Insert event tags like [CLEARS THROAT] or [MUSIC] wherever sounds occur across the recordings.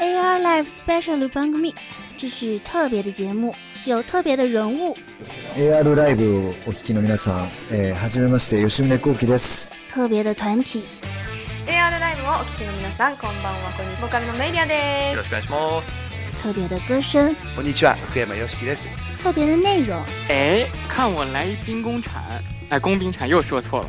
AR Live Special 番組这是特别的节目，有特别的人物。AR ライブをお聞きの皆さん、えー、はじめまして吉宗幸喜です。特别的团体， AR ライブをお聞きの皆さん、こんばんは。こんにちは。ボーカルのメイリアですよろ。しくお願いします。特别的歌声，こんにちは、福山よしきです。特别的内容。哎，看我来一兵工铲，哎，工兵铲又说错了。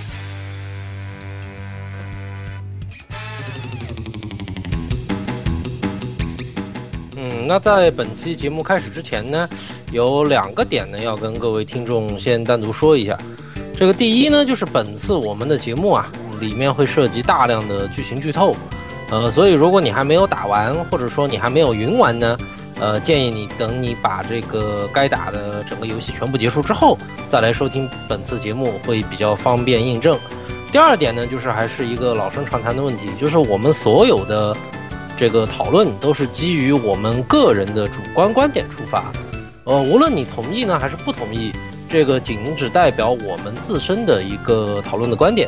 那在本期节目开始之前呢，有两个点呢要跟各位听众先单独说一下。这个第一呢，就是本次我们的节目啊，里面会涉及大量的剧情剧透，呃，所以如果你还没有打完，或者说你还没有云完呢，呃，建议你等你把这个该打的整个游戏全部结束之后，再来收听本次节目会比较方便印证。第二点呢，就是还是一个老生常谈的问题，就是我们所有的这个讨论都是基于我们个人的主观观点出发，呃，无论你同意呢还是不同意，这个仅只代表我们自身的一个讨论的观点。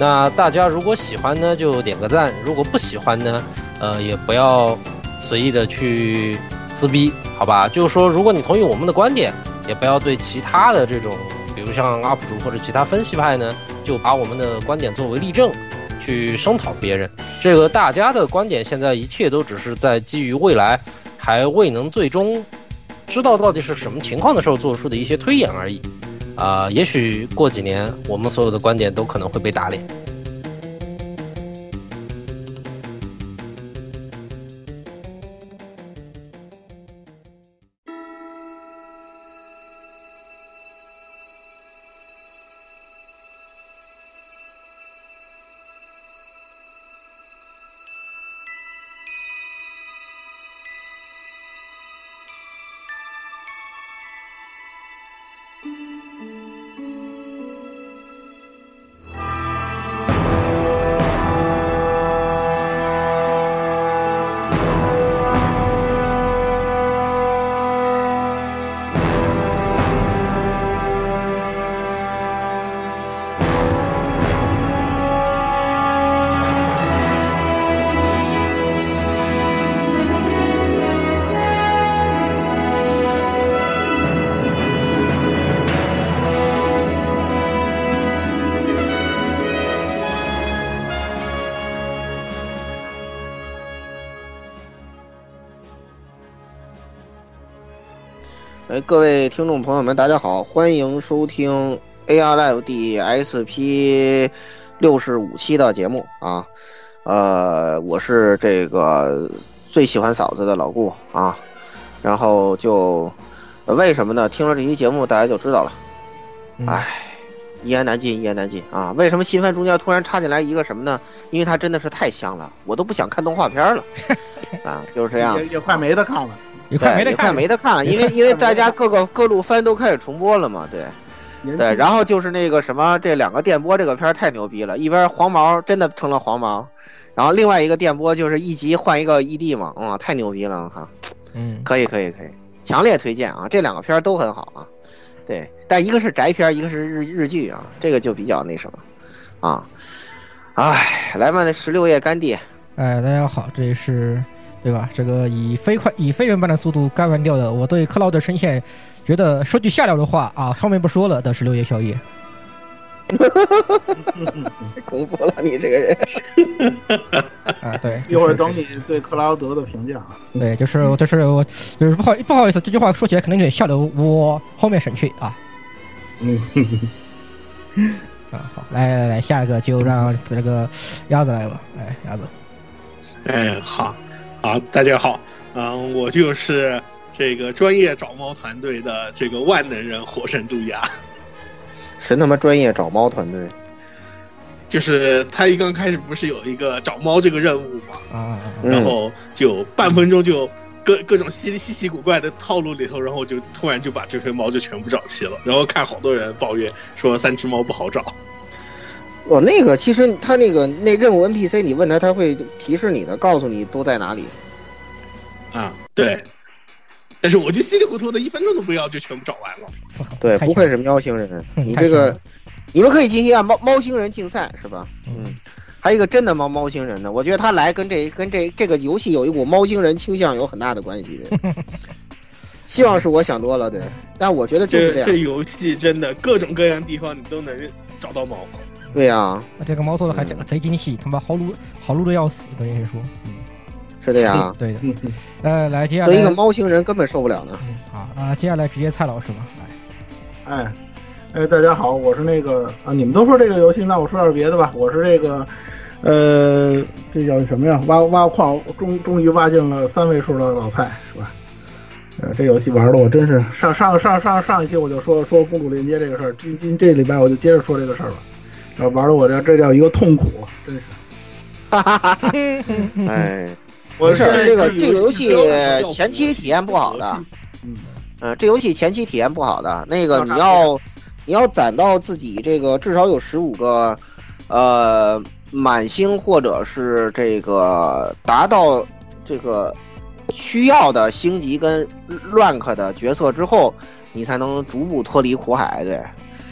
那大家如果喜欢呢，就点个赞；如果不喜欢呢，呃，也不要随意的去撕逼，好吧？就是说，如果你同意我们的观点，也不要对其他的这种，比如像 UP 主或者其他分析派呢，就把我们的观点作为例证。去声讨别人，这个大家的观点现在一切都只是在基于未来还未能最终知道到底是什么情况的时候做出的一些推演而已。啊、呃，也许过几年我们所有的观点都可能会被打脸。各位听众朋友们，大家好，欢迎收听 AR Live 第 SP 六十五期的节目啊。呃，我是这个最喜欢嫂子的老顾啊。然后就、呃、为什么呢？听了这期节目，大家就知道了。唉，一言难尽，一言难尽啊！为什么新番中间突然插进来一个什么呢？因为它真的是太香了，我都不想看动画片了 [LAUGHS] 啊，就是这样也也快没得看了。也快没得看，没得看了，因为因为大家各个各路番都开始重播了嘛，对，对，然后就是那个什么，这两个电波这个片儿太牛逼了，一边黄毛真的成了黄毛，然后另外一个电波就是一集换一个异地嘛，啊、嗯，太牛逼了哈，嗯，可以可以可以，强烈推荐啊，这两个片儿都很好啊，对，但一个是宅片，一个是日日剧啊，这个就比较那什么，啊，哎，来吧，那十六夜干地，哎，大家好，这里是。对吧？这个以飞快、以飞人般的速度干完掉的，我对克劳德声线觉得说句下流的话啊，后面不说了的十六夜宵夜。[LAUGHS] 恐怖了，你这个人。[LAUGHS] 啊，对，一会儿等你对克劳德的评价。对，就是就是我就是不好不好意思，这句话说起来肯定有点下流，我后面省去啊。嗯。[LAUGHS] 啊，好，来来来，下一个就让这个鸭子来吧，哎，鸭子。嗯，好。好，大家好，嗯，我就是这个专业找猫团队的这个万能人火神杜亚。谁他妈专业找猫团队，就是他一刚开始不是有一个找猫这个任务嘛，啊，然后就半分钟就各各种稀稀奇古怪的套路里头，然后就突然就把这堆猫就全部找齐了，然后看好多人抱怨说三只猫不好找。哦，那个其实他那个那任务 NPC，你问他，他会提示你的，告诉你都在哪里。啊，对。但是我就稀里糊涂的一分钟都不要就全部找完了。对，不愧是喵星人，你这个，你们可以进行啊猫猫星人竞赛是吧？嗯，还有一个真的猫猫星人呢，我觉得他来跟这跟这这个游戏有一股猫星人倾向有很大的关系。[LAUGHS] 希望是我想多了，对，但我觉得就是这这游戏真的各种各样地方你都能找到猫。对呀，这个猫做的还贼精细，他妈好撸好撸的要死，跟人说，嗯。是的呀，[LAUGHS] 对的。呃，来接下来，做一个猫星人根本受不了呢。好啊，接下来直接蔡老师吧，来。哎，哎，大家好，我是那个啊，你们都说这个游戏，那我说点别的吧。我是这个，呃，这叫什么呀？挖挖矿，终终于挖进了三位数的老蔡，是吧？呃，这游戏玩的我真是上上上上上一期我就说说公主链接这个事儿，今今这礼拜我就接着说这个事儿了。然后玩的我这这叫一个痛苦，真是。哈哈哈！哎。[LAUGHS] 不是这个这个游戏前期体验不好的，嗯，这游戏前期体验不好的，那个你要你要攒到自己这个至少有十五个，呃，满星或者是这个达到这个需要的星级跟 rank 的角色之后，你才能逐步脱离苦海，对。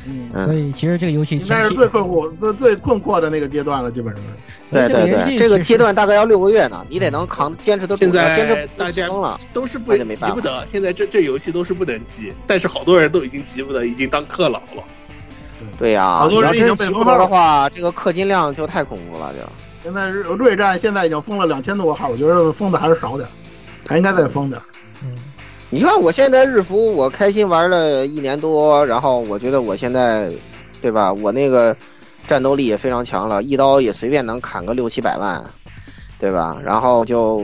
嗯，所以其实这个游戏应该是最困惑、最最困惑的那个阶段了，基本上。对对对，这个阶段大概要六个月呢，你得能扛坚持得住。现在坚持大家了，都是不急不得。现在这这游戏都是不能急，但是好多人都已经急不得，已经当氪老了。对呀，好多人已经被封的话，这个氪金量就太恐怖了，就。现在是瑞战现在已经封了两千多个号，我觉得封的还是少点，还应该再封点。嗯。你看我现在日服，我开心玩了一年多，然后我觉得我现在，对吧？我那个战斗力也非常强了，一刀也随便能砍个六七百万，对吧？然后就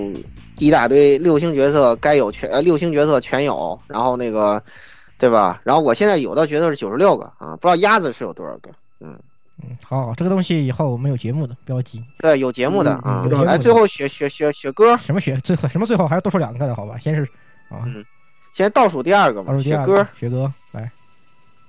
一大堆六星角色该有全呃六星角色全有，然后那个，对吧？然后我现在有的角色是九十六个啊，不知道鸭子是有多少个？嗯嗯，好，这个东西以后我们有节目的不要急，对，有节目的啊。来，最后雪雪雪雪哥，什么雪？最后什么最后还要多说两个的好吧？先是啊。先倒数第二个吧，学哥，学哥来。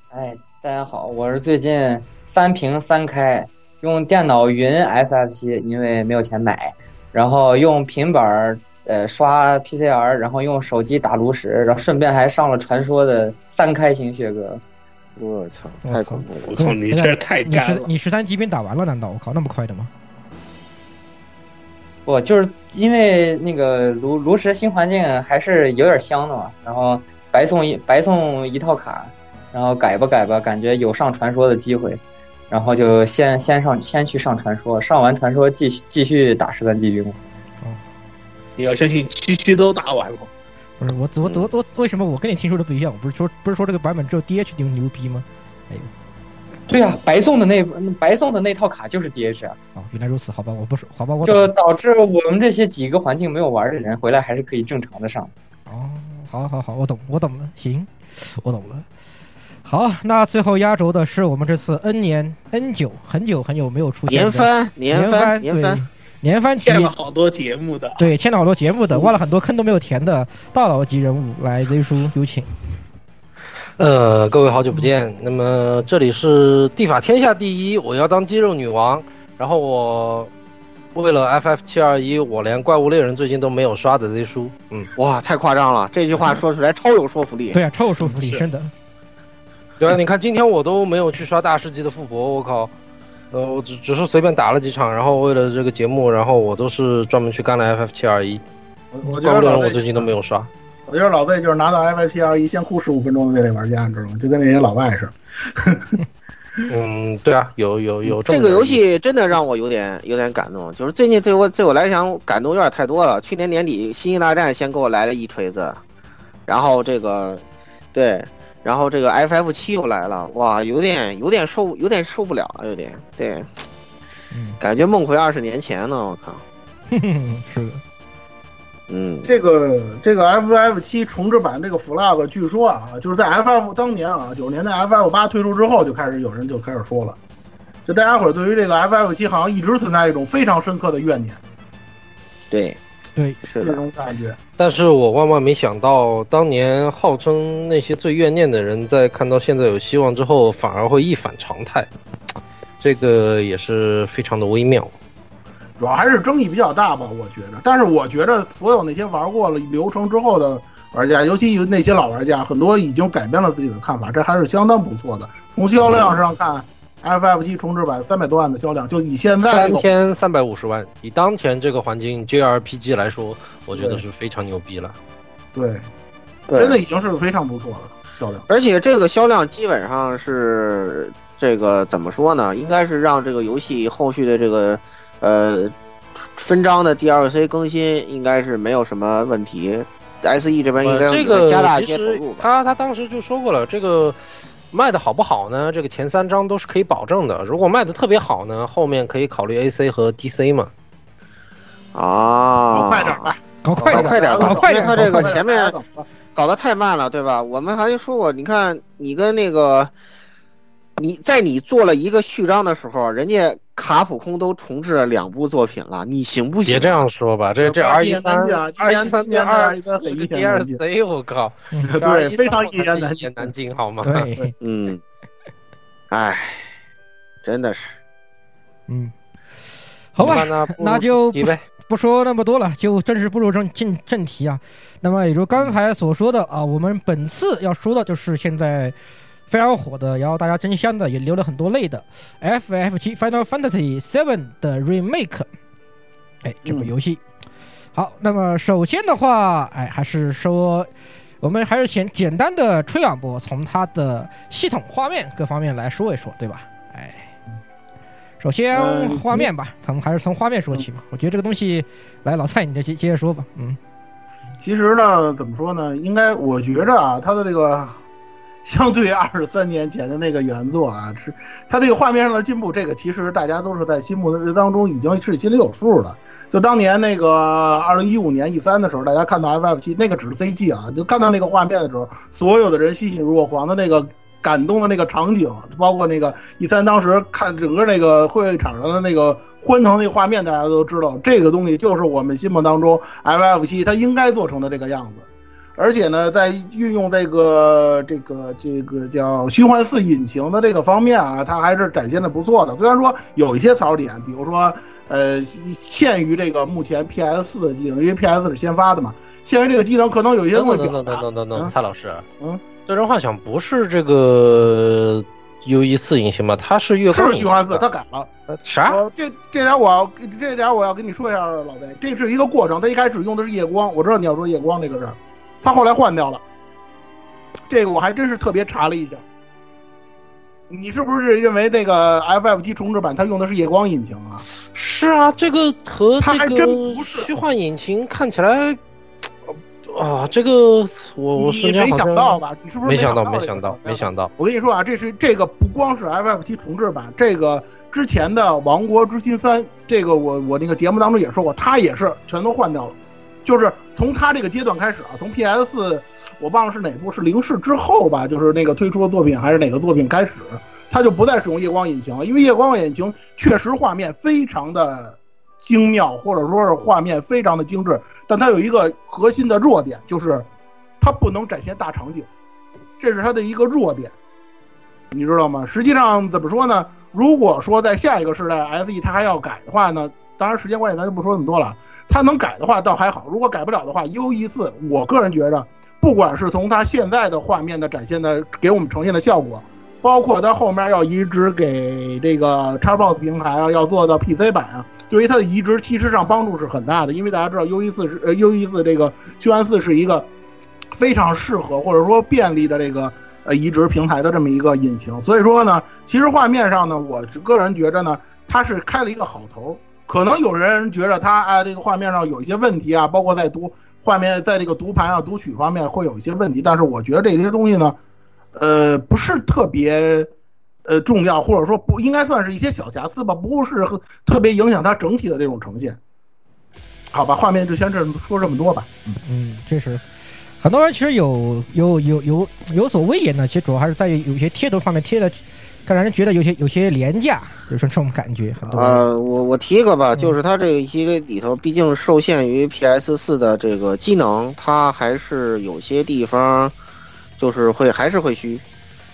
哎，大家好，我是最近三屏三开，用电脑云 FFP，因为没有钱买，然后用平板呃刷 PCR，然后用手机打炉石，然后顺便还上了传说的三开型学哥。我操，太恐怖了！我靠，你这太干了！你十三级兵打完了？难道我靠那么快的吗？不，就是因为那个炉炉石新环境还是有点香的嘛，然后白送一白送一套卡，然后改吧改吧，感觉有上传说的机会，然后就先先上先去上传说，上完传说继续继续打十三级兵。哦，你要相信区区都打完了。不是我我我我为什么我跟你听说的不一样？不是说不是说这个版本只有 DH 牛牛逼吗？哎呦。对呀，白送的那白送的那套卡就是 DH 啊！哦，原来如此，好吧，我不是，好吧，我就导致我们这些几个环境没有玩的人回来还是可以正常的上。哦，好，好，好，我懂，我懂了，行，我懂了。好，那最后压轴的是我们这次 N 年 N 久很久很久没有出现年番年番年番年番欠了好多节目的，对，欠了好多节目的，挖了很多坑都没有填的大佬级人物来 Z 叔有请。[LAUGHS] 呃，各位好久不见。那么这里是地法天下第一，我要当肌肉女王。然后我为了 FF 七二一，我连怪物猎人最近都没有刷的 Z 书。嗯，哇，太夸张了，这句话说出来超有说服力。[LAUGHS] 对啊，超有说服力，真的。对啊，你看今天我都没有去刷大师级的复活，我靠。呃，我只只是随便打了几场，然后为了这个节目，然后我都是专门去干了 FF 七二一。我觉得我最近都没有刷。我觉得老魏就是拿到二一先哭十五分钟的那类玩家，你知道吗？就跟那些老外似的。[LAUGHS] 嗯，对啊，有有有这个游戏真的让我有点有点感动，就是最近对我对我来讲感动有点太多了。去年年底《星际大战》先给我来了一锤子，然后这个对，然后这个 FF 七又来了，哇，有点有点受有点受不了了，有点对，感觉梦回二十年前呢，我靠。[LAUGHS] 是的。嗯，这个这个 FF 七重置版这个 flag，据说啊，就是在 FF 当年啊，九十年代 FF 八推出之后，就开始有人就开始说了，就大家伙对于这个 FF 七好像一直存在一种非常深刻的怨念。对，对，是这种感觉。但是我万万没想到，当年号称那些最怨念的人，在看到现在有希望之后，反而会一反常态，这个也是非常的微妙。主要还是争议比较大吧，我觉着。但是我觉着所有那些玩过了流程之后的玩家，尤其那些老玩家，很多已经改变了自己的看法，这还是相当不错的。从销量上看，FF 七重置版三百多万的销量，就以现在三天三百五十万，以当前这个环境 JRPG 来说，我觉得是非常牛逼了。对，对真的已经是非常不错了销量。而且这个销量基本上是这个怎么说呢？应该是让这个游戏后续的这个呃分章的 DLC 更新应该是没有什么问题。SE 这边应该呃这个加大一些投入吧。他他当时就说过了，这个卖的好不好呢？这个前三章都是可以保证的。如果卖的特别好呢，后面可以考虑 AC 和 DC 嘛。啊，搞快点吧，搞快点，搞快点吧，搞快点，因为他这个前面搞得太慢了，对吧？我们还说过，你看你跟那个你在你做了一个序章的时候，人家卡普空都重置了两部作品了，你行不行？别这样说吧，这这二 R 一一三言难尽啊，二一三今年的二二一三很一第二言难尽。C，我靠，这对，R13 非常一我才言难尽是一言。难尽，好吗？对，嗯，哎，真的是。嗯，好吧，那就不说那么多了，就正式步入正进正题啊。那么，也就刚才所说的啊，我们本次要说的就是现在非常火的，然后大家争相的，也流了很多泪的《FF 七 Final Fantasy VII》的 remake。哎，这部游戏。好，那么首先的话，哎，还是说，我们还是先简单的吹两波，从它的系统、画面各方面来说一说，对吧？哎。首先嗯画面吧，咱们还是从画面说起嘛。我觉得这个东西，来老蔡你就接接着说吧。嗯，其实呢，怎么说呢？应该我觉着啊，它的这个相对二十三年前的那个原作啊，是它这个画面上的进步，这个其实大家都是在心目当中已经是心里有数了。就当年那个二零一五年 E 三的时候，大家看到 FF 七那个只是 CG 啊，就看到那个画面的时候，所有的人欣喜若狂的那个。感动的那个场景，包括那个 E 三当时看整个那个会场上的那个欢腾那个画面，大家都知道，这个东西就是我们心目当中 FF 七它应该做成的这个样子。而且呢，在运用这个这个这个叫虚幻四引擎的这个方面啊，它还是展现的不错的。虽然说有一些槽点，比如说呃，限于这个目前 PS 四的技能，因为 PS 是先发的嘛，限于这个技能可能有一些东西等等表达。等等等等，嗯蔡老师，嗯，最终幻想不是这个 U 一四引擎吗？它是月光是虚幻四，的它改了。啥？呃，这这点我要这点我要跟你说一下，老魏，这是一个过程。它一开始用的是夜光，我知道你要说夜光这个事儿，他后来换掉了。这个我还真是特别查了一下。你是不是认为这个 FF 七重置版它用的是夜光引擎啊？是啊，这个和它还真这个不是虚幻引擎看起来，啊，这个我我你没想到吧？你是不是没想到，到？没想到，没想到。我跟你说啊，这是这个不光是 FF 七重置版，这个之前的《王国之心三》，这个我我那个节目当中也说过，它也是全都换掉了，就是从它这个阶段开始啊，从 PS 四我忘了是哪部是零式之后吧，就是那个推出的作品还是哪个作品开始，它就不再使用夜光引擎了，因为夜光引擎确实画面非常的精妙，或者说是画面非常的精致，但它有一个核心的弱点，就是它不能展现大场景，这是它的一个弱点，你知道吗？实际上怎么说呢？如果说在下一个时代 SE 它还要改的话呢，当然时间关系咱就不说那么多了。它能改的话倒还好，如果改不了的话，U E 四我个人觉着，不管是从它现在的画面的展现的给我们呈现的效果，包括它后面要移植给这个 Xbox 平台啊，要做到 PC 版啊，对于它的移植其实上帮助是很大的，因为大家知道 U E 四是呃 U E 四这个虚幻四是一个非常适合或者说便利的这个呃移植平台的这么一个引擎，所以说呢，其实画面上呢，我个人觉着呢，它是开了一个好头。可能有人觉得他啊这个画面上有一些问题啊，包括在读画面在这个读盘啊读取方面会有一些问题，但是我觉得这些东西呢，呃不是特别呃重要，或者说不应该算是一些小瑕疵吧，不是很特别影响它整体的这种呈现。好吧，画面就先这说这么多吧。嗯嗯，确实，很多人其实有有有有有所微言呢。其实主要还是在于有些贴图方面贴的让人觉得有些有些廉价，就是这种感觉。很多啊呃，我我提一个吧，就是它这一系列里头，毕竟受限于 PS 四的这个机能，它还是有些地方就是会还是会虚，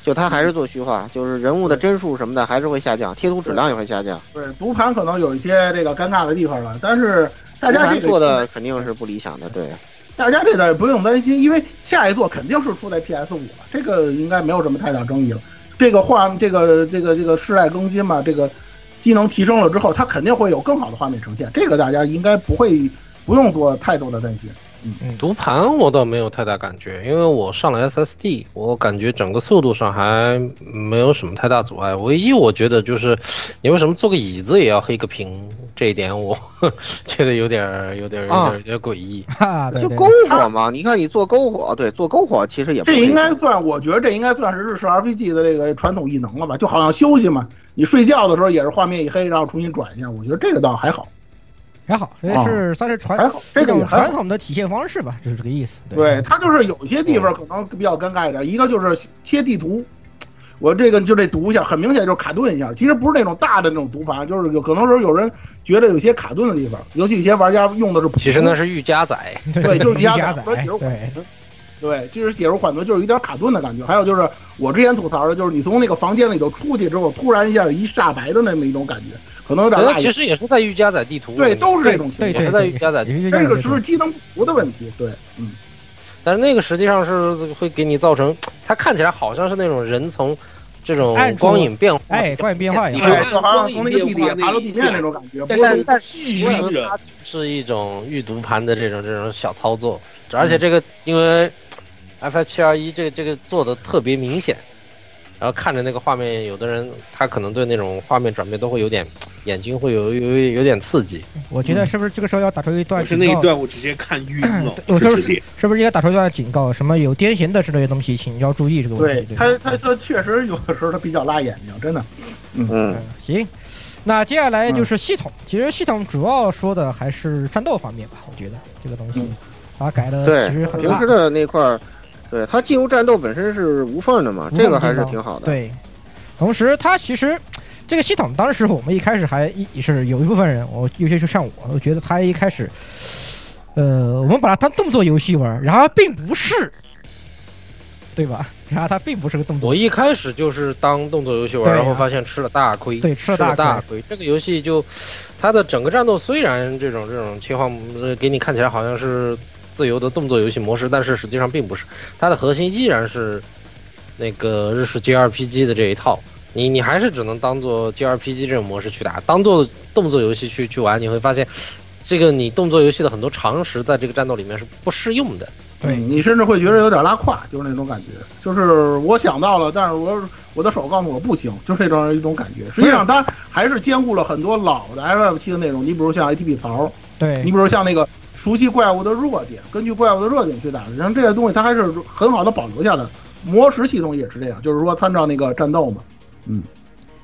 就它还是做虚化，就是人物的帧数什么的还是会下降，贴图质量也会下降。对，读盘可能有一些这个尴尬的地方了，但是大家这个做的肯定是不理想的，对。大家这个不用担心，因为下一座肯定是出在 PS 五了，这个应该没有什么太大争议了。这个画，这个这个这个世代更新嘛，这个机能提升了之后，它肯定会有更好的画面呈现，这个大家应该不会不用做太多的担心。嗯，读盘我倒没有太大感觉，因为我上了 SSD，我感觉整个速度上还没有什么太大阻碍。唯一我觉得就是，你为什么坐个椅子也要黑个屏？这一点我 [LAUGHS] 觉得有点有点有点有点诡异。[LAUGHS] 哈，就篝火嘛，你看你做篝火，对，做篝火其实也这应该算，我觉得这应该算是日式 RPG 的这个传统异能了吧？就好像休息嘛，你睡觉的时候也是画面一黑，然后重新转一下，我觉得这个倒还好。还好，这是算是传还好，这种传统的体现方式吧，就是这个意思。对，它就是有些地方可能比较尴尬一点，一个就是切地图，我这个就这读一下，很明显就是卡顿一下。其实不是那种大的那种读盘，就是有可能时候有人觉得有些卡顿的地方，尤其有些玩家用的是。其实那是预加载，[LAUGHS] 对，就是家仔，或者写入缓存。对，这是写入缓存，就是有点卡顿的感觉。还有就是我之前吐槽的，就是你从那个房间里头出去之后，突然一下一煞白的那么一种感觉。可能有点其实也是在于加载地图，对，都是这种情况，也是在于加载地图。这个是不是机能不足的问题？对，嗯。但是那个实际上是会给你造成，它看起来好像是那种人从这种光影变化，哎，光影变化一样，就好像从那个地底爬到地面那种感觉。但但其实它是一种预读盘的这种这种小操作，而且这个因为 F H 七二一这个这个做的特别明显。然后看着那个画面，有的人他可能对那种画面转变都会有点眼睛会有有有点刺激。我觉得是不是这个时候要打出一段？是那一段我直接看晕了。我说是不是应该打出一段警告？什么有癫痫的之类的东西，请要注意这个问题。对他他他确实有的时候他比较辣眼睛，真的。嗯，行。那接下来就是系统，其实系统主要说的还是战斗方面吧。我觉得这个东西它改的其实很平时的那块儿。对它进入战斗本身是无缝的嘛，这个还是挺好的。对，同时它其实这个系统当时我们一开始还一是有一部分人，我尤其是像我，我觉得它一开始，呃，我们把它当动作游戏玩，然而并不是，对吧？然后它并不是个动作。我一开始就是当动作游戏玩，然后发现吃了大亏，对，吃了大亏。这个游戏就它的整个战斗虽然这种这种切换给你看起来好像是。自由的动作游戏模式，但是实际上并不是，它的核心依然是那个日式 JRPG 的这一套。你你还是只能当做 JRPG 这种模式去打，当做动作游戏去去玩，你会发现，这个你动作游戏的很多常识在这个战斗里面是不适用的。对你甚至会觉得有点拉胯，就是那种感觉。就是我想到了，但是我我的手告诉我不行，就是这种一种感觉。实际上它还是兼顾了很多老的 FF 七的内容。你比如像 ATB 槽，对你比如像那个。熟悉怪物的弱点，根据怪物的弱点去打的，像这些东西它还是很好的保留下来。魔石系统也是这样，就是说参照那个战斗嘛。嗯，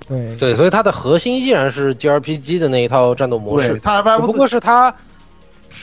对对，所以它的核心依然是 GRPG 的那一套战斗模式。它不过是它，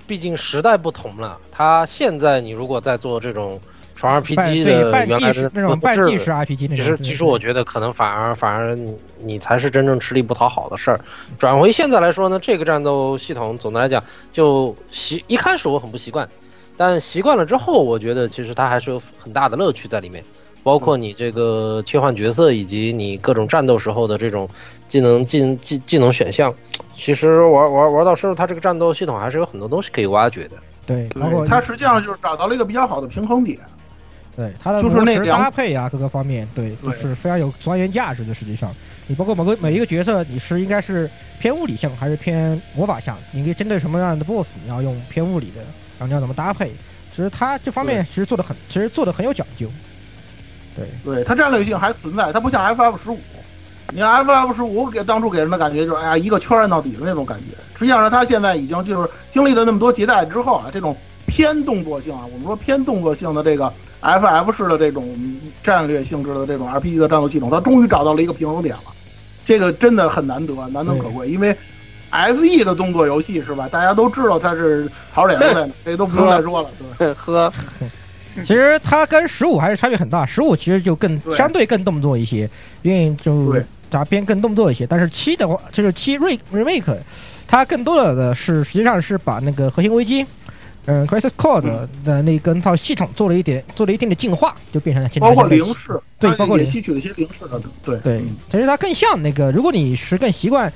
毕竟时代不同了。它现在你如果在做这种。双 RPG 的原来的那种半计时 RPG，其实其实我觉得可能反而反而你你才是真正吃力不讨好的事儿。转回现在来说呢，这个战斗系统总的来讲就习一开始我很不习惯，但习惯了之后，我觉得其实它还是有很大的乐趣在里面，包括你这个切换角色以及你各种战斗时候的这种技能技技技能选项，其实玩玩玩到深入，它这个战斗系统还是有很多东西可以挖掘的。对，然后它实际上就是找到了一个比较好的平衡点。对它的就是那搭配啊，各个方面，对，都是非常有钻研价值的。实际上，你包括某个每一个角色，你是应该是偏物理性还是偏魔法向？你可以针对什么样的 BOSS，你要用偏物理的，然后你要怎么搭配？其实它这方面其实做的很，其实做的很有讲究。对，对，它战略性还存在，它不像 FF 十五。你看 FF 十五给当初给人的感觉就是，哎呀，一个圈按到底的那种感觉。实际上呢，它现在已经就是经历了那么多迭代之后啊，这种偏动作性啊，我们说偏动作性的这个。F F 式的这种战略性质的这种 R P G 的战斗系统，它终于找到了一个平衡点了，这个真的很难得，难能可贵。因为 S E 的动作游戏是吧？大家都知道它是槽点在哪，这都不用再说了，对吧？呵，其实它跟十五还是差别很大，十五其实就更对相对更动作一些，因为就对咋边更动作一些。但是七的话，就是七 re remake，它更多的的是实际上是把那个核心危机，嗯，Crisis Core 的的那根套系统做了一点做了一定的进化，就变成了现在包括零式，对，包括零也吸取了一些零式的，对。对，其实它更像那个，如果你是更习惯，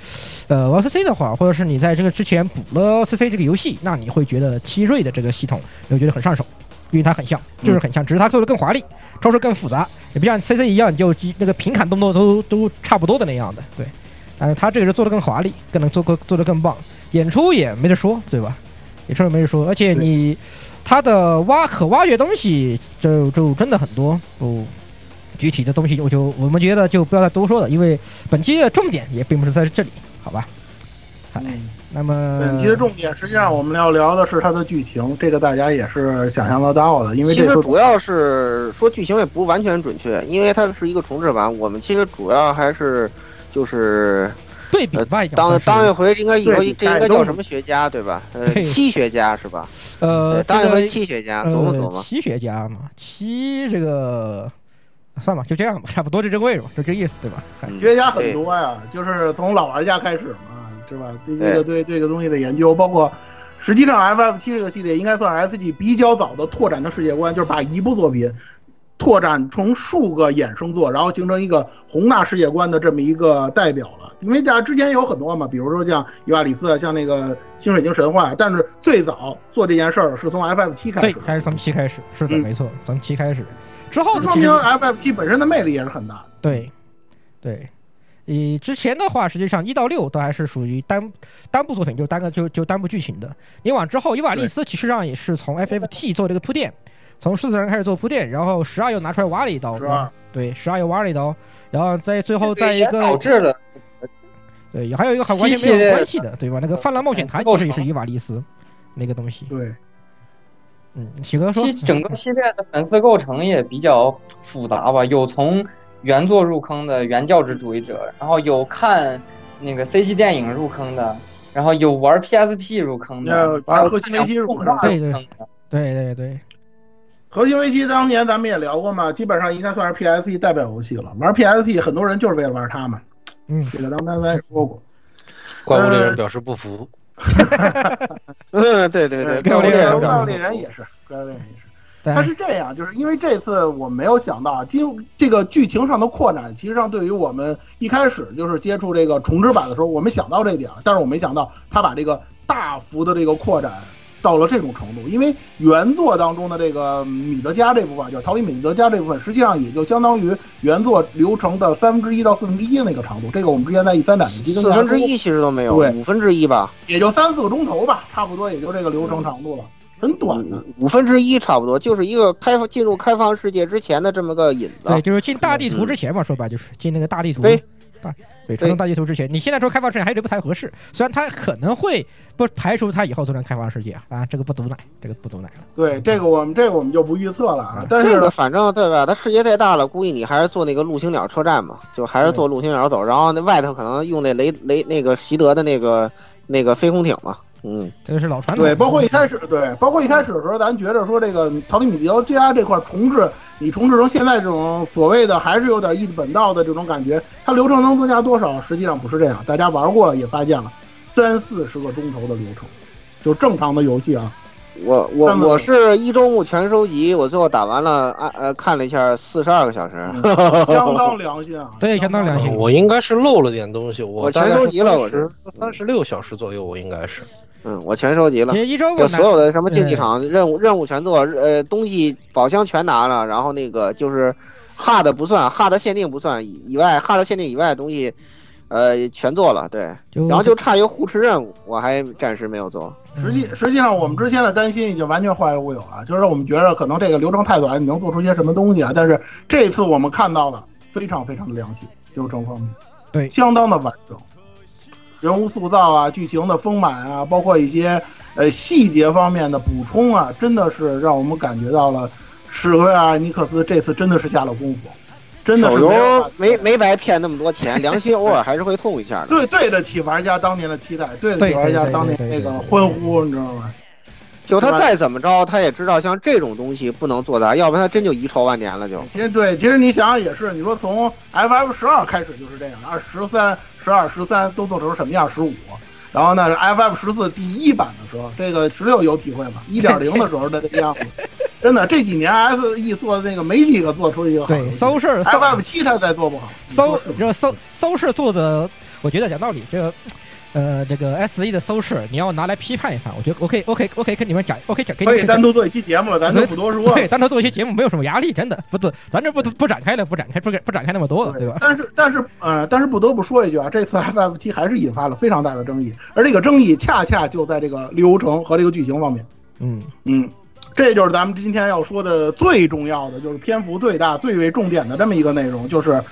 呃，玩 CC 的话，或者是你在这个之前补了 CC 这个游戏，那你会觉得七瑞的这个系统，你会觉得很上手，因为它很像，就是很像，只是它做的更华丽，招式更复杂，也不像 CC 一样，你就那个平砍动作都都差不多的那样的，对。但是它这个是做的更华丽，更能做更做的更棒，演出也没得说，对吧？也没得说，而且你它的挖可挖掘东西就就真的很多，哦。具体的东西，我就我们觉得就不要再多说了，因为本期的重点也并不是在这里，好吧？哎，那么本期的重点实际上我们要聊的是它的剧情，这个大家也是想象得到的，因为其实主要是说剧情也不完全准确，因为它是一个重置版。我们其实主要还是就是对比吧，当当一回应该以后这应该叫什么学家对吧？呃，七学家是吧？呃，当一回七学家，琢磨琢磨呃。七学家嘛，七这个算吧，就这样吧，差不多就这个位置吧，就这意思，对吧？哎学家很多呀，就是从老玩家开始嘛，是吧？对这个对这个东西的研究，包括实际上 FF 七这个系列应该算是 SG 比较早的拓展的世界观，就是把一部作品拓展成数个衍生作，然后形成一个宏大世界观的这么一个代表了。因为大家之前有很多嘛，比如说像伊瓦里斯，像那个新水晶神话，但是最早做这件事儿是从 FF 七开对始，，还是从七开始，是的，嗯没错，从七开始，之后这说明 FF 七本身的魅力也是很大的。对，对，以之前的话，实际上一到六都还是属于单单部作品，就单个就就单部剧情的。你往之后，伊瓦利斯其实上也是从 FFT 做这个铺垫，从狮子人开始做铺垫，然后十二又拿出来挖了一刀，是吧对，十二又挖了一刀，然后在最后在一个导致了对，还有一个很完全没有关系的，对吧？那个泛滥冒险团其实也是伊瓦利斯那个东西。对，嗯，喜哥说其，整个系列的粉丝构成也比较复杂吧，有从原作入坑的原教旨主义者，然后有看那个 CG 电影入坑的，然后有玩 PSP 入坑呃的，玩核心危机入坑的对对坑的。对对对，核心危机当年咱们也聊过嘛，基本上应该算是 PSP 代表游戏了。玩 PSP 很多人就是为了玩它嘛，嗯，这个当年咱也说过。怪物猎人表示不服。[LAUGHS] 嗯，对对对，怪物猎人，怪物猎人也是，怪物猎人也是。对它是这样，就是因为这次我没有想到，经这个剧情上的扩展，其实上对于我们一开始就是接触这个重置版的时候，我们想到这一点了，但是我没想到他把这个大幅的这个扩展到了这种程度，因为原作当中的这个米德加这部分，就是逃离米德加这部分，实际上也就相当于原作流程的三分之一到四分之一的那个长度。这个我们之前在 E 三展已经跟大家说过四分之一其实都没有，对五分之一吧，也就三四个钟头吧，差不多也就这个流程长度了，很短的。五分之一差不多，就是一个开放进入开放世界之前的这么个引子。对，就是进大地图之前嘛，说白就是进那个大地图。对大对，传送大地图之前，你现在说开放世界还有点不太合适，虽然它可能会不排除它以后做成开放世界啊，啊，这个不毒奶，这个不毒奶了。对，这个我们这个我们就不预测了啊。但是这个反正对吧？它世界太大了，估计你还是坐那个陆星鸟车站嘛，就还是坐陆星鸟走，然后那外头可能用那雷雷那个习德的那个那个飞空艇嘛。嗯，这个是老传统。对，包括一开始，对，包括一开始的时候，咱觉着说这个逃离米德加这块重置，你重置成现在这种所谓的还是有点一本道的这种感觉，它流程能增加多少？实际上不是这样，大家玩过了也发现了，三四十个钟头的流程，就正常的游戏啊。我我我是一周目全收集，我最后打完了，啊呃看了一下，四十二个小时，[LAUGHS] 相当良心啊。对，相当良心。我应该是漏了点东西，我我全收集了，我是三十六小时左右，我应该是。嗯，我全收集了，其实一周就所有的什么竞技场任务任务全做，呃，东西宝箱全拿了，然后那个就是哈的不算，哈的限定不算以以外，哈的限定以外的东西，呃，全做了，对，然后就差一个护持任务，我还暂时没有做。实际实际上，我们之前的担心已经完全化为乌有了，就是我们觉得可能这个流程太短，你能做出些什么东西啊？但是这次我们看到了非常非常的良心，流程方面，对，相当的完整，人物塑造啊，剧情的丰满啊，包括一些呃细节方面的补充啊，真的是让我们感觉到了史克威尔尼克斯这次真的是下了功夫，真的是没有没没白骗那么多钱，良心偶尔还是会痛一下的。[LAUGHS] 对对得起玩家当年的期待，对得起玩家当年那个欢呼，你知道吗？就他再怎么着，他也知道像这种东西不能做大，要不然他真就遗臭万年了就。其实对，其实你想想也是，你说从 FF 十二开始就是这样，二十三、十二、十三都做成什么样？十五，然后呢，FF 十四第一版的时候，这个十六有体会吗？一点零的时候的这个样子，[LAUGHS] 真的这几年 SE 做的那个没几个做出一个好对，搜事搜 FF 七他再做不好，搜这个搜搜事做的，我觉得讲道理，这个呃这个 S E 的搜视，你要拿来批判一番，我觉得 OK OK OK 跟你们讲 OK 讲给你可以单独做一期节目了，咱就不多说。对，单独做一期节目没有什么压力，真的不是，咱这不不展开了，不展开不不展开那么多了，对吧？但是但是呃，但是不得不说一句啊，这次 FF 七还是引发了非常大的争议，而这个争议恰恰就在这个流程和这个剧情方面。嗯嗯，这就是咱们今天要说的最重要的，就是篇幅最大、最为重点的这么一个内容，就是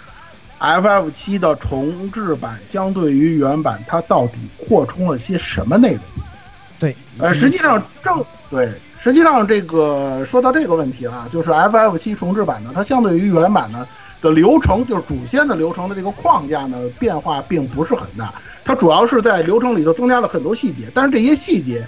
FF 七的重置版相对于原版，它到底扩充了些什么内容？对，呃，实际上正对，实际上这个说到这个问题啊，就是 FF 七重置版呢，它相对于原版呢的流程，就是主线的流程的这个框架呢，变化并不是很大，它主要是在流程里头增加了很多细节，但是这些细节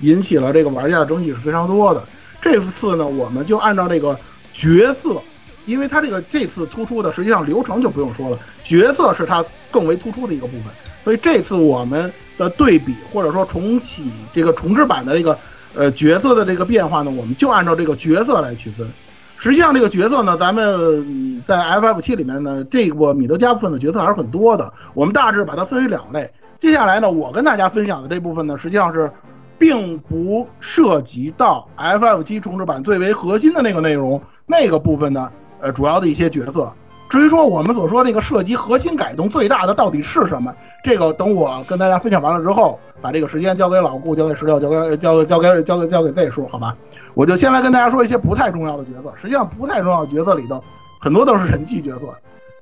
引起了这个玩家的争议是非常多的。这次呢，我们就按照这个角色，因为它这个这次突出的，实际上流程就不用说了，角色是它更为突出的一个部分。所以这次我们的对比或者说重启这个重置版的这个呃角色的这个变化呢，我们就按照这个角色来区分。实际上这个角色呢，咱们在 FF 七里面呢，这个米德加部分的角色还是很多的。我们大致把它分为两类。接下来呢，我跟大家分享的这部分呢，实际上是并不涉及到 FF 七重置版最为核心的那个内容，那个部分呢，呃，主要的一些角色。至于说我们所说那个涉及核心改动最大的到底是什么，这个等我跟大家分享完了之后，把这个时间交给老顾，交给石榴，交给交给交给交给交给 Z 叔，好吧？我就先来跟大家说一些不太重要的角色。实际上不太重要的角色里头，很多都是人气角色。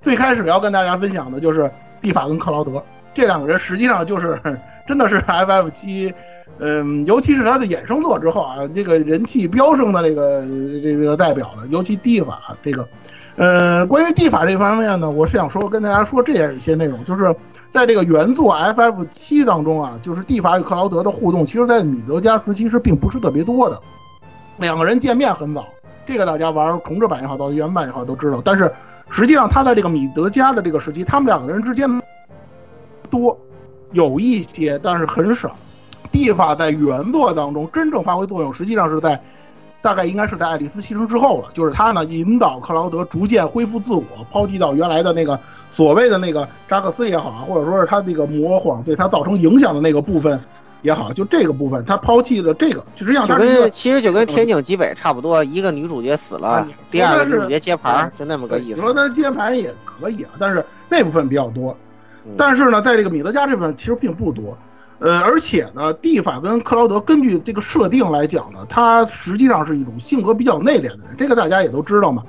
最开始要跟大家分享的就是蒂法跟克劳德这两个人，实际上就是 [LAUGHS] 真的是 FF 七。嗯，尤其是他的衍生作之后啊，这个人气飙升的这个这个代表了，尤其蒂法这个，呃，关于蒂法这方面呢，我是想说跟大家说这样一些内容，就是在这个原作 FF 七当中啊，就是蒂法与克劳德的互动，其实在米德加时期是并不是特别多的，两个人见面很早，这个大家玩重置版也好，到原版也好都知道，但是实际上他在这个米德加的这个时期，他们两个人之间多有一些，但是很少。蒂法在原作当中真正发挥作用，实际上是在大概应该是在爱丽丝牺牲之后了。就是他呢引导克劳德逐渐恢复自我，抛弃到原来的那个所谓的那个扎克斯也好啊，或者说是他这个魔谎对他造成影响的那个部分也好，就这个部分他抛弃了这个，实际上就跟其实就跟天井极北差不多，一个女主角死了，第二个女主角接盘，就那么个意思。你说他接盘也可以啊，但是那部分比较多。嗯但是呢，在这个米德加这部分其实并不多。呃，而且呢，蒂法跟克劳德根据这个设定来讲呢，他实际上是一种性格比较内敛的人，这个大家也都知道嘛，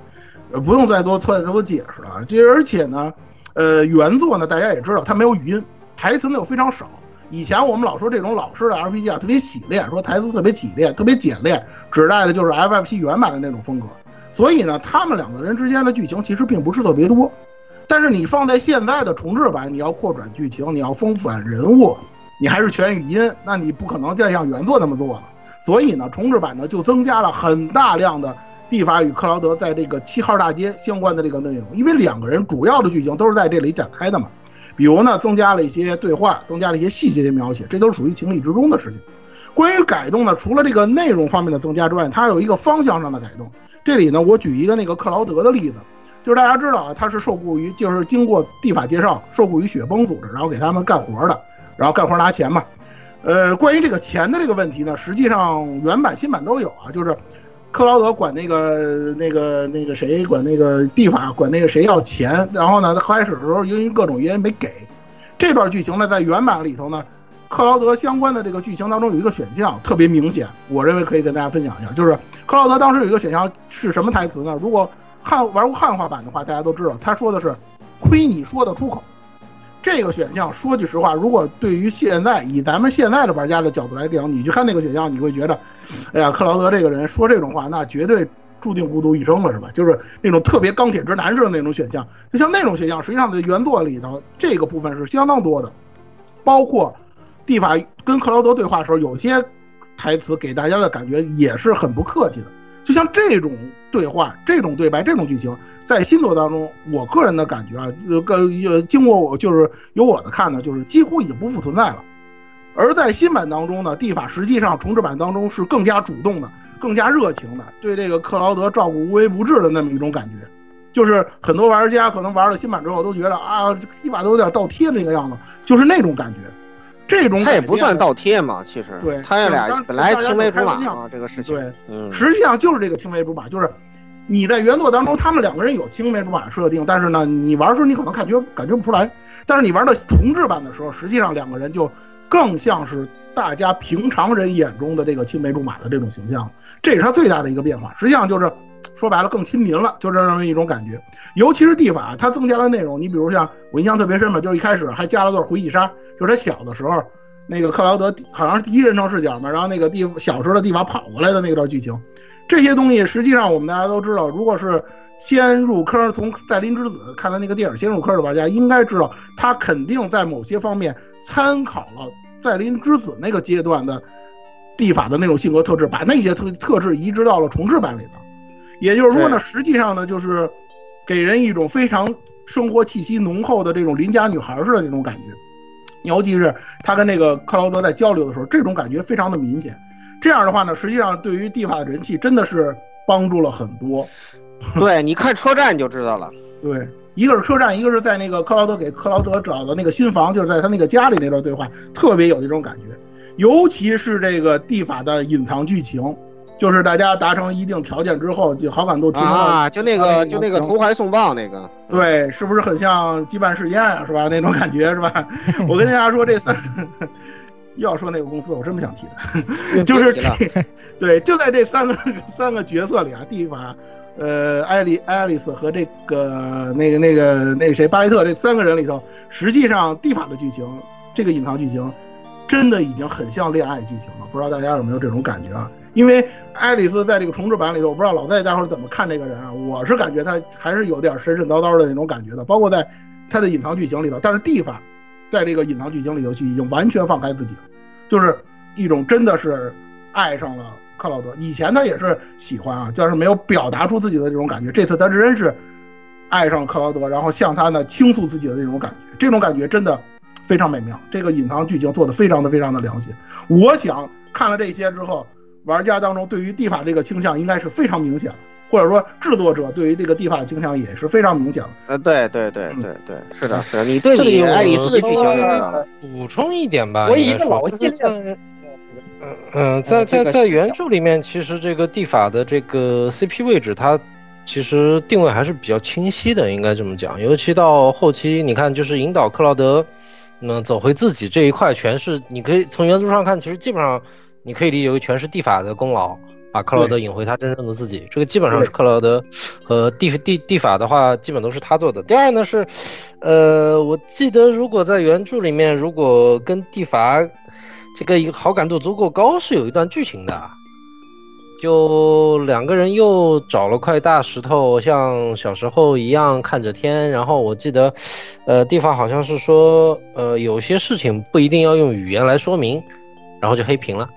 呃，不用再多再多解释了。这而且呢，呃，原作呢大家也知道，它没有语音，台词呢又非常少。以前我们老说这种老式的 RPG 啊，特别洗练，说台词特别洗练、特别简练，指代的就是 FF 原版的那种风格。所以呢，他们两个人之间的剧情其实并不是特别多。但是你放在现在的重置版，你要扩展剧情，你要丰富人物，你还是全语音，那你不可能再像原作那么做了。所以呢，重置版呢就增加了很大量的蒂法与克劳德在这个七号大街相关的这个内容，因为两个人主要的剧情都是在这里展开的嘛。比如呢，增加了一些对话，增加了一些细节的描写，这都是属于情理之中的事情。关于改动呢，除了这个内容方面的增加之外，它有一个方向上的改动。这里呢，我举一个那个克劳德的例子，就是大家知道啊，他是受雇于，就是经过地法介绍，受雇于雪崩组织，然后给他们干活的，然后干活拿钱嘛。呃，关于这个钱的这个问题呢，实际上原版、新版都有啊，就是克劳德管那个、那个、那个谁管那个地法管那个谁要钱，然后呢，他开始的时候因为各种原因没给。这段剧情呢，在原版里头呢，克劳德相关的这个剧情当中有一个选项特别明显，我认为可以跟大家分享一下，就是克劳德当时有一个选项是什么台词呢？如果汉玩过汉化版的话，大家都知道他说的是“亏你说得出口”。这个选项说句实话，如果对于现在以咱们现在的玩家的角度来讲，你去看那个选项，你会觉得，哎呀，克劳德这个人说这种话，那绝对注定孤独一生了，是吧？就是那种特别钢铁直男似的那种选项。就像那种选项，实际上在原作里头，这个部分是相当多的，包括蒂法跟克劳德对话的时候，有些台词给大家的感觉也是很不客气的。就像这种对话、这种对白、这种剧情，在新作当中，我个人的感觉啊，呃，呃，经过我就是由我的看呢，就是几乎已经不复存在了。而在新版当中呢，地法实际上重置版当中是更加主动的、更加热情的，对这个克劳德照顾无微不至的那么一种感觉。就是很多玩家可能玩了新版之后都觉得啊，地法都有点倒贴那个样子，就是那种感觉。这种他也不算倒贴嘛，其实对，他俩本来青梅竹马嘛，这个事情对，嗯，实际上就是这个青梅竹马，就是你在原作当中他们两个人有青梅竹马设定，但是呢，你玩的时候你可能感觉感觉不出来，但是你玩到重置版的时候，实际上两个人就更像是大家平常人眼中的这个青梅竹马的这种形象，这是他最大的一个变化。实际上就是说白了更亲民了，就这样一种感觉。尤其是地法，它增加了内容，你比如像我印象特别深吧，就是一开始还加了段回忆杀。就是他小的时候，那个克劳德好像是第一人称视角嘛，然后那个地小时候的地法跑过来的那段剧情，这些东西实际上我们大家都知道，如果是先入坑从赛琳之子看的那个电影先入坑的玩家，应该知道他肯定在某些方面参考了赛琳之子那个阶段的地法的那种性格特质，把那些特特质移植到了重置版里头。也就是说呢，实际上呢，就是给人一种非常生活气息浓厚的这种邻家女孩似的这种感觉。尤其是他跟那个克劳德在交流的时候，这种感觉非常的明显。这样的话呢，实际上对于蒂法的人气真的是帮助了很多。[LAUGHS] 对，你看车站就知道了。对，一个是车站，一个是在那个克劳德给克劳德找的那个新房，就是在他那个家里那段对话，特别有这种感觉。尤其是这个蒂法的隐藏剧情，就是大家达成一定条件之后，就好感度提高啊，就那个就那个投怀送抱那个，对，是不是很像羁绊试验啊？是吧？[LAUGHS] 那种感觉是吧？[LAUGHS] 我跟大家说，这三又 [LAUGHS] 要说那个公司，我真不想提的，就是这，对，就在这三个三个角色里啊，蒂法。呃，艾丽、爱丽丝和这个、那个、那个、那个谁，巴雷特这三个人里头，实际上蒂法的剧情，这个隐藏剧情，真的已经很像恋爱剧情了。不知道大家有没有这种感觉啊？因为爱丽丝在这个重置版里头，我不知道老在大伙怎么看这个人啊？我是感觉他还是有点神神叨叨的那种感觉的，包括在他的隐藏剧情里头。但是地法在这个隐藏剧情里头就已经完全放开自己了，就是一种真的是爱上了。克劳德以前他也是喜欢啊，就是没有表达出自己的这种感觉。这次他真是爱上克劳德，然后向他呢倾诉自己的那种感觉，这种感觉真的非常美妙。这个隐藏剧情做的非常的非常的良心。我想看了这些之后，玩家当中对于地法这个倾向应该是非常明显了，或者说制作者对于这个地法的倾向也是非常明显了。呃，对对对对对，是的，是的。你对比爱丽丝的剧情就知道了。补充一点吧，我以一个老系列。嗯嗯，在在在原著里面，其实这个地法的这个 CP 位置，它其实定位还是比较清晰的，应该这么讲。尤其到后期，你看，就是引导克劳德，嗯，走回自己这一块，全是你可以从原著上看，其实基本上你可以理解为全是地法的功劳，把克劳德引回他真正的自己。这个基本上是克劳德和地地地法的话，基本都是他做的。第二呢是，呃，我记得如果在原著里面，如果跟地法。这个好感度足够高，是有一段剧情的，就两个人又找了块大石头，像小时候一样看着天。然后我记得，呃，地方好像是说，呃，有些事情不一定要用语言来说明，然后就黑屏了，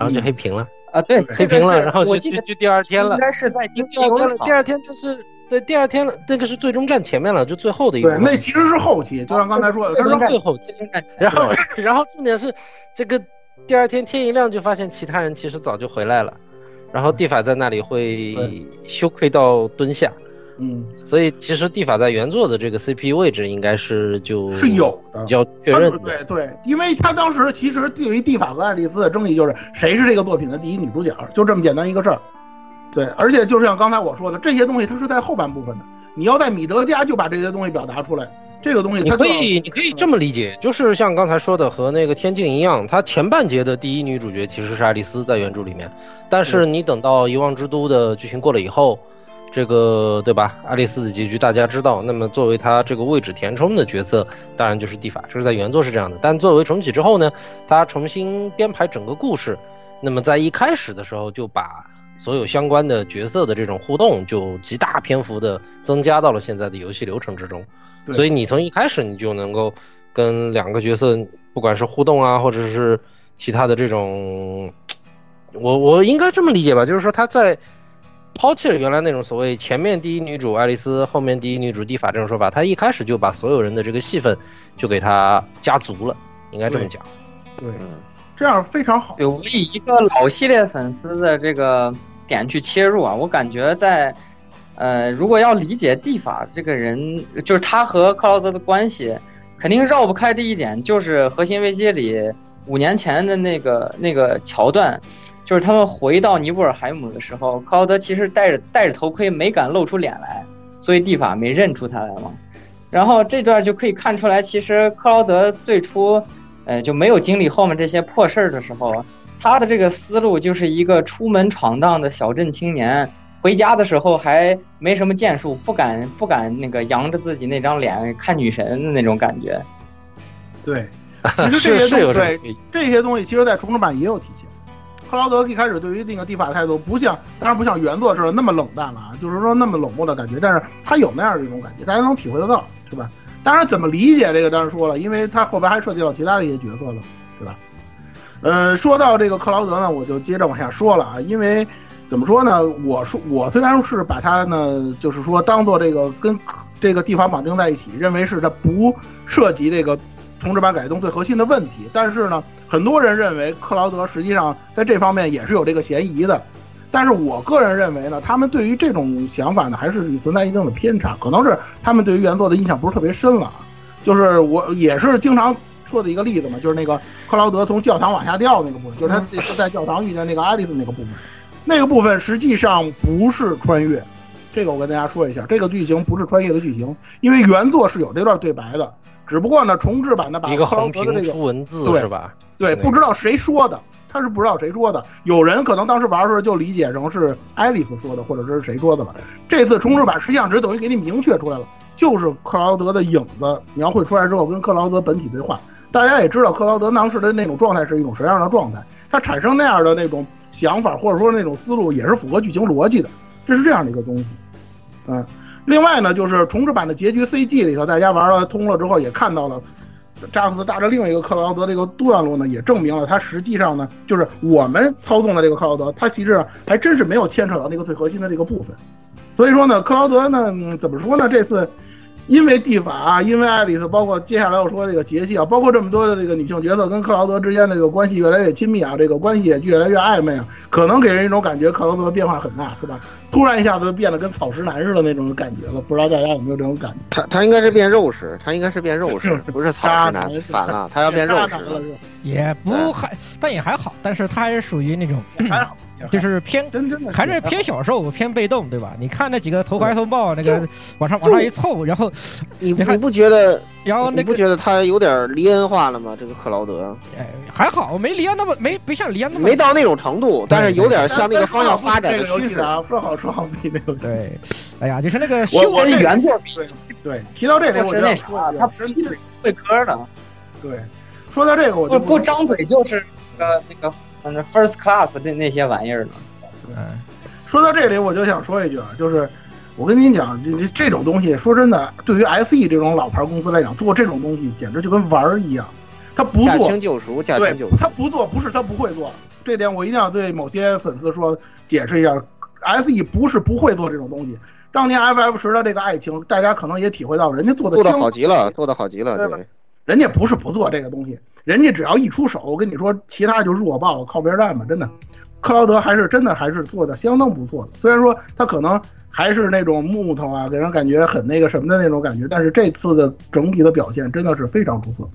然后就黑屏了啊，对，黑屏了，然后就就就第二天了，应该是在第二天了，第二天就是。对，第二天了，那个是最终战前面了，就最后的一个。对，那其实是后期，就像刚才说的，它是最后期。然后，然后重点是，这个第二天天一亮就发现其他人其实早就回来了，然后地法在那里会羞愧到蹲下。嗯。所以其实地法在原作的这个 CP 位置应该是就是有的，比较确认。对对，因为他当时其实对于地法和爱丽丝的争议就是谁是这个作品的第一女主角，就这么简单一个事儿。对，而且就是像刚才我说的，这些东西它是在后半部分的。你要在米德加就把这些东西表达出来，这个东西你可以你可以这么理解，就是像刚才说的和那个天境一样，它前半节的第一女主角其实是爱丽丝在原著里面，但是你等到遗忘之都的剧情过了以后，这个对吧？爱丽丝的结局大家知道，那么作为他这个位置填充的角色，当然就是蒂法，这是在原作是这样的。但作为重启之后呢，他重新编排整个故事，那么在一开始的时候就把。所有相关的角色的这种互动，就极大篇幅的增加到了现在的游戏流程之中。所以你从一开始你就能够跟两个角色，不管是互动啊，或者是其他的这种我我应该这么理解吧，就是说他在抛弃了原来那种所谓前面第一女主爱丽丝，后面第一女主蒂法这种说法，他一开始就把所有人的这个戏份就给他加足了，应该这么讲。对，这样非常好。对，我以一个老系列粉丝的这个点去切入啊，我感觉在，呃，如果要理解蒂法这个人，就是他和克劳泽的关系，肯定绕不开的一点，就是《核心危机》里五年前的那个那个桥段，就是他们回到尼泊尔海姆的时候，克劳德其实戴着戴着头盔，没敢露出脸来，所以蒂法没认出他来嘛。然后这段就可以看出来，其实克劳德最初。呃，就没有经历后面这些破事儿的时候，他的这个思路就是一个出门闯荡的小镇青年，回家的时候还没什么建树，不敢不敢那个扬着自己那张脸看女神的那种感觉。对，[LAUGHS] 其实这些东西，这些东西其实在重制版也有体现。克劳德一开始对于那个地法的态度不像，当然不像原作似的那么冷淡了啊，就是说那么冷漠的感觉，但是他有那样的一种感觉，大家能体会得到，是吧？当然，怎么理解这个当然说了，因为他后边还涉及到其他的一些角色了，对吧？嗯，说到这个克劳德呢，我就接着往下说了啊，因为怎么说呢？我说我虽然是把他呢，就是说当做这个跟这个地方绑定在一起，认为是他不涉及这个重置版改动最核心的问题，但是呢，很多人认为克劳德实际上在这方面也是有这个嫌疑的。但是我个人认为呢，他们对于这种想法呢，还是存在一定的偏差，可能是他们对于原作的印象不是特别深了。就是我也是经常说的一个例子嘛，就是那个克劳德从教堂往下掉那个部分，就是他 [LAUGHS] 在教堂遇见那个爱丽丝那个部分，那个部分实际上不是穿越。这个我跟大家说一下，这个剧情不是穿越的剧情，因为原作是有这段对白的，只不过呢，重置版的把克劳德的这个出文字是吧？对，不知道谁说的。他是不知道谁说的，有人可能当时玩的时候就理解成是爱丽丝说的，或者是谁说的了。这次重置版实际上只等于给你明确出来了，就是克劳德的影子描绘出来之后跟克劳德本体对话。大家也知道克劳德当时的那种状态是一种什么样的状态，他产生那样的那种想法或者说那种思路也是符合剧情逻辑的，这是这样的一个东西。嗯，另外呢，就是重置版的结局 CG 里头，大家玩了通了之后也看到了。扎克斯搭着另一个克劳德这个段落呢，也证明了他实际上呢，就是我们操纵的这个克劳德，他其实还真是没有牵扯到那个最核心的这个部分。所以说呢，克劳德呢，怎么说呢？这次。因为蒂法，啊因为爱丽丝，包括接下来我说这个杰西啊，包括这么多的这个女性角色跟克劳德之间的这个关系越来越亲密啊，这个关系也越来越暧昧啊，可能给人一种感觉，克劳德变化很大，是吧？突然一下子变得跟草食男似的那种感觉了，不知道大家有没有这种感觉？他他应该是变肉食，他应该是变肉食，不是草食男，反了，他要变肉食了。也不还，但也还好，但是他还是属于那种还好。就是偏，还是偏小受，偏被动，对吧？你看那几个投怀送抱，那个往上往上一凑，然后你你不觉得？然后你不觉得他有点离恩化了吗？这个克劳德，哎，还好，没离恩那么没不像离恩那么没到那种程度，但是有点向那个方向发展的趋势啊。说好说好比那个对，哎呀，就是那个我我原作比对，提到这个我就那啥，他不是会科的，对，说到这个我就不张嘴就是那个那个。那 first class 那那些玩意儿呢？对，说到这里，我就想说一句啊，就是我跟您讲，这这这种东西，说真的，对于 SE 这种老牌公司来讲，做这种东西简直就跟玩儿一样。他不做，驾轻就熟，驾轻就熟。他不做，不是他不会做，这点我一定要对某些粉丝说解释一下。SE 不是不会做这种东西，当年 FF 十的这个爱情，大家可能也体会到，人家做的做的好极了，做的好极了，对。人家不是不做这个东西，人家只要一出手，我跟你说，其他就弱爆了，靠边站吧，真的。克劳德还是真的还是做的相当不错的，虽然说他可能还是那种木头啊，给人感觉很那个什么的那种感觉，但是这次的整体的表现真的是非常出色。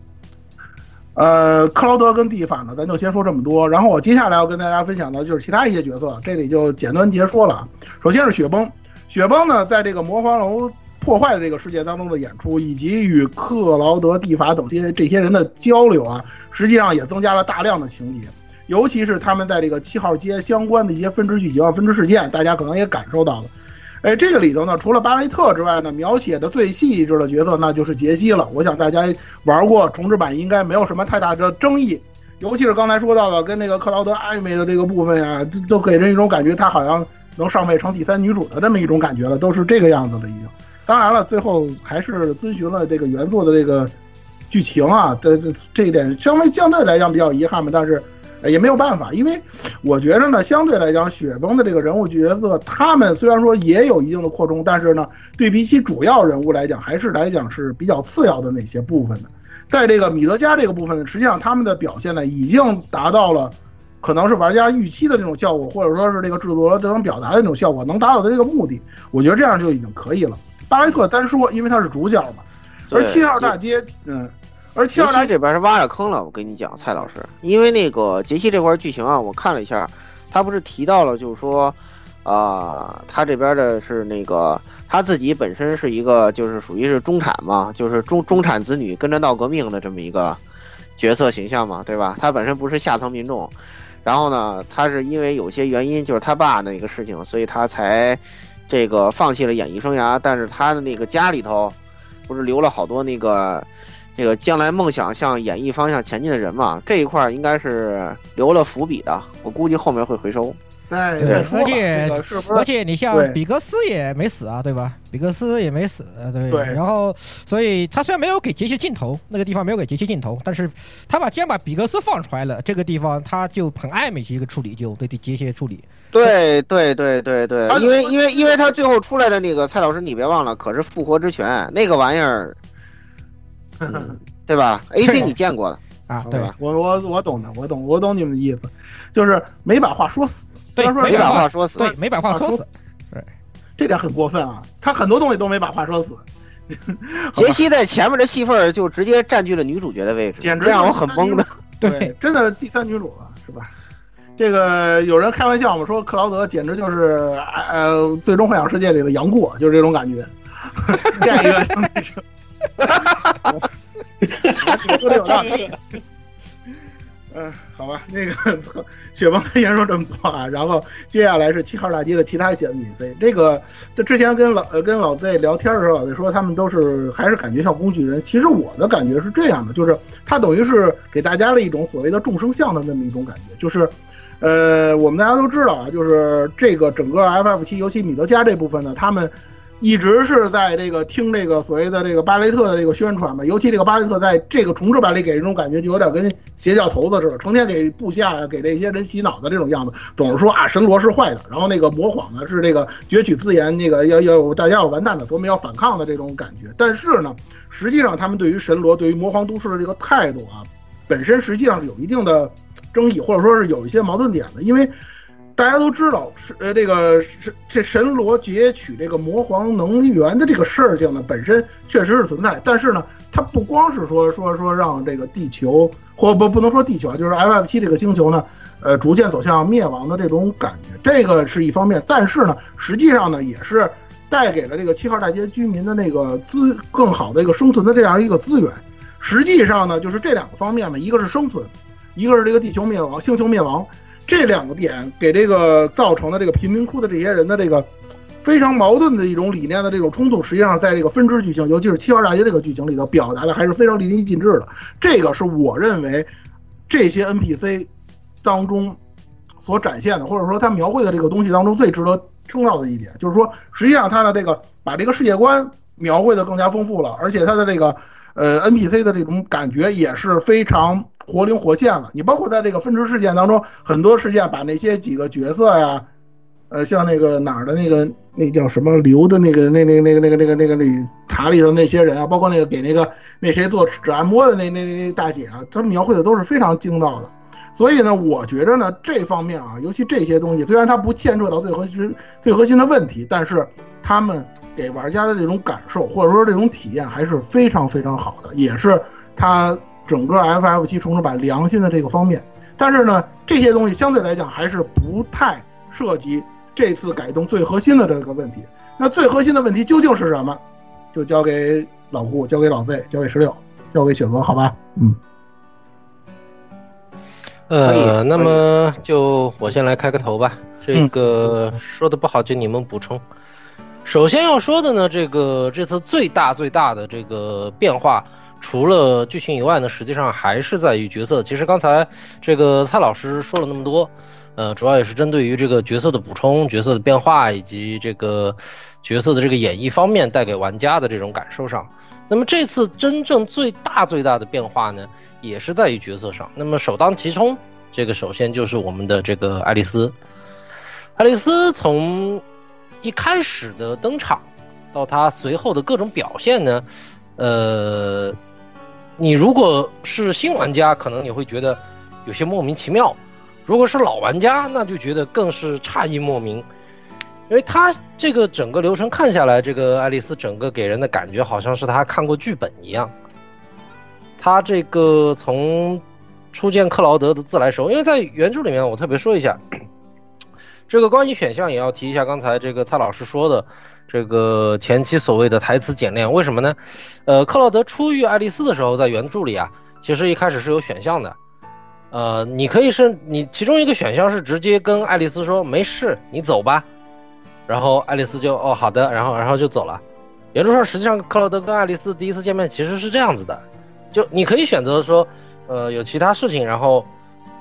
呃，克劳德跟蒂法呢，咱就先说这么多，然后我接下来要跟大家分享的就是其他一些角色，这里就简单结说了。首先是雪崩，雪崩呢，在这个魔方楼。破坏的这个世界当中的演出，以及与克劳德、蒂法等些这些人的交流啊，实际上也增加了大量的情节，尤其是他们在这个七号街相关的一些分支剧情、分支事件，大家可能也感受到了。哎，这个里头呢，除了巴雷特之外呢，描写的最细致的角色那就是杰西了。我想大家玩过重置版，应该没有什么太大的争议。尤其是刚才说到的跟那个克劳德暧昧的这个部分呀，都给人一种感觉，他好像能上位成第三女主的这么一种感觉了，都是这个样子了已经。当然了，最后还是遵循了这个原作的这个剧情啊，这这这一点稍微相对来讲比较遗憾吧。但是，也没有办法，因为我觉得呢，相对来讲，雪崩的这个人物角色，他们虽然说也有一定的扩充，但是呢，对比起主要人物来讲，还是来讲是比较次要的那些部分的。在这个米德加这个部分，实际上他们的表现呢，已经达到了可能是玩家预期的这种效果，或者说是这个制作和这种表达的这种效果能达到的这个目的，我觉得这样就已经可以了。巴雷特单说，因为他是主角嘛，而七号大街，嗯，而七号大街这边是挖了坑了。我跟你讲，蔡老师，因为那个杰西这块剧情啊，我看了一下，他不是提到了，就是说，啊，他这边的是那个。他自己本身是一个，就是属于是中产嘛，就是中中产子女跟着闹革命的这么一个角色形象嘛，对吧？他本身不是下层民众，然后呢，他是因为有些原因，就是他爸那个事情，所以他才这个放弃了演艺生涯。但是他的那个家里头，不是留了好多那个这个将来梦想向演艺方向前进的人嘛？这一块应该是留了伏笔的，我估计后面会回收。再再说而且是不是？而且你像比格斯也没死啊，对吧？比格斯也没死，对。对。然后，所以他虽然没有给杰西镜头，那个地方没有给杰西镜头，但是他把既然把比格斯放出来了，这个地方他就很暧昧一个处理，就对杰西处理。对对对对对，因为因为因为他最后出来的那个蔡老师，你别忘了，可是复活之拳那个玩意儿，[LAUGHS] 对吧？A C 你见过的啊？对吧？我我我懂的，我懂我懂你们的意思，就是没把话说死。对，没把话说死，对，没把话说死，对，这点很过分啊！他很多东西都没把话说死。[LAUGHS] 杰西在前面的戏份就直接占据了女主角的位置，简直让我很懵的。对，真的第三女主了，是吧？这个有人开玩笑嘛，说克劳德简直就是呃最终幻想世界里的杨过，就是这种感觉。[LAUGHS] 见一个就那什么，[LAUGHS] 说的有道理。嗯，好吧，那个雪崩先说这么多啊，然后接下来是七号大街的其他一些 NPC。这个，这之前跟老呃跟老 Z 聊天的时候，老 Z 说他们都是还是感觉像工具人。其实我的感觉是这样的，就是他等于是给大家了一种所谓的众生相的那么一种感觉，就是，呃，我们大家都知道啊，就是这个整个 FF 七，尤其米德加这部分呢，他们。一直是在这个听这个所谓的这个巴雷特的这个宣传嘛，尤其这个巴雷特在这个重置版里给人一种感觉就有点跟邪教头子似的，成天给部下给这些人洗脑的这种样子，总是说啊神罗是坏的，然后那个魔谎呢是这个攫取资源，那个要要大家要完蛋的，所以我们要反抗的这种感觉。但是呢，实际上他们对于神罗、对于魔皇都市的这个态度啊，本身实际上是有一定的争议，或者说是有一些矛盾点的，因为。大家都知道，是呃，这个是这神罗劫取这个魔皇能源的这个事情呢，本身确实是存在。但是呢，它不光是说说说让这个地球，或不不能说地球啊，就是 F F 七这个星球呢，呃，逐渐走向灭亡的这种感觉，这个是一方面。但是呢，实际上呢，也是带给了这个七号大街居民的那个资更好的一个生存的这样一个资源。实际上呢，就是这两个方面嘛，一个是生存，一个是这个地球灭亡，星球灭亡。这两个点给这个造成的这个贫民窟的这些人的这个 [TSK] 非常矛盾的一种理念的这种冲突，实际上在这个分支剧情，尤其是七号大街这个剧情里头表达的还是非常淋漓尽致的。这个是我认为这些 NPC 当中所展现的，或者说他描绘的这个东西当中最值得称道的一点，就是说实际上他的这个把这个世界观描绘的更加丰富了，而且他的这个呃 NPC 的这种感觉也是非常。活灵活现了，你包括在这个分支事件当中，很多事件把那些几个角色呀，呃，像那个哪儿的那个那叫什么刘的那个那那那个那个那个那个那塔里头那些人啊，包括那个给那个那谁做指按摩的那那那大姐啊，他们描绘的都是非常精到的。所以呢，我觉着呢，这方面啊，尤其这些东西，虽然它不牵扯到最核心最核心的问题，但是他们给玩家的这种感受或者说这种体验还是非常非常好的，也是他。整个 FF 七重置版良心的这个方面，但是呢，这些东西相对来讲还是不太涉及这次改动最核心的这个问题。那最核心的问题究竟是什么？就交给老顾，交给老 Z，交给十六，交给雪哥，好吧？嗯。呃，那么就我先来开个头吧。这个说的不好，就你们补充。首先要说的呢，这个这次最大最大的这个变化。除了剧情以外呢，实际上还是在于角色。其实刚才这个蔡老师说了那么多，呃，主要也是针对于这个角色的补充、角色的变化以及这个角色的这个演绎方面带给玩家的这种感受上。那么这次真正最大最大的变化呢，也是在于角色上。那么首当其冲这个首先就是我们的这个爱丽丝。爱丽丝从一开始的登场到她随后的各种表现呢，呃，你如果是新玩家，可能你会觉得有些莫名其妙；如果是老玩家，那就觉得更是诧异莫名。因为他这个整个流程看下来，这个爱丽丝整个给人的感觉好像是他看过剧本一样。他这个从初见克劳德的自来熟，因为在原著里面，我特别说一下，这个关于选项也要提一下。刚才这个蔡老师说的，这个前期所谓的台词简练，为什么呢？呃，克劳德初遇爱丽丝的时候，在原著里啊，其实一开始是有选项的。呃，你可以是你其中一个选项是直接跟爱丽丝说没事，你走吧。然后爱丽丝就哦好的，然后然后就走了。原著上实际上克劳德跟爱丽丝第一次见面其实是这样子的，就你可以选择说，呃有其他事情，然后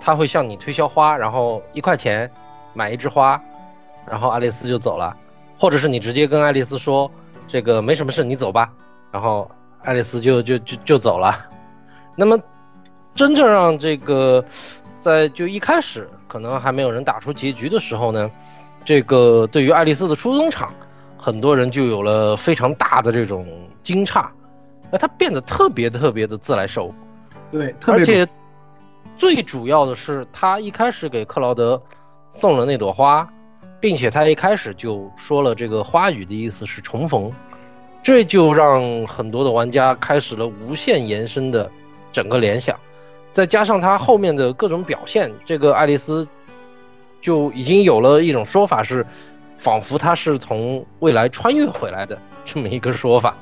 他会向你推销花，然后一块钱买一枝花，然后爱丽丝就走了，或者是你直接跟爱丽丝说这个没什么事，你走吧，然后爱丽丝就就就就走了。[LAUGHS] 那么真正让这个在就一开始可能还没有人打出结局的时候呢？这个对于爱丽丝的初登场，很多人就有了非常大的这种惊诧，那她变得特别特别的自来熟，对，而且最主要的是，她一开始给克劳德送了那朵花，并且他一开始就说了这个花语的意思是重逢，这就让很多的玩家开始了无限延伸的整个联想，再加上他后面的各种表现，这个爱丽丝。就已经有了一种说法是，仿佛他是从未来穿越回来的这么一个说法，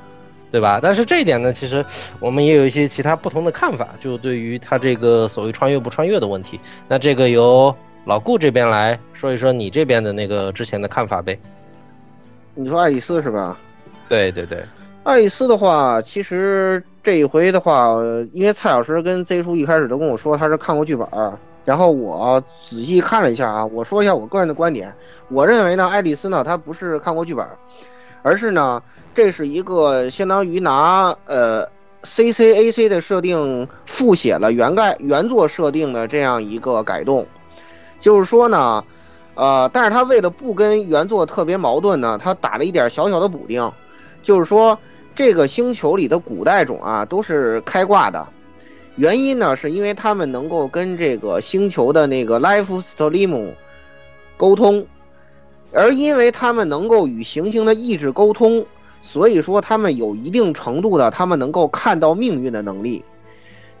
对吧？但是这一点呢，其实我们也有一些其他不同的看法。就对于他这个所谓穿越不穿越的问题，那这个由老顾这边来说一说你这边的那个之前的看法呗。你说爱丽丝是吧？对对对，爱丽丝的话，其实这一回的话，因为蔡老师跟 Z 叔一开始都跟我说他是看过剧本。然后我仔细看了一下啊，我说一下我个人的观点。我认为呢，爱丽丝呢，她不是看过剧本，而是呢，这是一个相当于拿呃 C C A C 的设定复写了原盖原作设定的这样一个改动。就是说呢，呃，但是他为了不跟原作特别矛盾呢，他打了一点小小的补丁，就是说这个星球里的古代种啊都是开挂的。原因呢，是因为他们能够跟这个星球的那个 Life Stream 沟通，而因为他们能够与行星的意志沟通，所以说他们有一定程度的他们能够看到命运的能力。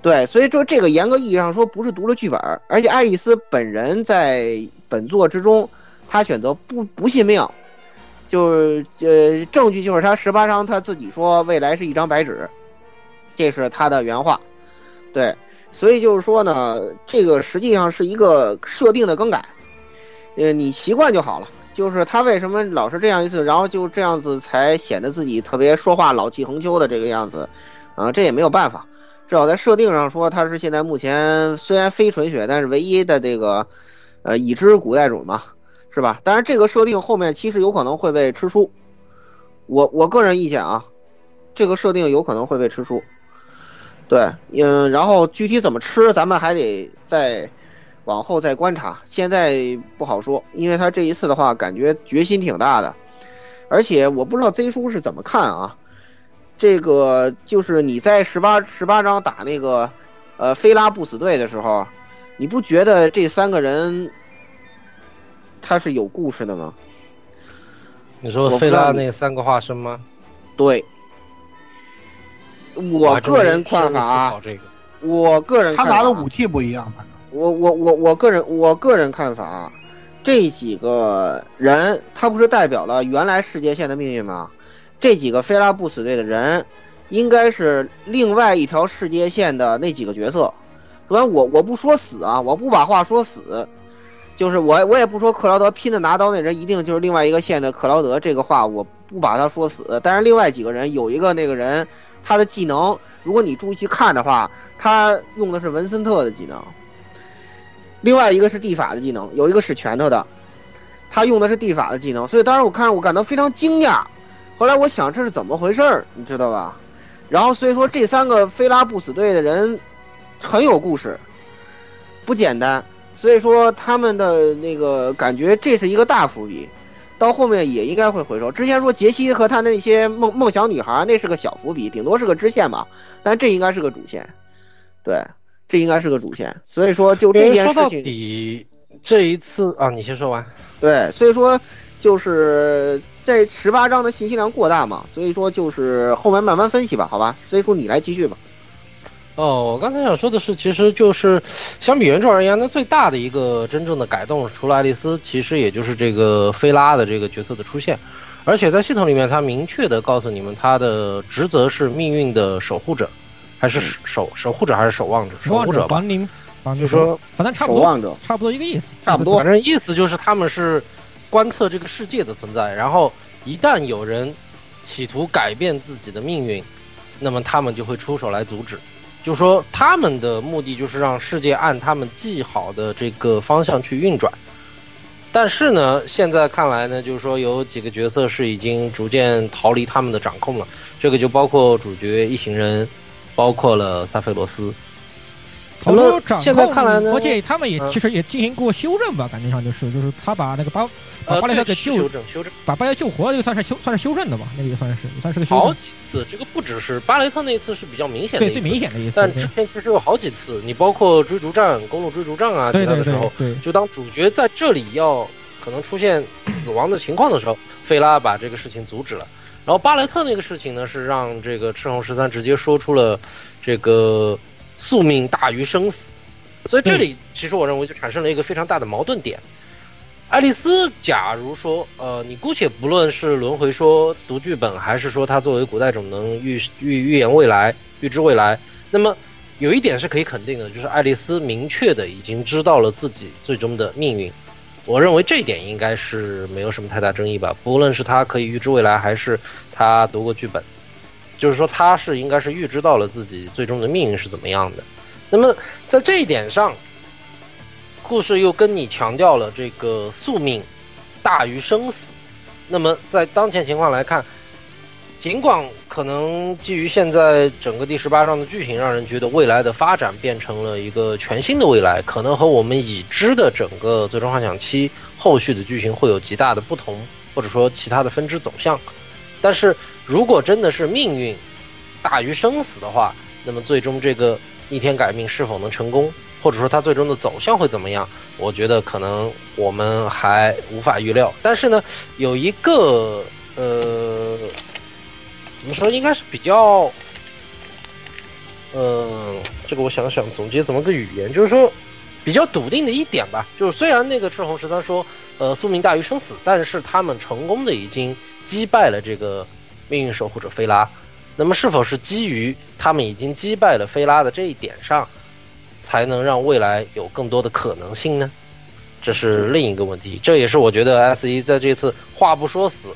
对，所以说这个严格意义上说不是读了剧本，而且爱丽丝本人在本作之中，她选择不不信命，就是呃证据就是她十八章她自己说未来是一张白纸，这是他的原话。对，所以就是说呢，这个实际上是一个设定的更改，呃，你习惯就好了。就是他为什么老是这样一次，然后就这样子才显得自己特别说话老气横秋的这个样子，啊，这也没有办法。至少在设定上说，他是现在目前虽然非纯血，但是唯一的这个，呃，已知古代种嘛，是吧？当然，这个设定后面其实有可能会被吃书。我我个人意见啊，这个设定有可能会被吃书。对，嗯，然后具体怎么吃，咱们还得再往后再观察，现在不好说，因为他这一次的话，感觉决心挺大的，而且我不知道 Z 叔是怎么看啊，这个就是你在十八十八章打那个呃菲拉不死队的时候，你不觉得这三个人他是有故事的吗？你说菲拉那三个化身吗？对。我个人看法啊，我个人他拿的武器不一样，反正我我我我个人我个人看法啊，这几个人他不是代表了原来世界线的命运吗？这几个菲拉不死队的人，应该是另外一条世界线的那几个角色。首先我我不说死啊，我不把话说死，就是我我也不说克劳德拼着拿刀那人一定就是另外一个线的克劳德这个话我不把他说死，但是另外几个人有一个那个人。他的技能，如果你注意去看的话，他用的是文森特的技能。另外一个是地法的技能，有一个使拳头的，他用的是地法的技能。所以当时我看我感到非常惊讶。后来我想这是怎么回事儿，你知道吧？然后所以说这三个菲拉不死队的人很有故事，不简单。所以说他们的那个感觉这是一个大伏笔，到后面也应该会回收。之前说杰西和他的那些梦梦想女孩，那是个小伏笔，顶多是个支线吧，但这应该是个主线，对，这应该是个主线。所以说就这件说到事情，底这一次啊，你先说完。对，所以说就是这十八章的信息量过大嘛，所以说就是后面慢慢分析吧，好吧？所以说你来继续吧。哦，我刚才想说的是，其实就是相比原著而言，那最大的一个真正的改动，除了爱丽丝，其实也就是这个菲拉的这个角色的出现，而且在系统里面，它明确的告诉你们，他的职责是命运的守护者，还是守守护者，还是守望者？守护者吧。就说反正差不多，差不多一个意思，差不多。反正意思就是他们是观测这个世界的存在，然后一旦有人企图改变自己的命运，那么他们就会出手来阻止。就说他们的目的就是让世界按他们记好的这个方向去运转，但是呢，现在看来呢，就是说有几个角色是已经逐渐逃离他们的掌控了，这个就包括主角一行人，包括了萨菲罗斯。那么现在看来呢，而且他们也其实也进行过修正吧，感觉上就是就是他把那个巴把巴雷特给救修正修正，把巴雷特救活了，这个算是修算是修正的吧，那个也算是也算是个修好几次，这个不只是巴雷特那一次是比较明显的，对最明显的一次，但之前其实有好几次，你包括追逐战、公路追逐战啊，其他的时候，就当主角在这里要可能出现死亡的情况的时候，费拉把这个事情阻止了。然后巴雷特那个事情呢，是让这个赤红十三直接说出了这个宿命大于生死。所以这里其实我认为就产生了一个非常大的矛盾点。爱丽丝，假如说，呃，你姑且不论是轮回说读剧本，还是说她作为古代种能预预预言未来、预知未来，那么有一点是可以肯定的，就是爱丽丝明确的已经知道了自己最终的命运。我认为这一点应该是没有什么太大争议吧。不论是她可以预知未来，还是她读过剧本，就是说他是应该是预知到了自己最终的命运是怎么样的。那么在这一点上，故事又跟你强调了这个宿命大于生死。那么在当前情况来看，尽管可能基于现在整个第十八章的剧情，让人觉得未来的发展变成了一个全新的未来，可能和我们已知的整个《最终幻想七》后续的剧情会有极大的不同，或者说其他的分支走向。但是如果真的是命运大于生死的话，那么最终这个。逆天改命是否能成功，或者说它最终的走向会怎么样？我觉得可能我们还无法预料。但是呢，有一个呃，怎么说，应该是比较，嗯，这个我想想总结怎么个语言，就是说比较笃定的一点吧。就是虽然那个赤红十三说，呃，宿命大于生死，但是他们成功的已经击败了这个命运守护者菲拉。那么，是否是基于他们已经击败了菲拉的这一点上，才能让未来有更多的可能性呢？这是另一个问题。这也是我觉得 S 一在这次话不说死，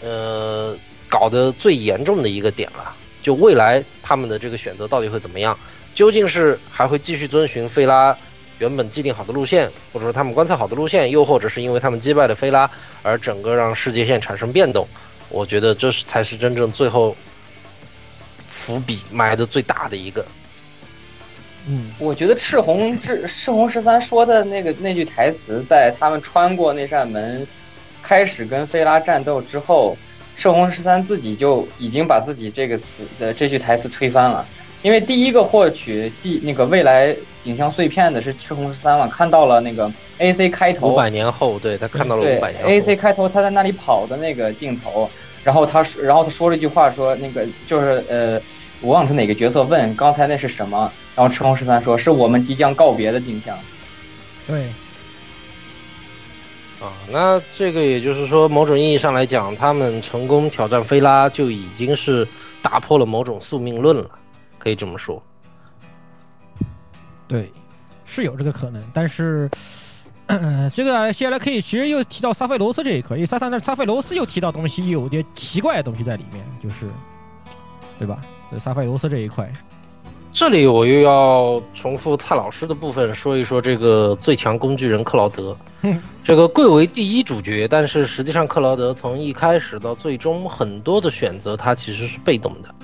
呃，搞得最严重的一个点了。就未来他们的这个选择到底会怎么样？究竟是还会继续遵循菲拉原本既定好的路线，或者说他们观测好的路线，又或者是因为他们击败了菲拉而整个让世界线产生变动？我觉得这是才是真正最后。伏笔埋的最大的一个，嗯，我觉得赤红赤赤红十三说的那个那句台词，在他们穿过那扇门，开始跟菲拉战斗之后，赤红十三自己就已经把自己这个词的这句台词推翻了。因为第一个获取记那个未来景象碎片的是赤红十三嘛，看到了那个 A C 开头五百年后，对他看到了五百年 A C 开头他在那里跑的那个镜头。然后他，然后他说了一句话，说那个就是呃，我忘了是哪个角色问刚才那是什么。然后赤红十三说，是我们即将告别的景象。对。啊，那这个也就是说，某种意义上来讲，他们成功挑战菲拉，就已经是打破了某种宿命论了，可以这么说。对，是有这个可能，但是。嗯，这个接下来可以，其实又提到萨菲罗斯这一块，因为萨萨那萨菲罗斯又提到东西，有点奇怪的东西在里面，就是，对吧？萨菲罗斯这一块，这里我又要重复蔡老师的部分，说一说这个最强工具人克劳德。这个贵为第一主角，但是实际上克劳德从一开始到最终很多的选择，他其实是被动的。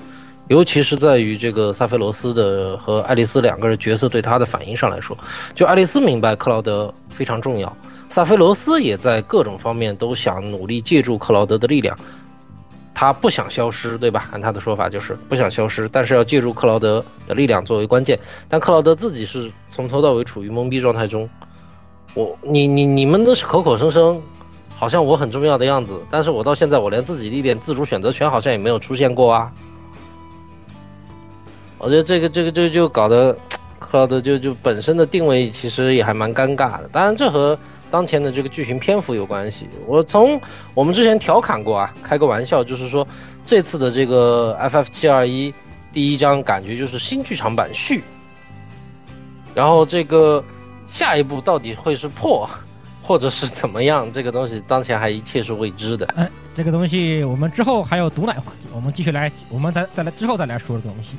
尤其是在于这个萨菲罗斯的和爱丽丝两个人角色对他的反应上来说，就爱丽丝明白克劳德非常重要，萨菲罗斯也在各种方面都想努力借助克劳德的力量，他不想消失，对吧？按他的说法就是不想消失，但是要借助克劳德的力量作为关键，但克劳德自己是从头到尾处于懵逼状态中。我你你你们都是口口声声，好像我很重要的样子，但是我到现在我连自己一点自主选择权好像也没有出现过啊。我觉得这个这个这个就搞得克劳德就就本身的定位其实也还蛮尴尬的。当然这和当前的这个剧情篇幅有关系。我从我们之前调侃过啊，开个玩笑，就是说这次的这个 FF 七二一第一章感觉就是新剧场版续，然后这个。下一步到底会是破，或者是怎么样？这个东西当前还一切是未知的。哎，这个东西我们之后还有毒奶环节，我们继续来，我们再再来之后再来说这个东西。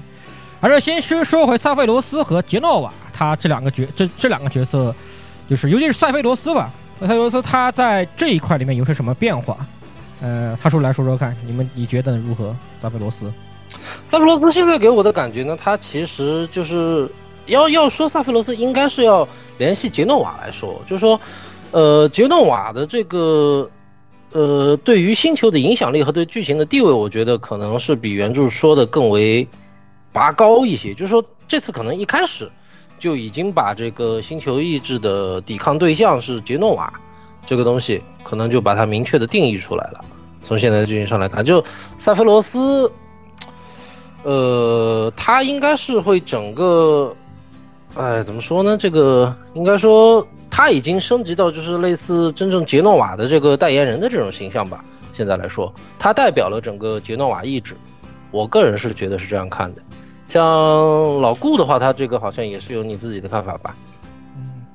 还是先说说回萨菲罗斯和杰诺瓦，他这两个角这这两个角色，就是尤其是萨菲罗斯吧。萨菲罗斯他在这一块里面有些什么变化？呃，他说来说说看，你们你觉得如何？萨菲罗斯，萨菲罗斯现在给我的感觉呢，他其实就是要要说萨菲罗斯应该是要。联系杰诺瓦来说，就是说，呃，杰诺瓦的这个，呃，对于星球的影响力和对剧情的地位，我觉得可能是比原著说的更为拔高一些。就是说，这次可能一开始就已经把这个星球意志的抵抗对象是杰诺瓦这个东西，可能就把它明确的定义出来了。从现在的剧情上来看，就塞菲罗斯，呃，他应该是会整个。哎，怎么说呢？这个应该说他已经升级到就是类似真正杰诺瓦的这个代言人的这种形象吧。现在来说，他代表了整个杰诺瓦意志。我个人是觉得是这样看的。像老顾的话，他这个好像也是有你自己的看法吧？嗯，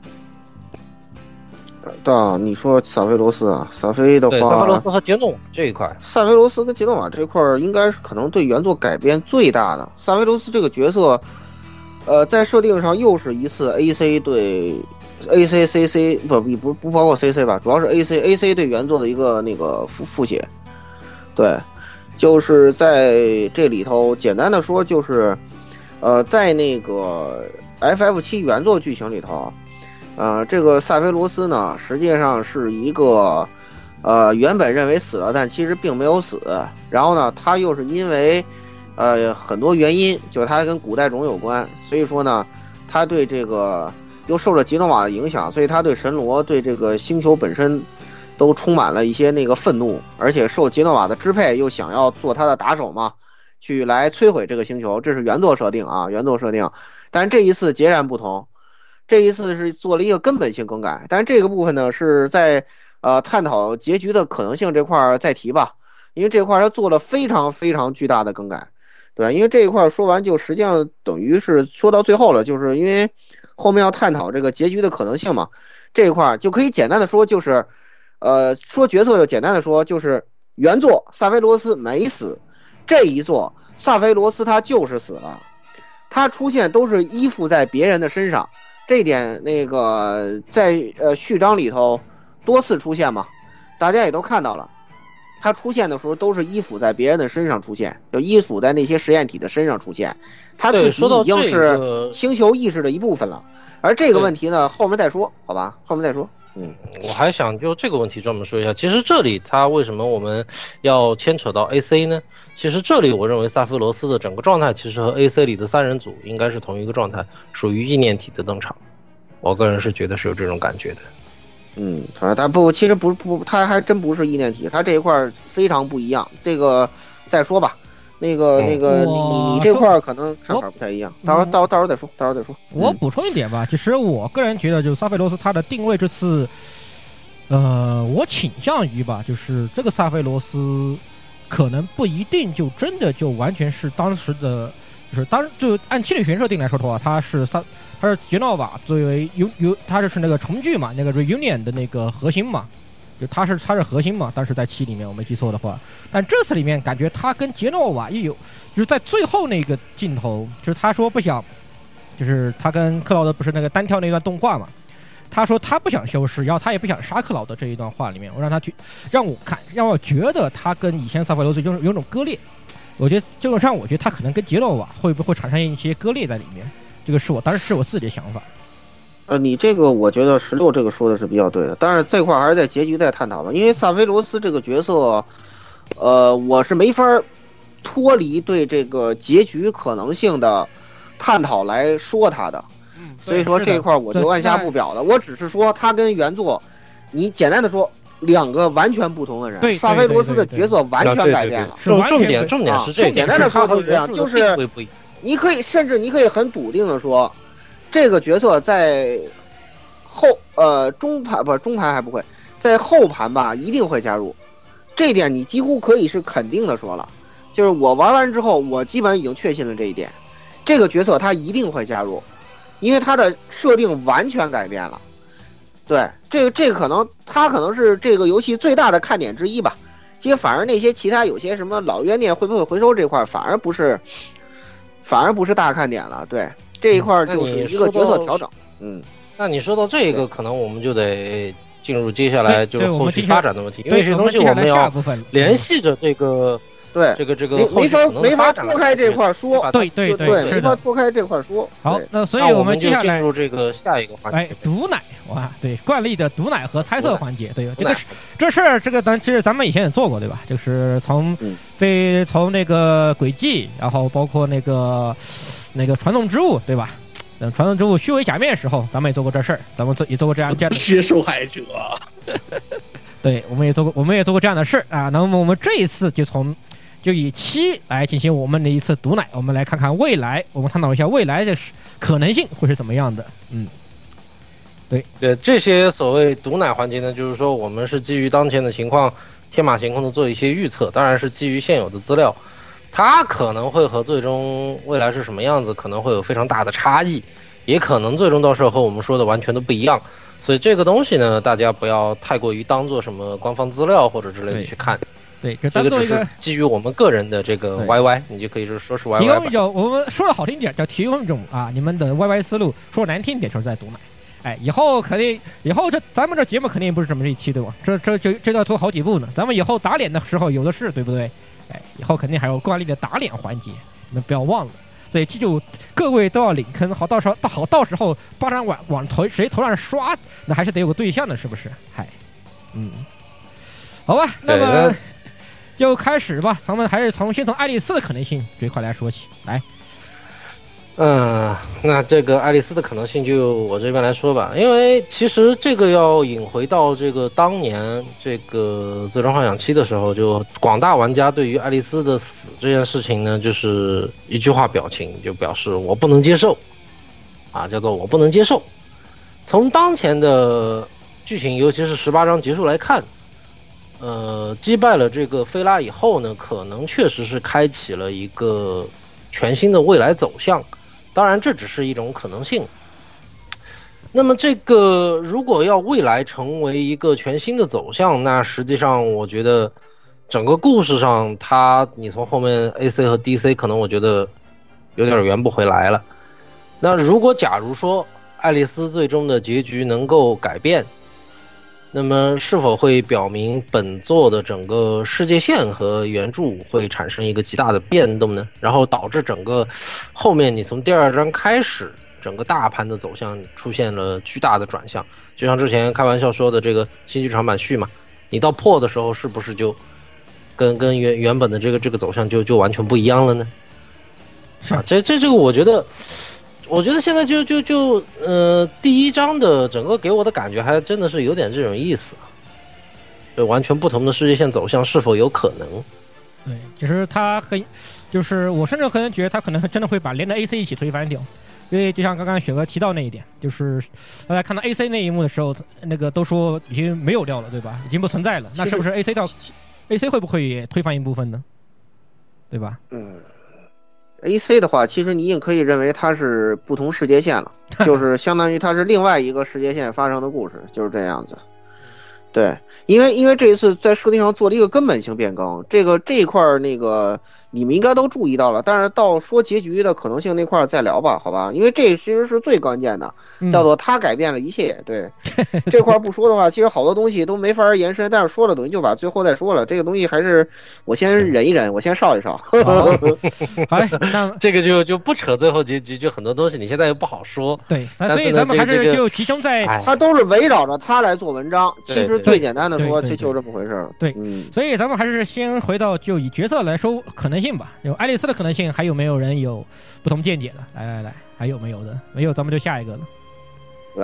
对啊，你说萨菲罗斯啊，萨菲的话，萨菲罗斯和杰诺瓦这一块，萨菲罗斯跟杰诺瓦这一块应该是可能对原作改编最大的。萨菲罗斯这个角色。呃，在设定上又是一次 A C 对 A C C C 不不不不包括 C C 吧，主要是 A C A C 对原作的一个那个复复写，对，就是在这里头简单的说就是，呃，在那个 F F 七原作剧情里头，呃，这个萨菲罗斯呢实际上是一个，呃，原本认为死了，但其实并没有死，然后呢，他又是因为。呃，很多原因就是它跟古代种有关，所以说呢，他对这个又受了吉诺瓦的影响，所以他对神罗对这个星球本身都充满了一些那个愤怒，而且受吉诺瓦的支配，又想要做他的打手嘛，去来摧毁这个星球，这是原作设定啊，原作设定。但是这一次截然不同，这一次是做了一个根本性更改，但是这个部分呢是在呃探讨结局的可能性这块再提吧，因为这块他做了非常非常巨大的更改。对，因为这一块说完就实际上等于是说到最后了，就是因为后面要探讨这个结局的可能性嘛，这一块就可以简单的说就是，呃，说角色就简单的说就是原作萨菲罗斯没死，这一座萨菲罗斯他就是死了，他出现都是依附在别人的身上，这点那个在呃序章里头多次出现嘛，大家也都看到了。他出现的时候都是依附在别人的身上出现，就依附在那些实验体的身上出现，他自己已经是星球意识的一部分了。而这个问题呢，后面再说，好吧，后面再说。嗯，我还想就这个问题专门说一下。其实这里他为什么我们要牵扯到 AC 呢？其实这里我认为萨菲罗斯的整个状态其实和 AC 里的三人组应该是同一个状态，属于意念体的登场。我个人是觉得是有这种感觉的。嗯，反正他不，其实不不，他还真不是意念体，他这一块非常不一样。这个再说吧，那个那个，你你你这块可能看法不太一样，到时候到到时候再说，到时候再说。我补充一点吧，其实我个人觉得，就是萨菲罗斯他的定位这次，呃，我倾向于吧，就是这个萨菲罗斯可能不一定就真的就完全是当时的，就是当就按七里玄设定来说的话，他是萨。他是杰诺瓦作为有有，他就是那个重聚嘛，那个 reunion 的那个核心嘛，就他是他是核心嘛。当时在七里面我没记错的话，但这次里面感觉他跟杰诺瓦也有，就是在最后那个镜头，就是他说不想，就是他跟克劳德不是那个单挑那段动画嘛，他说他不想消失，然后他也不想杀克劳德这一段话里面，我让他去让我看，让我觉得他跟以前萨菲罗斯有有种割裂，我觉得基本上，我觉得他可能跟杰诺瓦会不会产生一些割裂在里面，这个是我当时是我自己的想法。呃，你这个我觉得十六这个说的是比较对的，但是这块还是在结局再探讨吧，因为萨菲罗斯这个角色，呃，我是没法脱离对这个结局可能性的探讨来说他的，所以说这块我就按下不表了。我只是说他跟原作，你简单的说。两个完全不同的人，萨菲罗斯的角色完全改变了。重重点重点是这个，简单的说就是这样，就是你可以甚至你可以很笃定的说，这个角色在后呃中盘不是中盘还不会，在后盘吧一定会加入，这点你几乎可以是肯定的说了。就是我玩完之后，我基本已经确信了这一点，这个角色他一定会加入，因为他的设定完全改变了。对，这个这个可能他可能是这个游戏最大的看点之一吧。其实反而那些其他有些什么老冤念会不会回收这块，反而不是，反而不是大看点了。对这一块就是一个角色调整。嗯，那你说到这个，可能我们就得进入接下来就是后续发展的问题，因为这东西我们要联系着这个。对，这个这个没法没法脱开这块说，对对对，没法脱开这块说。好，那所以我们接下来进入这个下一个环节。哎，毒奶哇，对，惯例的毒奶和猜测环节，对，这个这事儿，这个咱其实咱们以前也做过，对吧？就是从对从那个轨迹，然后包括那个那个传送之物，对吧？等传送之物虚伪假面的时候，咱们也做过这事儿，咱们做也做过这样这样的。接受害者。[LAUGHS] 对，我们也做过，我们也做过这样的事儿啊。那么我们这一次就从。就以七来进行我们的一次毒奶，我们来看看未来，我们探讨一下未来的可能性会是怎么样的。嗯，对对，这些所谓毒奶环节呢，就是说我们是基于当前的情况，天马行空的做一些预测，当然是基于现有的资料，它可能会和最终未来是什么样子，可能会有非常大的差异，也可能最终到时候和我们说的完全都不一样。所以这个东西呢，大家不要太过于当做什么官方资料或者之类的去看。对，这个只是基于我们个人的这个 YY，你就可以说说是 YY。提供一种，我们说的好听点叫提供一种啊，你们的 YY 思路；说难听点就是在毒奶。哎，以后肯定，以后这咱们这节目肯定不是这么一期对吧？这这这这要拖好几步呢。咱们以后打脸的时候有的是，对不对？哎，以后肯定还有惯例的打脸环节，你们不要忘了。所以记住，各位都要领坑，好到时候到好到时候巴掌往往头谁头上刷，那还是得有个对象的，是不是？嗨，嗯，好吧，那么。就开始吧，咱们还是从先从爱丽丝的可能性这一块来说起。来，嗯，那这个爱丽丝的可能性就我这边来说吧，因为其实这个要引回到这个当年这个《最终幻想七》的时候，就广大玩家对于爱丽丝的死这件事情呢，就是一句话表情，就表示我不能接受，啊，叫做我不能接受。从当前的剧情，尤其是十八章结束来看。呃，击败了这个菲拉以后呢，可能确实是开启了一个全新的未来走向。当然，这只是一种可能性。那么，这个如果要未来成为一个全新的走向，那实际上我觉得整个故事上，它你从后面 A C 和 D C 可能我觉得有点圆不回来了。那如果假如说爱丽丝最终的结局能够改变。那么是否会表明本作的整个世界线和原著会产生一个极大的变动呢？然后导致整个后面你从第二章开始，整个大盘的走向出现了巨大的转向，就像之前开玩笑说的这个新剧场版续嘛，你到破的时候是不是就跟跟原原本的这个这个走向就就完全不一样了呢？啊，这这这个我觉得。我觉得现在就就就呃，第一章的整个给我的感觉还真的是有点这种意思，就完全不同的世界线走向是否有可能？对，其实他很，就是我甚至可能觉得他可能真的会把连着 AC 一起推翻掉，因为就像刚刚雪哥提到那一点，就是大家看到 AC 那一幕的时候，那个都说已经没有掉了，对吧？已经不存在了，那是不是 AC 到 AC 会不会也推翻一部分呢？对吧？嗯。A C 的话，其实你也可以认为它是不同世界线了，[LAUGHS] 就是相当于它是另外一个世界线发生的故事，就是这样子。对，因为因为这一次在设定上做了一个根本性变更，这个这一块那个你们应该都注意到了。但是到说结局的可能性那块儿再聊吧，好吧？因为这其实是最关键的，嗯叫做他改变了一切。对这块儿不说的话，其实好多东西都没法延伸。但是说了等于就把最后再说了，这个东西还是我先忍一忍，我先烧一烧。[LAUGHS] 好嘞，那 [LAUGHS] 这个就就不扯最后结局，就很多东西你现在又不好说。对，所以咱们还是就集中在哎他都是围绕着他来做文章。其实最简单的说，就就这么回事儿。对，嗯，所以咱们还是先回到就以角色来说可能性吧。有爱丽丝的可能性，还有没有人有不同见解的？来来来，还有没有的？没有，咱们就下一个了。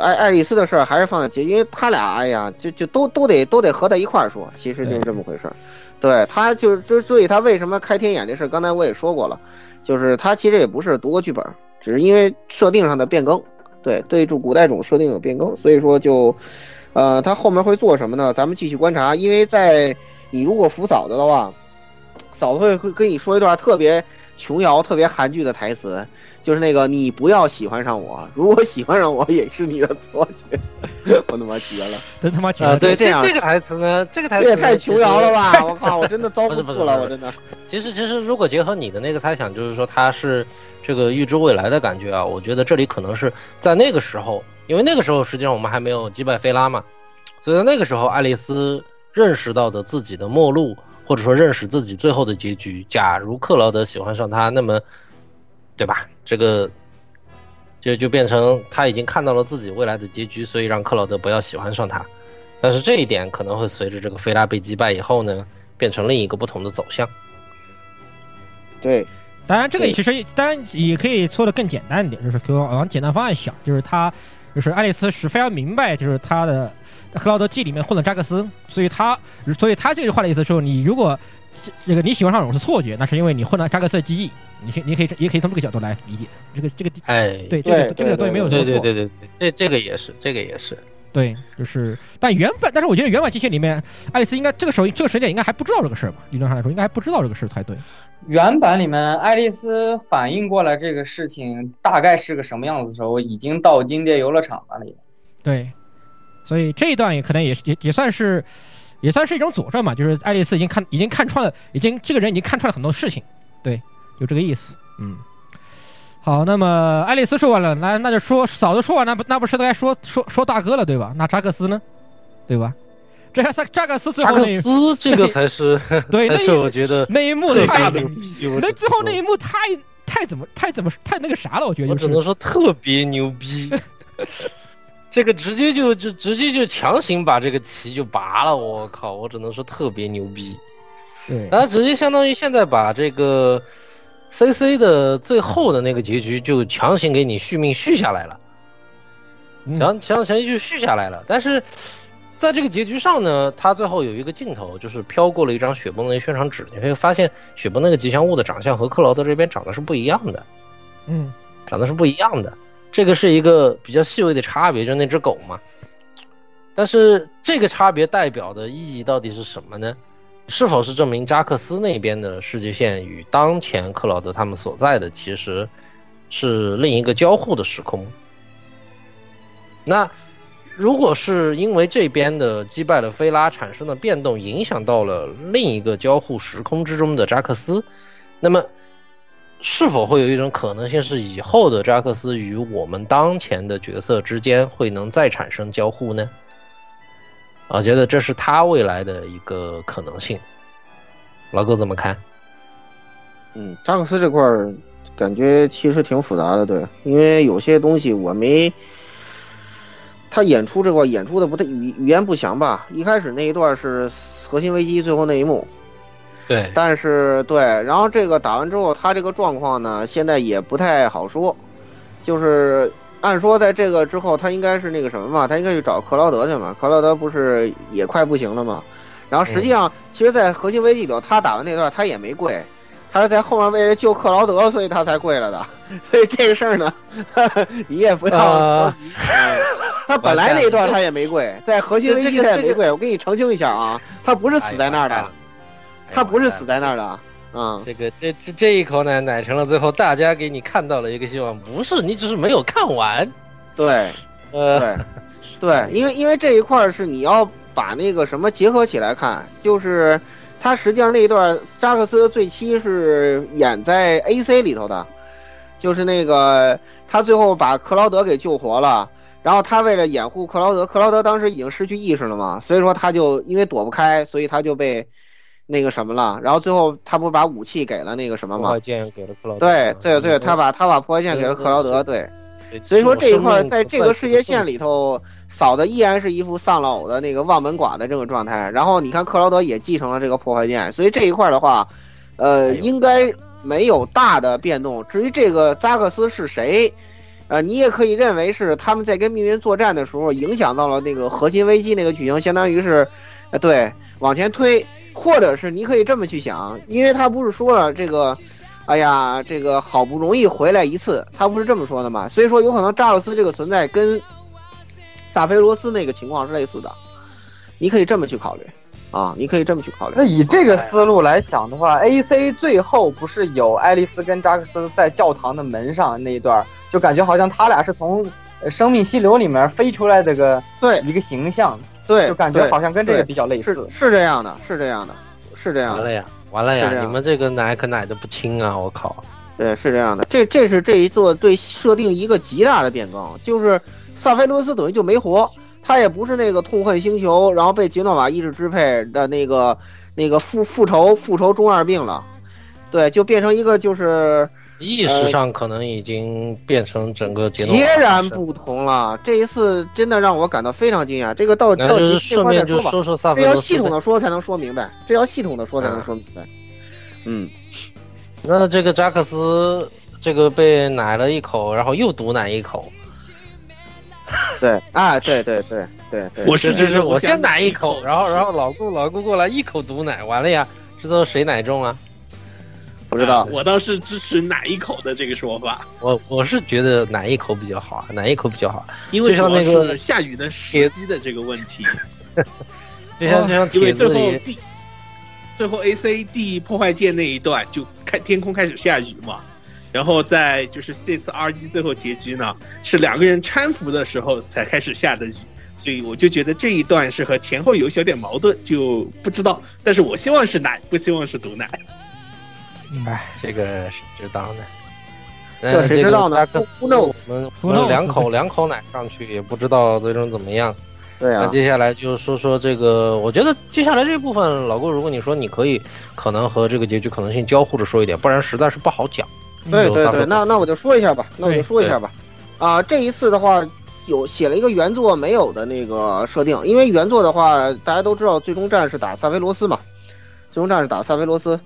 爱爱丽丝的事儿还是放在结，因为他俩，哎呀，就就都都得都得合在一块儿说，其实就是这么回事儿。对他就是之所以他为什么开天眼这事儿，刚才我也说过了，就是他其实也不是读过剧本，只是因为设定上的变更，对对住古代种设定有变更，所以说就，呃，他后面会做什么呢？咱们继续观察，因为在你如果扶嫂子的话，嫂子会会跟你说一段特别琼瑶、特别韩剧的台词，就是那个你不要喜欢上我，如果喜欢上我也是你的错觉。[LAUGHS] 我他妈绝了！真他妈绝啊，了！对这样这个台词呢，这个台词也太琼瑶了吧！[LAUGHS] 我靠，我真的遭不住了，不是不是我真的。其实，其实如果结合你的那个猜想，就是说他是这个预知未来的感觉啊，我觉得这里可能是在那个时候，因为那个时候实际上我们还没有击败菲拉嘛，所以在那个时候，爱丽丝认识到的自己的末路，或者说认识自己最后的结局。假如克劳德喜欢上他，那么，对吧？这个就就变成他已经看到了自己未来的结局，所以让克劳德不要喜欢上他。但是这一点可能会随着这个菲拉被击败以后呢，变成另一个不同的走向。对，当然，这个对其实当然也可以说的更简单一点，就是给我往简单方案想，就是他就是爱丽丝是非常明白，就是他的克劳德记里面混了扎克斯，所以他所以他这句话的意思是，你如果这这个你喜欢上我是错觉，那是因为你混了扎克斯的记忆，你可以你可以也可以从这个角度来理解这个这个哎，对这个这个东西没有错，对对对对对，这这个也是，这个也是。对，就是，但原版，但是我觉得原版机械里面，爱丽丝应该这个时候这个时间点应该还不知道这个事儿吧？理论上来说，应该还不知道这个事儿才对。原版里面，爱丽丝反应过来这个事情大概是个什么样子的时候，已经到金蝶游乐场那里。对，所以这一段也可能也是也也算是也算是一种佐证吧，就是爱丽丝已经看已经看穿了，已经这个人已经看穿了很多事情，对，有这个意思。嗯，好，那么爱丽丝说完了，那那就说嫂子说完了，那不那不是该说说说大哥了对吧？那扎克斯呢，对吧？这还是扎克斯最扎克后那一斯这个才是 [LAUGHS] 对，[LAUGHS] 那是我觉得那一幕太最大的牛逼。我那最后那一幕太太怎么太怎么太那个啥了，我觉得就是我只能说特别牛逼。[LAUGHS] 这个直接就就直接就强行把这个旗就拔了，我靠！我只能说特别牛逼。对，然后直接相当于现在把这个 C C 的最后的那个结局就强行给你续命续下来了，嗯强强强行就续下来了。但是在这个结局上呢，他最后有一个镜头，就是飘过了一张雪崩的宣传纸，你会发现雪崩那个吉祥物的长相和克劳德这边长得是不一样的。嗯，长得是不一样的。这个是一个比较细微的差别，就那只狗嘛。但是这个差别代表的意义到底是什么呢？是否是证明扎克斯那边的世界线与当前克劳德他们所在的其实是另一个交互的时空？那如果是因为这边的击败了菲拉产生的变动，影响到了另一个交互时空之中的扎克斯，那么是否会有一种可能性是以后的扎克斯与我们当前的角色之间会能再产生交互呢？我觉得这是他未来的一个可能性。老哥怎么看？嗯，扎克斯这块儿感觉其实挺复杂的，对，因为有些东西我没，他演出这块演出的不太语语言不详吧。一开始那一段是核心危机最后那一幕，对，但是对，然后这个打完之后，他这个状况呢，现在也不太好说，就是按说在这个之后，他应该是那个什么嘛，他应该去找克劳德去嘛，克劳德不是也快不行了嘛？然后实际上，其实，在核心危机里头，他打完那段他也没跪，他是在后面为了救克劳德，所以他才跪了的。[LAUGHS] 所以这个事儿呢，[LAUGHS] 你也不要他本来那一段他也没跪，在核心危机他也没跪。我给你澄清一下啊，他不是死在那儿的，他不是死在那儿的。嗯，这个这这这一口奶奶成了最后大家给你看到了一个希望，不是你只是没有看完。对，[LAUGHS] 呃，对，对，因为因为这一块儿是你要把那个什么结合起来看，就是他实际上那一段扎克斯的醉妻是演在 AC 里头的，就是那个他最后把克劳德给救活了，然后他为了掩护克劳德，克劳德当时已经失去意识了嘛，所以说他就因为躲不开，所以他就被那个什么了，然后最后他不是把武器给了那个什么吗破坏，剑给了克劳德。对对对，他把他把破坏剑给了克劳德，对。所以说这一块在这个世界线里头，扫的依然是一副丧老偶的那个望门寡的这个状态。然后你看克劳德也继承了这个破坏剑，所以这一块的话，呃，应该没有大的变动。至于这个扎克斯是谁，呃，你也可以认为是他们在跟命运作战的时候影响到了那个核心危机那个剧情，相当于是，呃，对，往前推，或者是你可以这么去想，因为他不是说了这个。哎呀，这个好不容易回来一次，他不是这么说的嘛？所以说，有可能扎克斯这个存在跟萨菲罗斯那个情况是类似的，你可以这么去考虑啊，你可以这么去考虑。那以这个思路来想的话，A C 最后不是有爱丽丝跟扎克斯在教堂的门上那一段，就感觉好像他俩是从生命溪流里面飞出来这个对一个形象，对，就感觉好像跟这个比较类似。是是这样的，是这样的，是这样的。完了呀，完了呀！你们这个奶可奶的不轻啊！我靠。对，是这样的，这这是这一座对设定一个极大的变更，就是萨菲罗斯等于就没活，他也不是那个痛恨星球，然后被杰诺瓦意志支配的那个那个复复仇复仇中二病了，对，就变成一个就是意识上可能已经变成整个截然不同了。这一次真的让我感到非常惊讶，这个到到底顺便就说说萨这要系统的说才能说明白，这要系统的说才能说明白，嗯。那这个扎克斯，这个被奶了一口，然后又毒奶一口。对，啊，对对 [LAUGHS] 对对对，我是就是我先奶一口，然后然后老顾老顾过来一口毒奶，完了呀，这都谁奶中啊？不知道，我倒是支持奶一口的这个说法。我我是觉得奶一口比较好，奶一口比较好，因为像那个下雨的时机的这个问题。[LAUGHS] 就像就像因为最后第最后 A C D 破坏键那一段就开。天空开始下雨嘛，然后在就是这次 R G 最后结局呢，是两个人搀扶的时候才开始下的雨，所以我就觉得这一段是和前后有小点矛盾，就不知道。但是我希望是奶，不希望是毒奶。哎，这个谁知道呢。这谁知道呢？Who knows？我们两口两口奶上去也不知道最终怎么样。对啊，那接下来就说说这个，我觉得接下来这部分，老郭，如果你说你可以，可能和这个结局可能性交互着说一点，不然实在是不好讲。对对对，那那我就说一下吧，那我就说一下吧。啊，这一次的话，有写了一个原作没有的那个设定，因为原作的话，大家都知道，最终战是打萨菲罗斯嘛，最终战是打萨菲罗斯，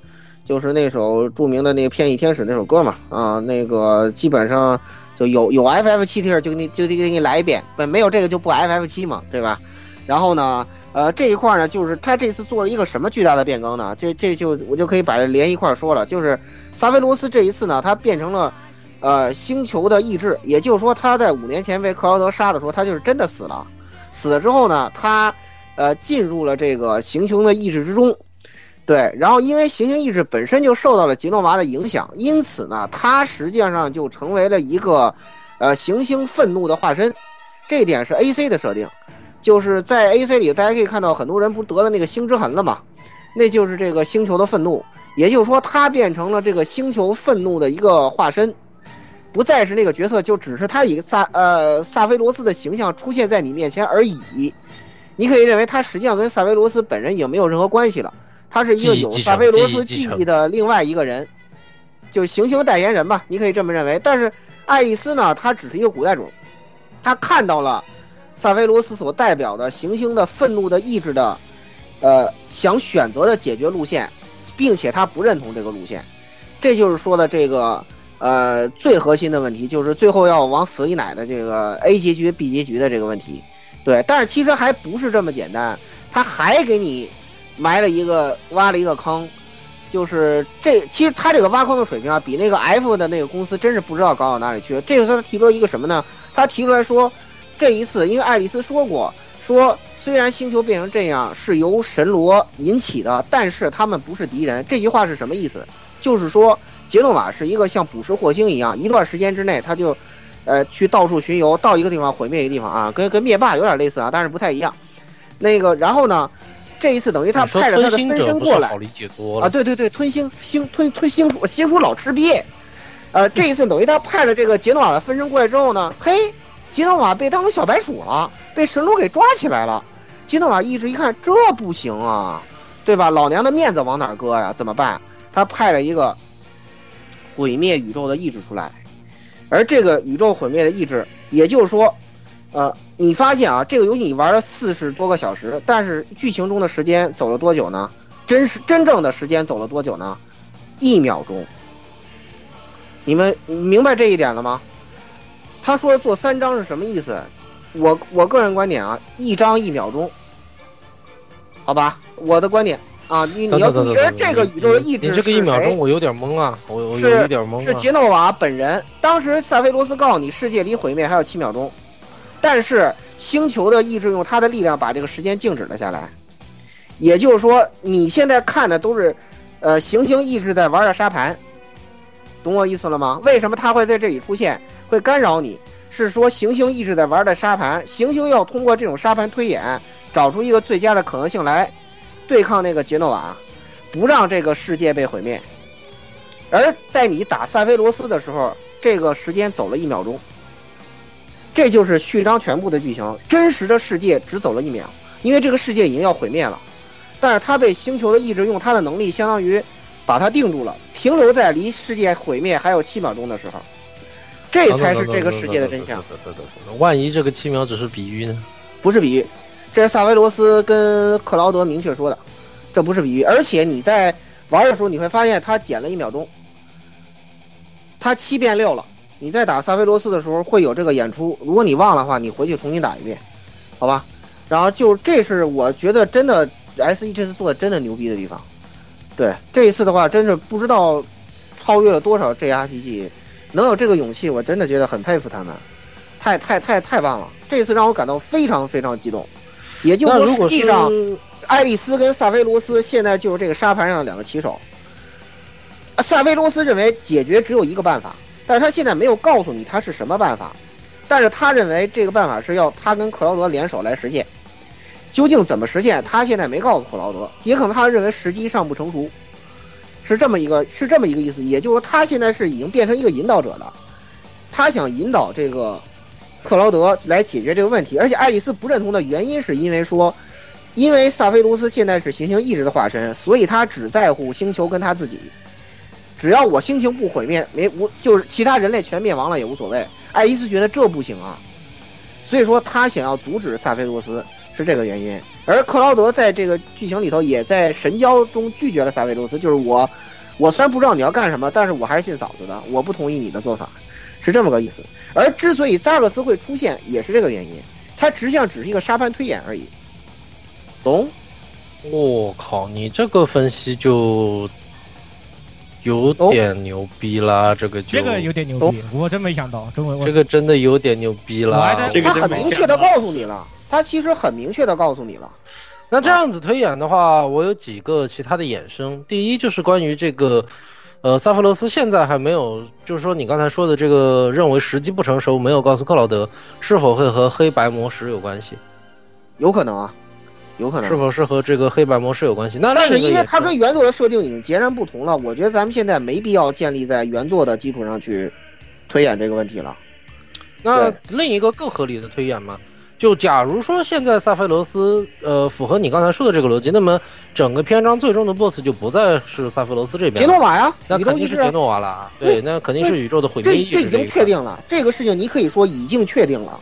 就是那首著名的那个《偏翼天使》那首歌嘛。啊，那个基本上。就有有 F F 七 T 就给你就得给你来一遍，不没有这个就不 F F 七嘛，对吧？然后呢，呃，这一块呢，就是他这次做了一个什么巨大的变更呢？这这就我就可以把这连一块说了，就是萨菲罗斯这一次呢，他变成了，呃，星球的意志，也就是说他在五年前被克劳德杀的时候，他就是真的死了，死了之后呢，他，呃，进入了这个行星的意志之中。对，然后因为行星意志本身就受到了吉诺娃的影响，因此呢，它实际上就成为了一个，呃，行星愤怒的化身。这点是 A C 的设定，就是在 A C 里，大家可以看到很多人不得了那个星之痕了嘛，那就是这个星球的愤怒，也就是说，它变成了这个星球愤怒的一个化身，不再是那个角色，就只是他以萨呃萨菲罗斯的形象出现在你面前而已。你可以认为他实际上跟萨菲罗斯本人已经没有任何关系了。他是一个有萨菲罗斯记忆的另外一个人，就行星代言人吧，你可以这么认为。但是爱丽丝呢，她只是一个古代种，她看到了萨菲罗斯所代表的行星的愤怒的意志的，呃，想选择的解决路线，并且她不认同这个路线。这就是说的这个呃最核心的问题，就是最后要往死里奶的这个 A 结局 B 结局的这个问题。对，但是其实还不是这么简单，他还给你。埋了一个，挖了一个坑，就是这。其实他这个挖坑的水平啊，比那个 F 的那个公司真是不知道高到哪里去。这个他提出了一个什么呢？他提出来说，这一次因为爱丽丝说过，说虽然星球变成这样是由神罗引起的，但是他们不是敌人。这句话是什么意思？就是说杰诺瓦是一个像捕食火星一样，一段时间之内他就，呃，去到处巡游，到一个地方毁灭一个地方啊，跟跟灭霸有点类似啊，但是不太一样。那个然后呢？这一次等于他派了他的分身过来者不是好理解多了啊，对对对，吞星星吞吞星鼠星鼠老吃瘪，呃，这一次等于他派了这个杰诺瓦的分身过来之后呢，嘿，杰诺瓦被当成小白鼠了，被神龙给抓起来了。杰诺瓦一直一看这不行啊，对吧？老娘的面子往哪搁呀？怎么办？他派了一个毁灭宇宙的意志出来，而这个宇宙毁灭的意志，也就是说，呃，你发现啊，这个游戏你玩了四十多个小时，但是剧情中的时间走了多久呢？真实真正的时间走了多久呢？一秒钟。你们明白这一点了吗？他说做三章是什么意思？我我个人观点啊，一章一秒钟，好吧，我的观点啊，你你要你觉得这个宇宙的意志你这个一秒是谁钟我有点懵啊，我我有一点懵是啊。杰诺瓦本人。当时塞菲罗斯告诉你，世界离毁灭还有七秒钟，但是星球的意志用它的力量把这个时间静止了下来。也就是说，你现在看的都是，呃，行星意志在玩的沙盘，懂我意思了吗？为什么它会在这里出现，会干扰你？是说行星意志在玩的沙盘，行星要通过这种沙盘推演，找出一个最佳的可能性来对抗那个杰诺瓦，不让这个世界被毁灭。而在你打塞菲罗斯的时候，这个时间走了一秒钟，这就是序章全部的剧情。真实的世界只走了一秒，因为这个世界已经要毁灭了，但是他被星球的意志用他的能力，相当于把他定住了，停留在离世界毁灭还有七秒钟的时候，这才是这个世界的真相。万一这个七秒只是比喻呢？不是比喻，这是萨维罗斯跟克劳德明确说的，这不是比喻。而且你在玩的时候，你会发现他减了一秒钟，他七变六了。你在打萨菲罗斯的时候会有这个演出，如果你忘了的话，你回去重新打一遍，好吧？然后就这是我觉得真的 S E 这次做的真的牛逼的地方。对这一次的话，真是不知道超越了多少 G R P G，能有这个勇气，我真的觉得很佩服他们，太太太太棒了！这次让我感到非常非常激动。也就是实际上爱丽丝跟萨菲罗斯现在就是这个沙盘上的两个棋手。啊萨菲罗斯认为解决只有一个办法，但是他现在没有告诉你他是什么办法，但是他认为这个办法是要他跟克劳德联手来实现。究竟怎么实现，他现在没告诉克劳德，也可能他认为时机尚不成熟，是这么一个是这么一个意思。也就是说，他现在是已经变成一个引导者了，他想引导这个克劳德来解决这个问题。而且爱丽丝不认同的原因是因为说，因为萨菲罗斯现在是行星意志的化身，所以他只在乎星球跟他自己。只要我星球不毁灭，没无就是其他人类全灭亡了也无所谓。爱丽丝觉得这不行啊，所以说他想要阻止萨菲罗斯是这个原因。而克劳德在这个剧情里头也在神交中拒绝了萨菲罗斯，就是我，我虽然不知道你要干什么，但是我还是信嫂子的，我不同意你的做法，是这么个意思。而之所以扎克斯会出现，也是这个原因，他实际上只是一个沙盘推演而已，懂？我靠，你这个分析就有点牛逼啦！这个就这个有点牛逼，我真没想到，真我这个真的有点牛逼啦！他很明确的告诉你了，他其实很明确的告诉你了。那这样子推演的话，我有几个其他的衍生。第一就是关于这个，呃，萨菲罗斯现在还没有，就是说你刚才说的这个认为时机不成熟，没有告诉克劳德，是否会和黑白魔石有关系？有可能啊，有可能。是否是和这个黑白模式有关系？那但是因为它跟原作的设定已经截然不同了，我觉得咱们现在没必要建立在原作的基础上去推演这个问题了。那另一个更合理的推演嘛，就假如说现在萨菲罗斯呃符合你刚才说的这个逻辑，那么整个篇章最终的 BOSS 就不再是萨菲罗斯这边，杰诺瓦呀那肯定是杰诺瓦了。对，那肯定是宇宙的毁灭这这已经确定了，这个事情你可以说已经确定了，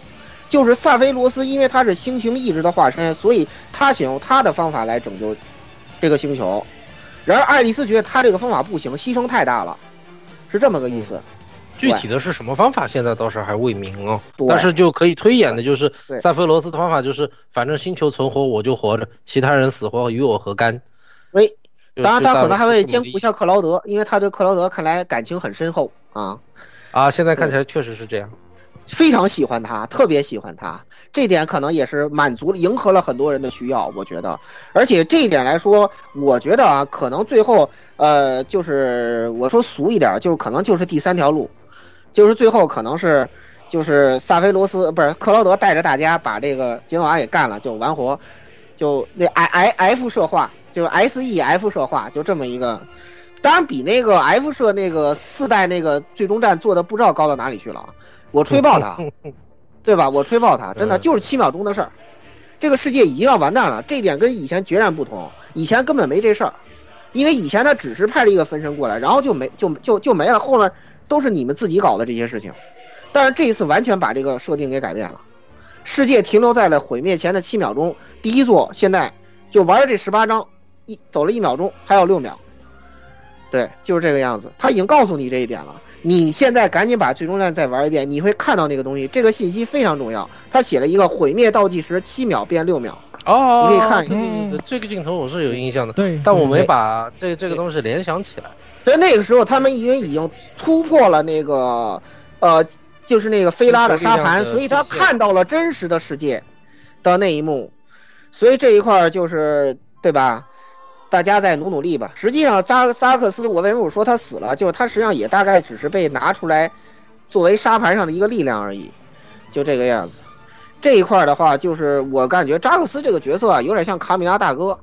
就是萨菲罗斯因为他是星球意志的化身，所以他想用他的方法来拯救这个星球。然而爱丽丝觉得他这个方法不行，牺牲太大了，是这么个意思。具体的是什么方法，现在倒是还未明哦。但是就可以推演的就是萨菲罗斯的方法就是，反正星球存活我就活着，其他人死活与我何干？喂，当然他可能还会兼顾一下克劳德，因为他对克劳德看来感情很深厚啊。啊，现在看起来确实是这样。非常喜欢他，特别喜欢他，这点可能也是满足了、迎合了很多人的需要，我觉得。而且这一点来说，我觉得啊，可能最后，呃，就是我说俗一点，就是可能就是第三条路，就是最后可能是，就是萨菲罗斯不是克劳德带着大家把这个杰诺瓦给干了，就完活。就那 I I F 社化，就是 S E F 社化，就这么一个，当然比那个 F 社那个四代那个最终战做的不知道高到哪里去了啊，我吹爆他，[LAUGHS] 对吧？我吹爆他，真的就是七秒钟的事儿，这个世界已经要完蛋了，这点跟以前决然不同，以前根本没这事儿，因为以前他只是派了一个分身过来，然后就没就就就没了，后面都是你们自己搞的这些事情，但是这一次完全把这个设定给改变了。世界停留在了毁灭前的七秒钟，第一座现在就玩这十八章，一走了一秒钟，还有六秒，对，就是这个样子。他已经告诉你这一点了，你现在赶紧把最终战再玩一遍，你会看到那个东西，这个信息非常重要。他写了一个毁灭倒计时七秒变六秒，哦，你可以看一下。这个镜头我是有印象的，对，但我没把这这个东西联想起来。在那个时候，他们因为已经突破了那个，呃，就是那个菲拉的沙盘，所以他看到了真实的世界的那一幕，所以这一块儿就是对吧？大家再努努力吧。实际上，扎扎克斯，我为什么说他死了？就是他实际上也大概只是被拿出来作为沙盘上的一个力量而已，就这个样子。这一块的话，就是我感觉扎克斯这个角色啊，有点像卡米拉大哥。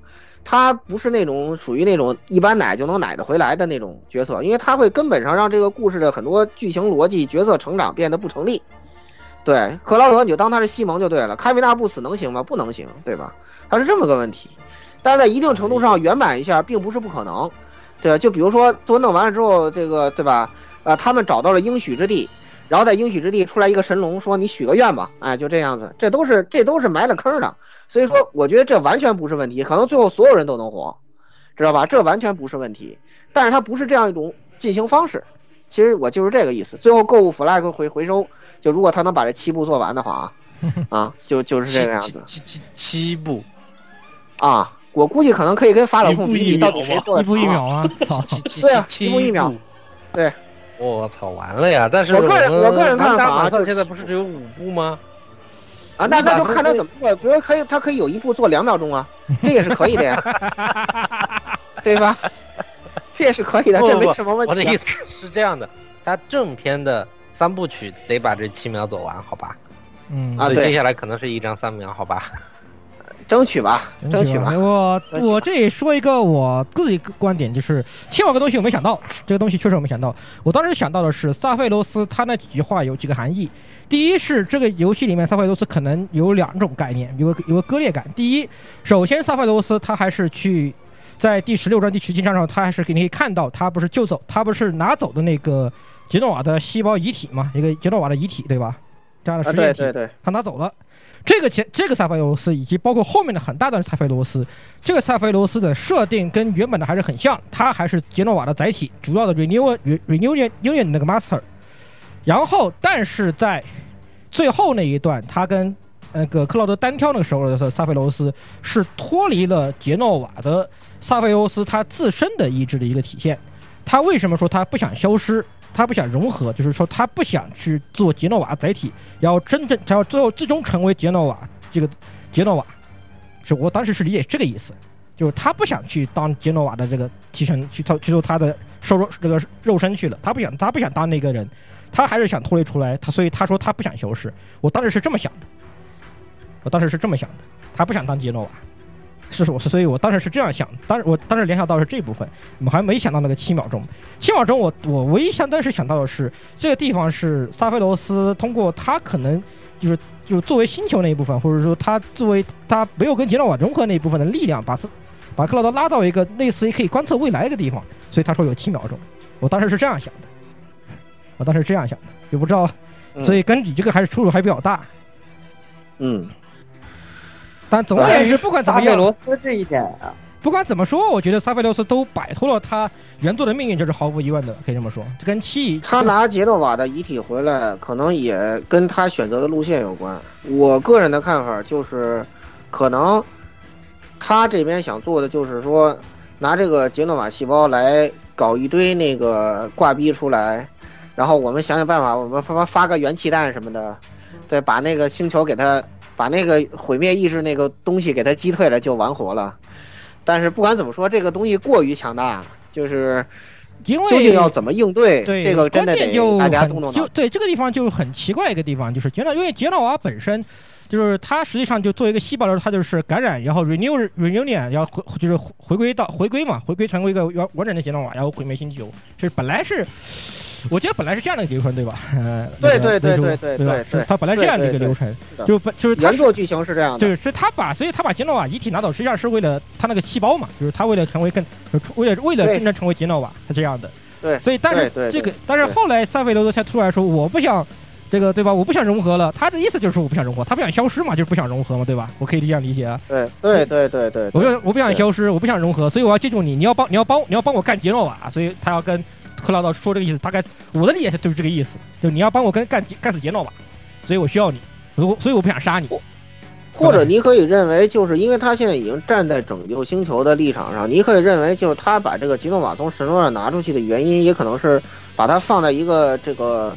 他不是那种属于那种一般奶就能奶得回来的那种角色，因为他会根本上让这个故事的很多剧情逻辑、角色成长变得不成立。对，克劳德你就当他是西蒙就对了，卡米拉不死能行吗？不能行，对吧？他是这么个问题，但是在一定程度上圆满一下并不是不可能。对，就比如说都弄完了之后，这个对吧？呃，他们找到了应许之地，然后在应许之地出来一个神龙，说你许个愿吧，哎，就这样子，这都是这都是埋了坑的。所以说，我觉得这完全不是问题，可能最后所有人都能活，知道吧？这完全不是问题，但是它不是这样一种进行方式。其实我就是这个意思。最后购物 flag 回回收，就如果他能把这七步做完的话啊，[LAUGHS] 啊，就就是这个样子。七七七步啊，我估计可能可以跟法老控比比，到底谁做的一步一秒啊！[LAUGHS] 操，[LAUGHS] 对啊，七一步一秒，对。我操，完了呀！但是我个人我个人看法啊，就现在不是只有五步吗？啊，那那就看他怎么做，比如可以，他可以有一步做两秒钟啊，这也是可以的呀，[LAUGHS] 对吧？这也是可以的，这没什么问题、啊。我的意思是这样的，他正片的三部曲得把这七秒走完，好吧？嗯啊，对，接下来可能是一张三秒，好吧？争取吧，争取吧。我我这里说一个我自己观点，就是千万个东西我没想到，这个东西确实我没想到。我当时想到的是萨菲罗斯他那几句话有几个含义。第一是这个游戏里面萨菲罗斯可能有两种概念，有个有个割裂感。第一，首先萨菲罗斯他还是去在第十六章第十七章上，他还是给你可以看到他不是救走，他不是拿走的那个杰诺瓦的细胞遗体嘛，一个杰诺瓦的遗体对吧？这样的实验体，啊、对对对，他拿走了。这个前这个萨菲罗斯以及包括后面的很大段萨菲罗斯，这个萨菲罗斯的设定跟原本的还是很像，他还是杰诺瓦的载体，主要的 renew renew union 那个 master。然后，但是在最后那一段，他跟那个克劳德单挑那个时候的萨菲罗斯是脱离了杰诺瓦的萨菲罗斯他自身的意志的一个体现。他为什么说他不想消失？他不想融合，就是说他不想去做杰诺瓦载体，然后真正，然后最后最终成为杰诺瓦这个杰诺瓦，是我当时是理解这个意思，就是他不想去当杰诺瓦的这个替身，去他去做他的瘦肉这个肉身去了，他不想他不想当那个人，他还是想脱离出来，他所以他说他不想消失，我当时是这么想的，我当时是这么想的，他不想当杰诺瓦。是我是，所以我当时是这样想，当时我当时联想到是这部分，我还没想到那个七秒钟。七秒钟我，我我唯一想当时想到的是这个地方是萨菲罗斯通过他可能就是就是作为星球那一部分，或者说他作为他没有跟杰诺瓦融合那一部分的力量，把把克劳德拉到一个类似于可以观测未来的地方，所以他说有七秒钟。我当时是这样想的，我当时是这样想的，也不知道，所以跟你这个还是出入还比较大。嗯。但总而言之，不管怎么样，萨菲罗斯这一点啊，不管怎么说，我觉得萨菲罗斯都摆脱了他原作的命运，这是毫无疑问的，可以这么说。这跟七，他拿杰诺瓦的遗体回来，可能也跟他选择的路线有关。我个人的看法就是，可能他这边想做的就是说，拿这个杰诺瓦细胞来搞一堆那个挂逼出来，然后我们想想办法，我们发发个元气弹什么的，对，把那个星球给他。把那个毁灭意志那个东西给它击退了，就完活了。但是不管怎么说，这个东西过于强大，就是因为究竟要怎么应对，对这个真的得大家动动脑。就对这个地方就很奇怪一个地方，就是杰诺，因为杰诺娃本身就是它实际上就作为一个细胞的时候，它就是感染，然后 renew reunion，然后回就是回归到回归嘛，回归成为一个完完整的杰诺瓦，然后毁灭星球。是本来是，我觉得本来是这样的一个流程，对吧？呃，对对对对对对吧对对它本来是这样的一个流程就本就是它原作剧情是这样的，对，是他把，所以他把杰诺瓦遗体拿走，实际上是为了他那个细胞嘛，就是他为了成为更，为了为了真正成为杰诺瓦，是这样的。对，所以但是这个，但是后来塞费罗德才突然说，我不想这个对吧？我不想融合了。他的意思就是说我不想融合，他不想消失嘛，就是不想融合嘛，对吧？我可以这样理解啊。对对对对对，我不我不想消失，我不想融合，所以我要记住你，你要帮你要帮你要帮我干杰诺瓦，所以他要跟克劳道说这个意思，大概我的理解就是这个意思，就是你要帮我跟干干死杰诺吧，所以我需要你，我所以我不想杀你。或者你可以认为，就是因为他现在已经站在拯救星球的立场上，你可以认为，就是他把这个吉诺瓦从神罗上拿出去的原因，也可能是把它放在一个这个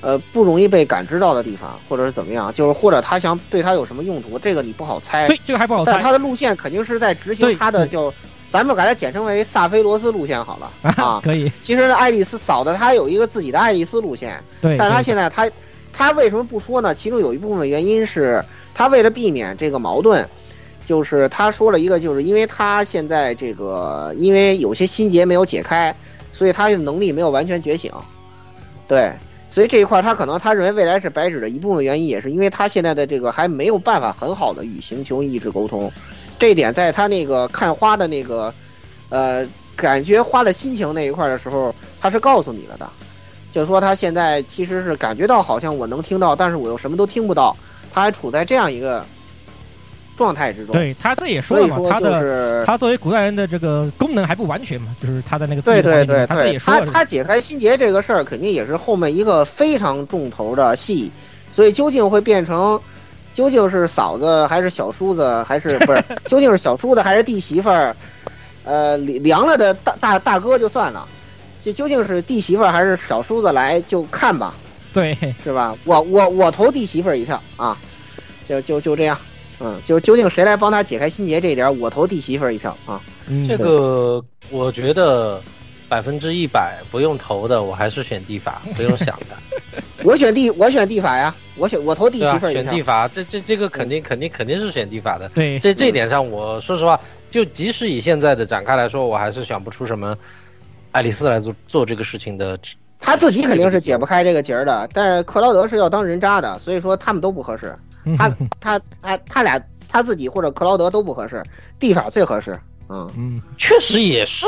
呃不容易被感知到的地方，或者是怎么样，就是或者他想对他有什么用途，这个你不好猜。对，这个还不好猜。但他的路线肯定是在执行他的就。咱们把它简称为萨菲罗斯路线好了 [LAUGHS] 啊，可以。其实爱丽丝嫂子她有一个自己的爱丽丝路线，对，但是她现在她她为什么不说呢？其中有一部分原因是她为了避免这个矛盾，就是她说了一个，就是因为她现在这个因为有些心结没有解开，所以她的能力没有完全觉醒，对，所以这一块他可能他认为未来是白纸的一部分原因，也是因为他现在的这个还没有办法很好的与星球意志沟通。这一点在他那个看花的那个，呃，感觉花的心情那一块的时候，他是告诉你了的，就是说他现在其实是感觉到好像我能听到，但是我又什么都听不到，他还处在这样一个状态之中。对他自己也说了嘛，所以说他的就是他作为古代人的这个功能还不完全嘛，就是他的那个自对对对他他解开心结这个事儿，肯定也是后面一个非常重头的戏，所以究竟会变成。究竟是嫂子还是小叔子，还是 [LAUGHS] 不是？究竟是小叔子还是弟媳妇儿？呃，凉了的大大大哥就算了，就究竟是弟媳妇儿还是小叔子来就看吧，对，是吧？我我我投弟媳妇儿一票啊，就就就这样，嗯，就究竟谁来帮他解开心结这一点，我投弟媳妇儿一票啊。嗯这个我觉得百分之一百不用投的，我还是选地法，不用想的。[LAUGHS] 我选地，我选地法呀，我选我投弟媳妇儿一票。选地法，这这这个肯定肯定肯定是选地法的。对，这这一点上，我说实话，就即使以现在的展开来说，我还是想不出什么爱丽丝来做做这个事情的。他自己肯定是解不开这个结儿的，但是克劳德是要当人渣的，所以说他们都不合适。他 [LAUGHS] 他他他俩他自己或者克劳德都不合适，地法最合适。嗯嗯，确实也是。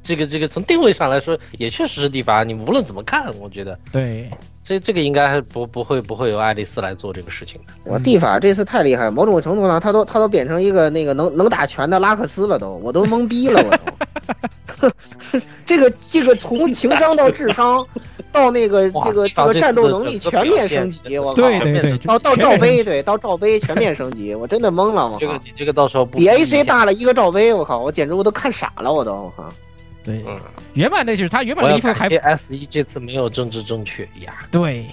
这个这个从定位上来说，也确实是地法。你无论怎么看，我觉得对，这这个应该不不会不会由爱丽丝来做这个事情的。我地法这次太厉害，某种程度上他都他都变成一个那个能能打拳的拉克斯了都，我都懵逼了我都。[LAUGHS] 这个这个从情商到智商，到那个这个这个战斗能力全面升级，我靠！对对对，到到罩杯，对，到罩杯全面升级，我真的懵了，我靠！这个你这个到时候比 AC 大了一个罩杯，我靠！我简直我都看傻了，我都我靠！对，原版那就是他原版的衣服还 S 一这次没有政治正确呀。对，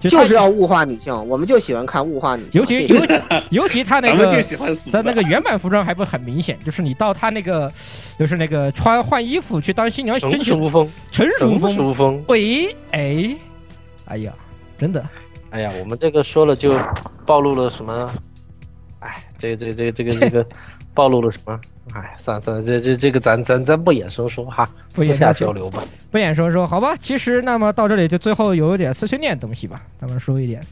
就是要物化女性，我们就喜欢看物化女性。尤其尤其尤其他那个 [LAUGHS] 咱们就喜欢死他那个原版服装还不很明显，就是你到他那个就是那个穿换衣服去当新娘，成熟风，成熟风，成熟风。喂，哎，哎呀，真的，哎呀，我们这个说了就暴露了什么？哎，这个这个这个这个这个暴露了什么？哎，算了算了，这这这个咱咱咱不演说说哈，私下交流吧。不演说说，好吧。其实那么到这里就最后有一点碎碎念东西吧，咱们说一点。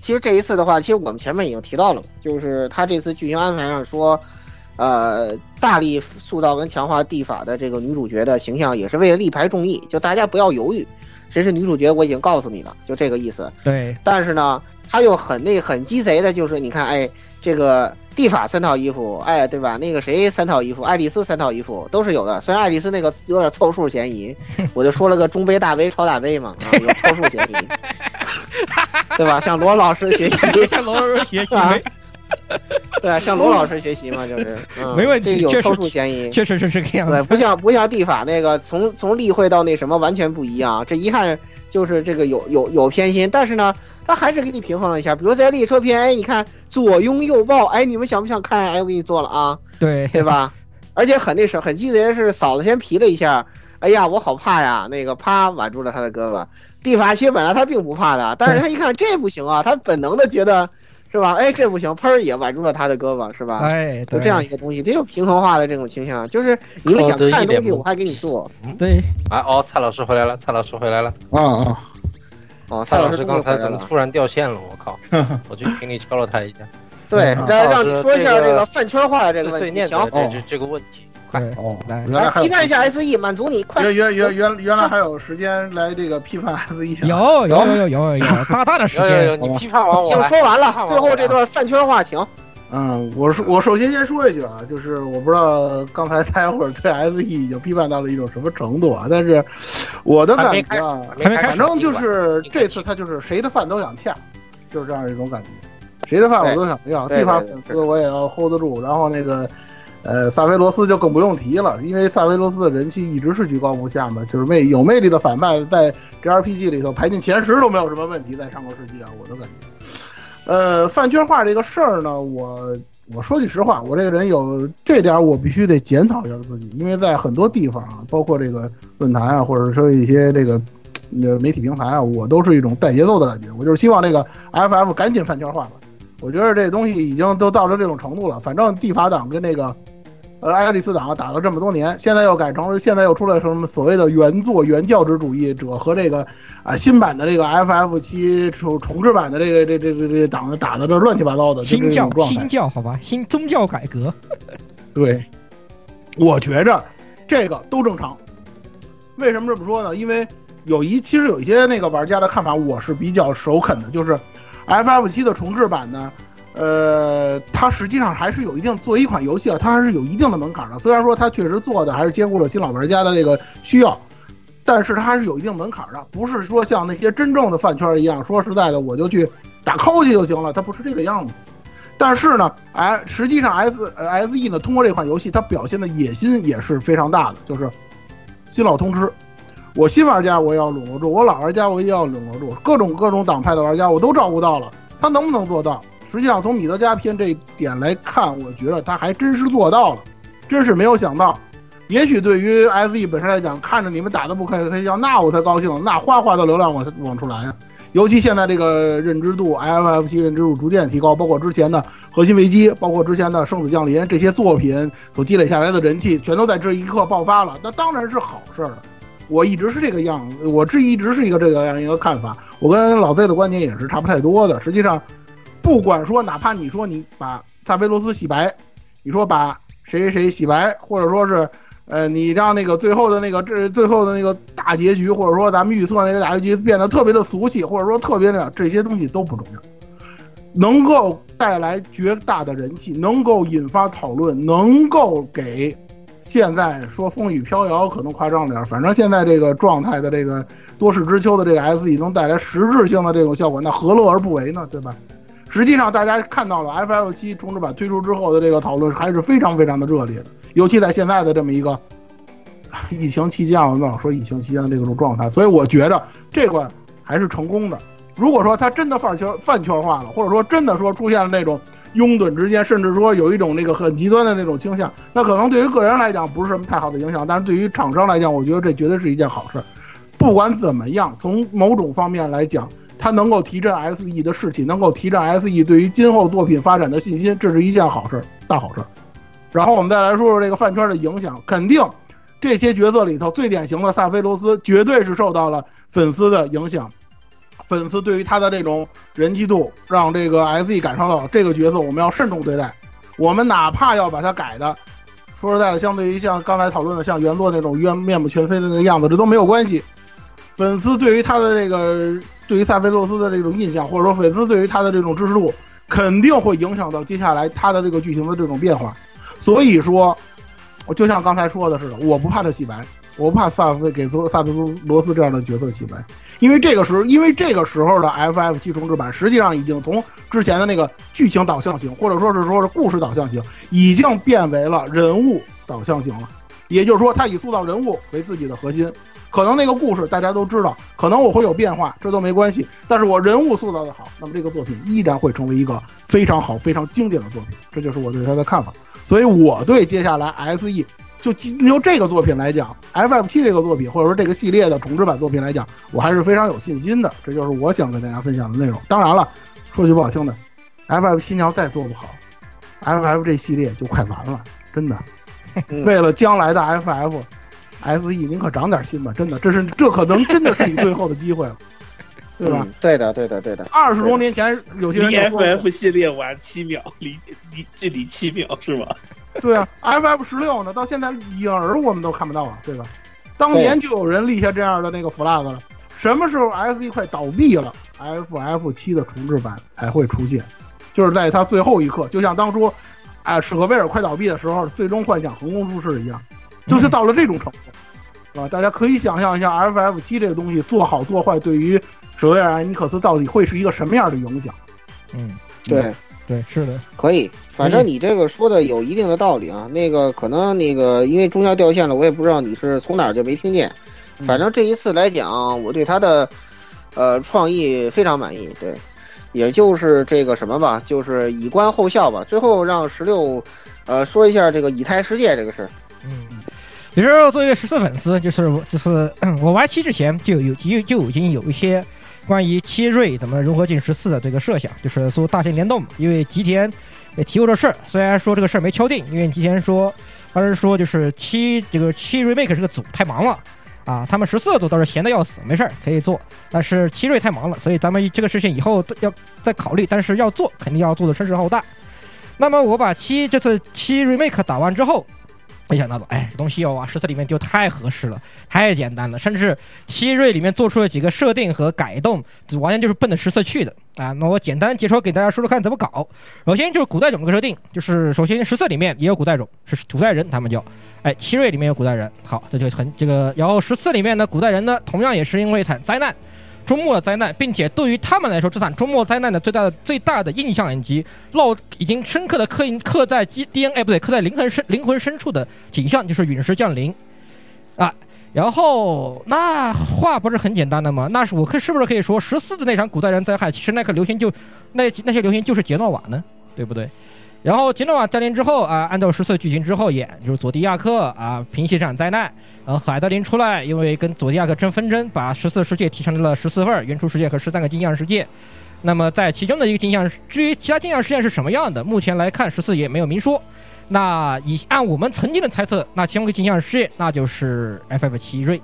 其实这一次的话，其实我们前面已经提到了，就是他这次剧情安排上说，呃，大力塑造跟强化地法的这个女主角的形象，也是为了力排众议，就大家不要犹豫，谁是女主角我已经告诉你了，就这个意思。对。但是呢，他又很那很鸡贼的，就是你看，哎，这个。地法三套衣服，哎，对吧？那个谁三套衣服，爱丽丝三套衣服都是有的。虽然爱丽丝那个有点凑数嫌疑，[LAUGHS] 我就说了个中杯、大杯、超大杯嘛，啊，有凑数嫌疑，[LAUGHS] 对吧？向罗老师学习，[LAUGHS] 向罗老师学习，啊、对，向罗老师学习嘛，就是，嗯、没问题，这有凑数嫌疑，确实是这个样子。对，不像不像地法那个从从例会到那什么完全不一样，这一看就是这个有有有偏心，但是呢。他还是给你平衡了一下，比如在列车篇，哎，你看左拥右抱，哎，你们想不想看？哎，我给你做了啊，对对吧？而且很那什很鸡贼的是，嫂子先皮了一下，哎呀，我好怕呀，那个啪挽住了他的胳膊。地法其实本来他并不怕的，但是他一看这不行啊，他本能的觉得是吧？哎，这不行，喷儿也挽住了他的胳膊，是吧？哎，就这样一个东西，这就平衡化的这种倾向，就是你们想看的东西，我还给你做。对，啊哦，蔡老师回来了，蔡老师回来了。啊啊，哦，蔡老师师刚才怎么突然掉线了？我靠！[LAUGHS] 我去群里敲了他一下。对，嗯再让你说一下这这个饭圈化的这个问题，碎念强的这这这个问题，快哦，来来批判一下 SE，满足你，快！原原原原原来还有时间来这个批判 SE，啊有有有有有有大大的时有有有，间，你批判完我听来。说完了，最后这段饭圈话请。嗯，我是我首先先说一句啊，就是我不知道刚才大家伙儿对 SE 已经批判到了一种什么程度啊，但是我的感觉啊，还没开始反正就是这次他就是谁的饭都想恰，就是这样一种感觉，谁的饭我都想要，对地法对对粉丝我也要 hold 得住，然后那个。呃，萨菲罗斯就更不用提了，因为萨菲罗斯的人气一直是居高不下嘛，就是魅有魅力的反派，在 JRPG 里头排进前十都没有什么问题，在上个世纪啊，我的感觉。呃，饭圈化这个事儿呢，我我说句实话，我这个人有这点我必须得检讨一下自己，因为在很多地方啊，包括这个论坛啊，或者说一些这个呃媒体平台啊，我都是一种带节奏的感觉，我就是希望这个 FF 赶紧饭圈化吧。我觉得这东西已经都到了这种程度了，反正地法党跟这个。呃，爱丽丝党打了这么多年，现在又改成，现在又出来什么所谓的原作原教旨主义者和这个啊新版的这个 FF 七重重置版的这个这这这这党打的这乱七八糟的，新教新教好吧，新宗教改革，对，我觉着这个都正常。为什么这么说呢？因为有一其实有一些那个玩家的看法，我是比较首肯的，就是 FF 七的重置版呢。呃，它实际上还是有一定，作为一款游戏啊，它还是有一定的门槛的。虽然说它确实做的还是兼顾了新老玩家的这个需要，但是它还是有一定门槛的，不是说像那些真正的饭圈一样，说实在的，我就去打 call 去就行了，它不是这个样子。但是呢，哎，实际上 S S E 呢，通过这款游戏，它表现的野心也是非常大的，就是新老通吃。我新玩家我也要笼络住，我老玩家我也要笼络住，各种各种党派的玩家我都照顾到了，他能不能做到？实际上，从米德加篇这一点来看，我觉得他还真是做到了，真是没有想到。也许对于 SE 本身来讲，看着你们打的不开开心，那我才高兴，那哗哗的流量往往出来啊。尤其现在这个认知度，FF 七认知度逐渐提高，包括之前的核心危机，包括之前的生死降临这些作品所积累下来的人气，全都在这一刻爆发了，那当然是好事儿了。我一直是这个样，我这一直是一个这个样一个看法，我跟老 Z 的观点也是差不太多的。实际上。不管说，哪怕你说你把萨菲罗斯洗白，你说把谁谁谁洗白，或者说是，呃，你让那个最后的那个这最后的那个大结局，或者说咱们预测那个大结局变得特别的俗气，或者说特别的这些东西都不重要，能够带来绝大的人气，能够引发讨论，能够给现在说风雨飘摇可能夸张点，反正现在这个状态的这个多事之秋的这个 SE 能带来实质性的这种效果，那何乐而不为呢？对吧？实际上，大家看到了，F L 七重置版推出之后的这个讨论还是非常非常的热烈的，尤其在现在的这么一个 [LAUGHS] 疫情期间，我们老说疫情期间的这种状态，所以我觉得这个还是成功的。如果说它真的饭圈饭圈化了，或者说真的说出现了那种拥趸之间，甚至说有一种那个很极端的那种倾向，那可能对于个人来讲不是什么太好的影响，但是对于厂商来讲，我觉得这绝对是一件好事。不管怎么样，从某种方面来讲。他能够提振 SE 的士气，能够提振 SE 对于今后作品发展的信心，这是一件好事，大好事。然后我们再来说说这个饭圈的影响，肯定这些角色里头最典型的萨菲罗斯绝对是受到了粉丝的影响，粉丝对于他的这种人气度，让这个 SE 感受到这个角色我们要慎重对待，我们哪怕要把它改的，说实在的，相对于像刚才讨论的像原作那种面面目全非的那个样子，这都没有关系。粉丝对于他的这个。对于萨菲洛斯的这种印象，或者说粉丝对于他的这种支持度，肯定会影响到接下来他的这个剧情的这种变化。所以说，我就像刚才说的似的，我不怕他洗白，我不怕萨菲给萨菲罗斯这样的角色洗白，因为这个时候，因为这个时候的 FF 七重置版实际上已经从之前的那个剧情导向型，或者说是说是故事导向型，已经变为了人物导向型了。也就是说，他以塑造人物为自己的核心。可能那个故事大家都知道，可能我会有变化，这都没关系。但是我人物塑造的好，那么这个作品依然会成为一个非常好、非常经典的作品。这就是我对他的看法。所以我对接下来 SE 就就这个作品来讲，FF 七这个作品或者说这个系列的重置版作品来讲，我还是非常有信心的。这就是我想跟大家分享的内容。当然了，说句不好听的，，FF 七你要再做不好，FF 这系列就快完了，真的。[LAUGHS] 嗯为了将来的 FF、SE，您可长点心吧，真的，这是这可能真的是你最后的机会了，[LAUGHS] 对吧？嗯对的，对的，对的。二十多年前，有些人说 FF 系列玩七秒，离离距离七秒是吗？[LAUGHS] 对啊，FF 十六呢，到现在影儿我们都看不到了，对吧？当年就有人立下这样的那个 flag 了。什么时候 SE 快倒闭了，FF 七的重置版才会出现？就是在它最后一刻，就像当初，哎，史克威尔快倒闭的时候，最终幻想横空出世一样，就是到了这种程度，是吧？大家可以想象一下，FF 七这个东西做好做坏，对于史克威尔艾尼克斯到底会是一个什么样的影响？嗯，对，对，是的，可以，反正你这个说的有一定的道理啊。那个可能那个因为中间掉线了，我也不知道你是从哪儿就没听见。反正这一次来讲，我对他的呃创意非常满意。对，也就是这个什么吧，就是以观后效吧。最后让十六呃说一下这个以太世界这个事儿。嗯，其实作为一个十四粉丝，就是就是 [CLEARS THROAT] 我玩七之前就有就就已经有一些关于七瑞怎么融合进十四的这个设想，就是做大型联动嘛。因为吉田也提过这事儿，虽然说这个事儿没敲定，因为吉田说当时说就是七这个七 remake 这个组太忙了。啊，他们十四组倒是闲的要死，没事儿可以做，但是七瑞太忙了，所以咱们这个事情以后要再考虑，但是要做肯定要做的声势浩大。那么我把七这次七 remake 打完之后，没想到的，哎，这东西要往十四里面丢太合适了，太简单了，甚至七瑞里面做出了几个设定和改动，完全就是奔着十四去的啊。那我简单解说给大家说说看怎么搞。首先就是古代种这个设定，就是首先十四里面也有古代种，是古代人，他们叫。哎，七瑞里面有古代人，好，这就很这个。然后十四里面的古代人呢，同样也是因为一场灾难，中末的灾难，并且对于他们来说，这场中末灾难的最大的最大的印象以及烙已经深刻的刻印刻在基 DNA 不对，刻在灵魂深灵魂深处的景象，就是陨石降临啊。然后那话不是很简单的吗？那是我可是不是可以说十四的那场古代人灾害，其实那颗流星就那那些流星就是杰诺瓦呢，对不对？然后杰诺瓦降临之后啊，按照十四剧情之后演，就是佐迪亚克啊平息这场灾难，然后海德林出来，因为跟佐迪亚克争纷争，把十四世界提成了十四份原初世界和十三个镜像世界。那么在其中的一个镜像，至于其他镜像世界是什么样的，目前来看十四也没有明说。那以按我们曾经的猜测，那其中一个镜像世界那就是 FF 七瑞，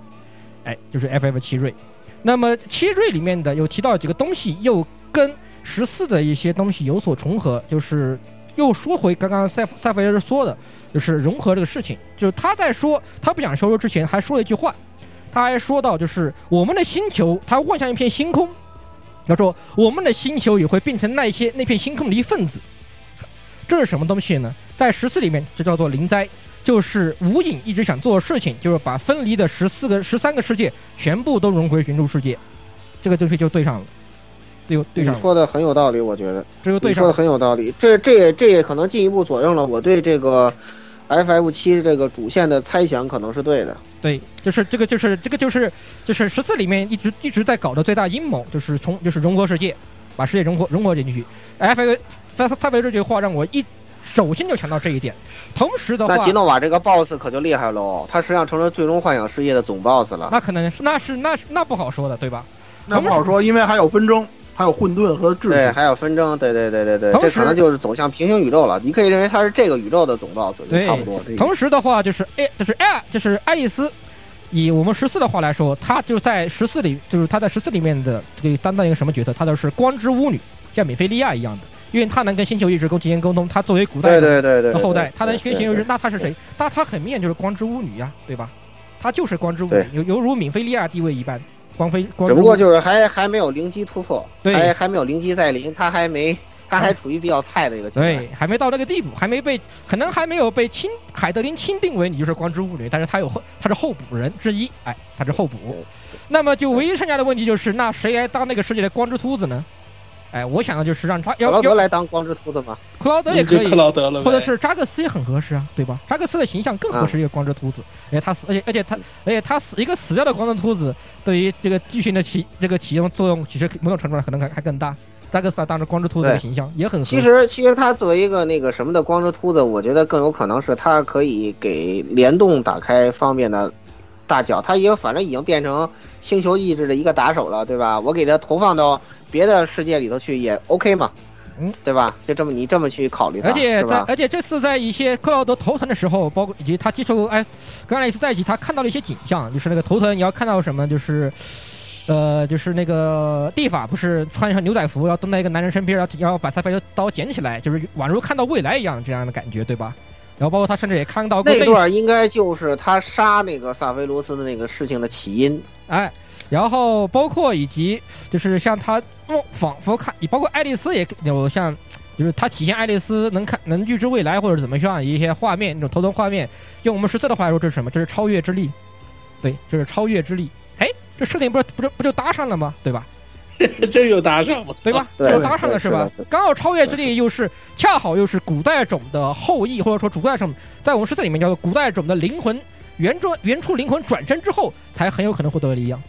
哎，就是 FF 七瑞。那么七瑞里面的有提到几个东西，又跟十四的一些东西有所重合，就是。又说回刚刚塞塞菲尔说的，就是融合这个事情，就是他在说他不想收入之前，还说了一句话，他还说到就是我们的星球，他望向一片星空，他说我们的星球也会变成那些那片星空的一份子，这是什么东西呢？在十四里面，就叫做灵灾，就是无影一直想做的事情，就是把分离的十四个、十三个世界全部都融回原著世界，这个东西就对上了。对，对上你说的很有道理，我觉得这个对你说的很有道理。这这也这也可能进一步佐证了我对这个 FF 七这个主线的猜想可能是对的。对，就是这个，就是这个，就是就是十四里面一直一直在搞的最大阴谋，就是从就是融合世界，把世界融合融合进去。FF 塞塞维这句话让我一首先就想到这一点。同时的话，那吉诺瓦这个 BOSS 可就厉害喽，他实际上成了最终幻想世界的总 BOSS 了。那可能是那是那是那不好说的，对吧？那不好说，因为还有纷争。还有混沌和秩序，对，还有纷争，对对对对对，这可能就是走向平行宇宙了。你可以认为它是这个宇宙的总 boss，对，差不多。同时的话，就是哎，就是哎，就是爱丽丝，以我们十四的话来说，她就在十四里，就是她在十四里面的这个担当一个什么角色？她就是光之巫女，像米菲利亚一样的，因为她能跟星球一直沟进行沟通。她作为古代的后代，她能跟星球人，那她是谁？那她很明显就是光之巫女呀，对吧？她就是光之巫女，犹犹如米菲利亚地位一般。光飞，只不过就是还还没有灵机突破，对，还还没有灵机再临，他还没，他还处于比较菜的一个阶段，对，还没到那个地步，还没被，可能还没有被钦海德林钦定为你就是光之物女，但是他有后，他是候补人之一，哎，他是候补。那么就唯一剩下的问题就是，那谁来当那个世界的光之秃子呢？哎，我想的就是让他，克劳德来当光之秃子嘛？克劳德也可以，克劳德了，或者是扎克斯也很合适啊，对吧？扎克斯的形象更合适一个光之秃子，而且他死，而且而且他，而且他死一个死掉的光之秃子，对于这个剧情的起这个起用作用，其实某种程度上可能还还更大。扎克斯当时光之秃子的形象也很合适，其实其实他作为一个那个什么的光之秃子，我觉得更有可能是他可以给联动打开方面的大脚，他已经反正已经变成星球意志的一个打手了，对吧？我给他投放到。别的世界里头去也 OK 嘛，嗯，对吧？就这么你这么去考虑它，而且？在而且这次在一些克劳德头疼的时候，包括以及他接触哎跟爱丽丝在一起，他看到了一些景象，就是那个头疼你要看到什么，就是呃就是那个蒂法不是穿上牛仔服然后蹲在一个男人身边，然后要把萨菲的刀捡起来，就是宛如看到未来一样这样的感觉，对吧？然后包括他甚至也看到过那段应该就是他杀那个萨菲罗斯的那个事情的起因。哎，然后包括以及就是像他哦仿佛看，你包括爱丽丝也有像，就是他体现爱丽丝能看能预知未来或者怎么样一些画面，那种头疼画面，用我们十四的话来说，这是什么？这是超越之力，对，这是超越之力。哎，这设定不是不是不就搭上了吗？对吧？[LAUGHS] 真有搭上吗？对吧？对就搭上了是吧？刚好超越之力又是恰好又是古代种的后裔，或者说古代种，在我们世界里面叫做古代种的灵魂原装原初灵魂转身之后，才很有可能获得力量。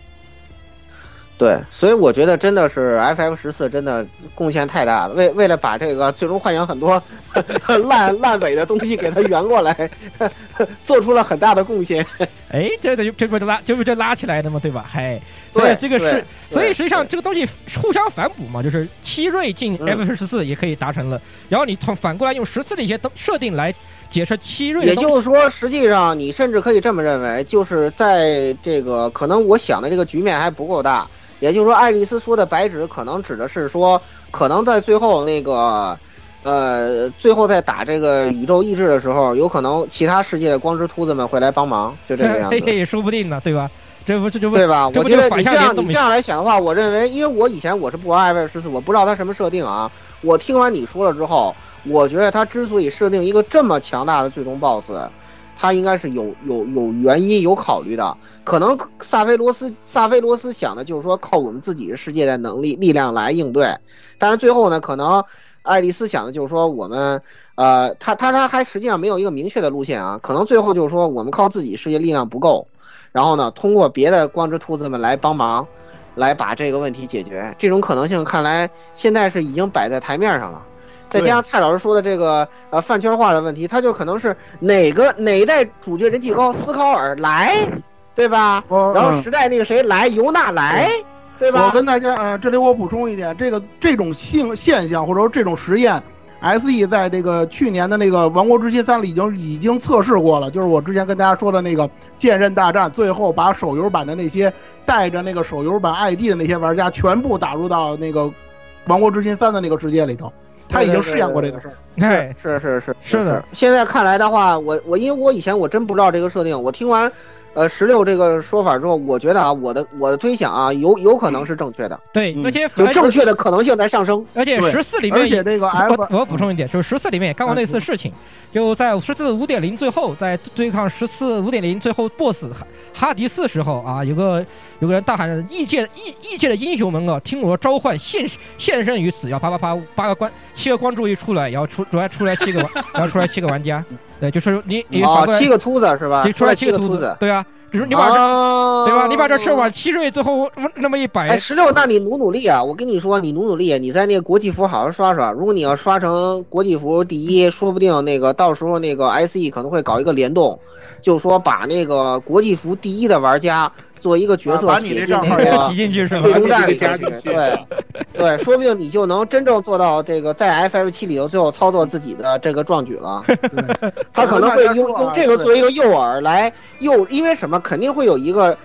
对，所以我觉得真的是 FF 十四真的贡献太大了，为为了把这个最终幻想很多 [LAUGHS] 烂烂尾的东西给它圆过来，[LAUGHS] 做出了很大的贡献。哎，这个就这不就拉这不就拉起来的嘛，对吧？嗨，所以对这个是，所以实际上这个东西互相反哺嘛，就是七瑞进嗯 F 十四也可以达成了，然后你从反过来用十四的一些东设定来解释七瑞也，就是说，实际上你甚至可以这么认为，就是在这个可能我想的这个局面还不够大，也就是说，爱丽丝说的白纸可能指的是说，可能在最后那个。呃，最后在打这个宇宙意志的时候，有可能其他世界的光之秃子们会来帮忙，就这个样子。这 [LAUGHS] 也，说不定呢，对吧？这不这就不对吧？这我觉得你这样你这样来想的话，我认为，因为我以前我是不玩 FF 十四，我不知道它什么设定啊。我听完你说了之后，我觉得它之所以设定一个这么强大的最终 BOSS，他应该是有有有原因有考虑的。可能萨菲罗斯萨菲罗斯想的就是说靠我们自己的世界的能力力量来应对，但是最后呢，可能爱丽丝想的就是说我们呃，他他他还实际上没有一个明确的路线啊，可能最后就是说我们靠自己世界力量不够。然后呢，通过别的光之秃子们来帮忙，来把这个问题解决。这种可能性看来现在是已经摆在台面上了。再加上蔡老师说的这个呃饭圈化的问题，他就可能是哪个哪一代主角人气高，斯考尔来，对吧？然后时代那个谁来，尤娜来，对吧？我跟大家呃，这里我补充一点，这个这种性现象或者说这种实验，SE 在这个去年的那个《王国之心三》里已经已经测试过了，就是我之前跟大家说的那个剑刃大战，最后把手游版的那些带着那个手游版 ID 的那些玩家全部打入到那个《王国之心三》的那个世界里头，他已经试验过这个事儿。哎，是是是是的。现在看来的话，我我因为我以前我真不知道这个设定，我听完。呃，十六这个说法之后，我觉得啊，我的我的推想啊，有有可能是正确的。对，而且就正确的可能性在上升。而且十四里面，而且这个 F，我我补充一点，就是十四里面也干过类似事情，就在十四五点零最后，在对抗十四五点零最后 BOSS 哈哈迪斯时候啊，有个有个人大喊异界异异界的英雄们啊，听我召唤，现现身于此，要啪啪啪八个关七个关注一出来，然后出主要出来七个，然后出来七个玩家，对，就是你你哦，七个秃子是吧？就出来七个秃子，对啊。比如你把这，哦、对吧？你把这事往七瑞最后那么一摆，哎，十六，那你努努力啊！我跟你说，你努努力，你在那个国际服好好刷刷。如果你要刷成国际服第一，说不定那个到时候那个 SE 可能会搞一个联动，就说把那个国际服第一的玩家做一个角色写进那个提进去是吧？最终战里头去，对 [LAUGHS] 对，说不定你就能真正做到这个在 FF 七里头最后操作自己的这个壮举了。[LAUGHS] 他可能会用用这个作为一个诱饵来诱，因为什么？肯定会有一个。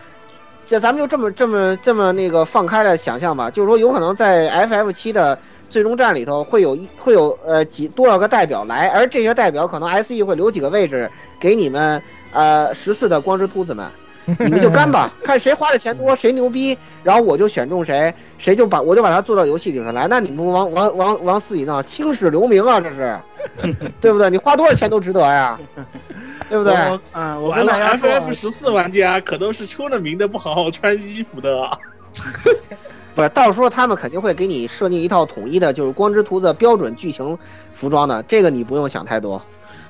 这咱们就这么这么这么那个放开了想象吧，就是说有可能在 FF 七的最终战里头会有一会有呃几多少个代表来，而这些代表可能 SE 会留几个位置给你们呃十四的光之秃子们，你们就干吧，看谁花的钱多谁牛逼，然后我就选中谁，谁就把我就把他做到游戏里头来，那你们往往往往死里闹，青史留名啊，这是，对不对？你花多少钱都值得呀。对不对？嗯，我跟大家说，F 十四玩家可都是出了名的不好好穿衣服的。[LAUGHS] 不是，到时候他们肯定会给你设定一套统一的，就是光之徒的标准剧情服装的，这个你不用想太多，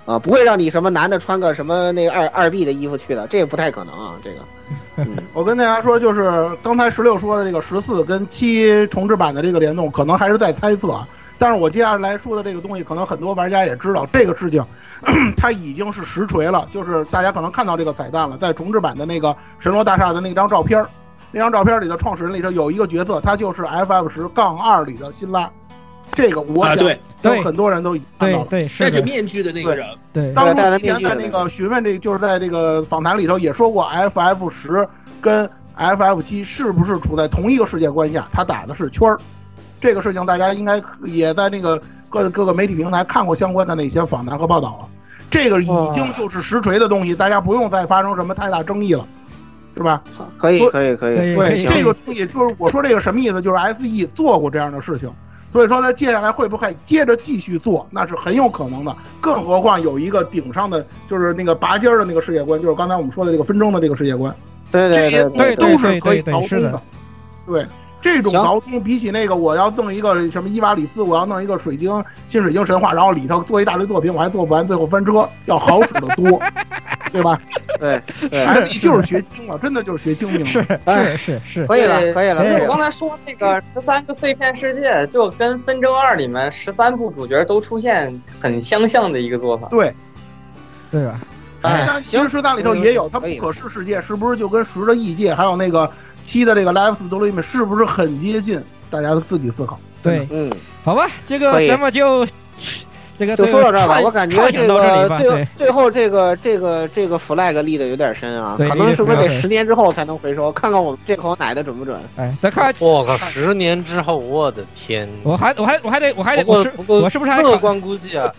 啊，不会让你什么男的穿个什么那个二二 B 的衣服去的，这个不太可能啊，这个。[LAUGHS] 嗯，我跟大家说，就是刚才十六说的这个十四跟七重置版的这个联动，可能还是在猜测。但是我接下来说的这个东西，可能很多玩家也知道，这个事情 [CLEARS THROAT] 它已经是实锤了。就是大家可能看到这个彩蛋了，在重置版的那个神罗大厦的那张照片，那张照片里的创始人里头有一个角色，他就是 FF 十杠二里的辛拉。这个我想啊对有很多人都已经看到了。对对戴着面具的那个人，对当初之前在那个询问这，就是在这个访谈里头也说过，FF 十跟 FF 七是不是处在同一个世界观下？他打的是圈儿，这个事情大家应该也在那个各各个媒体平台看过相关的那些访谈和报道了。这个已经就是实锤的东西，大家不用再发生什么太大争议了，是吧？可以，可以，可以。对，这个东西就是我说这个什么意思？就是 SE 做过这样的事情。所以说呢，接下来会不会接着继续做，那是很有可能的。更何况有一个顶上的，就是那个拔尖儿的那个世界观，就是刚才我们说的这个纷争的这个世界观。对对对对，都是可以倒通的。对，这种倒通比起那个我要弄一个什么伊瓦里斯，我要弄一个水晶新水晶神话，然后里头做一大堆作品，我还做不完，最后翻车，要好使的多，[LAUGHS] 对吧？对 E [LAUGHS] 就是学精了，真的就是学精明了。是是是是，可以了，可以了。我刚才说那个十三个碎片世界，就跟《纷争二》里面十三部主角都出现很相像的一个做法。对，对吧？哎，其实十三里头也有，它不可视世界是不是就跟十的异界，还有那个七的这个 Life Story 是不是很接近？大家都自己思考。对，嗯，好吧，这个咱们就。这个就说到这儿吧，我感觉这个最最后这个这个这个 flag 立的有点深啊，可能是不是得十年之后才能回收？看看我们这口奶的准不准？哎，再看，我靠，十年之后，我的天！我还我还我还得我还得我我我是不是还乐观估计啊？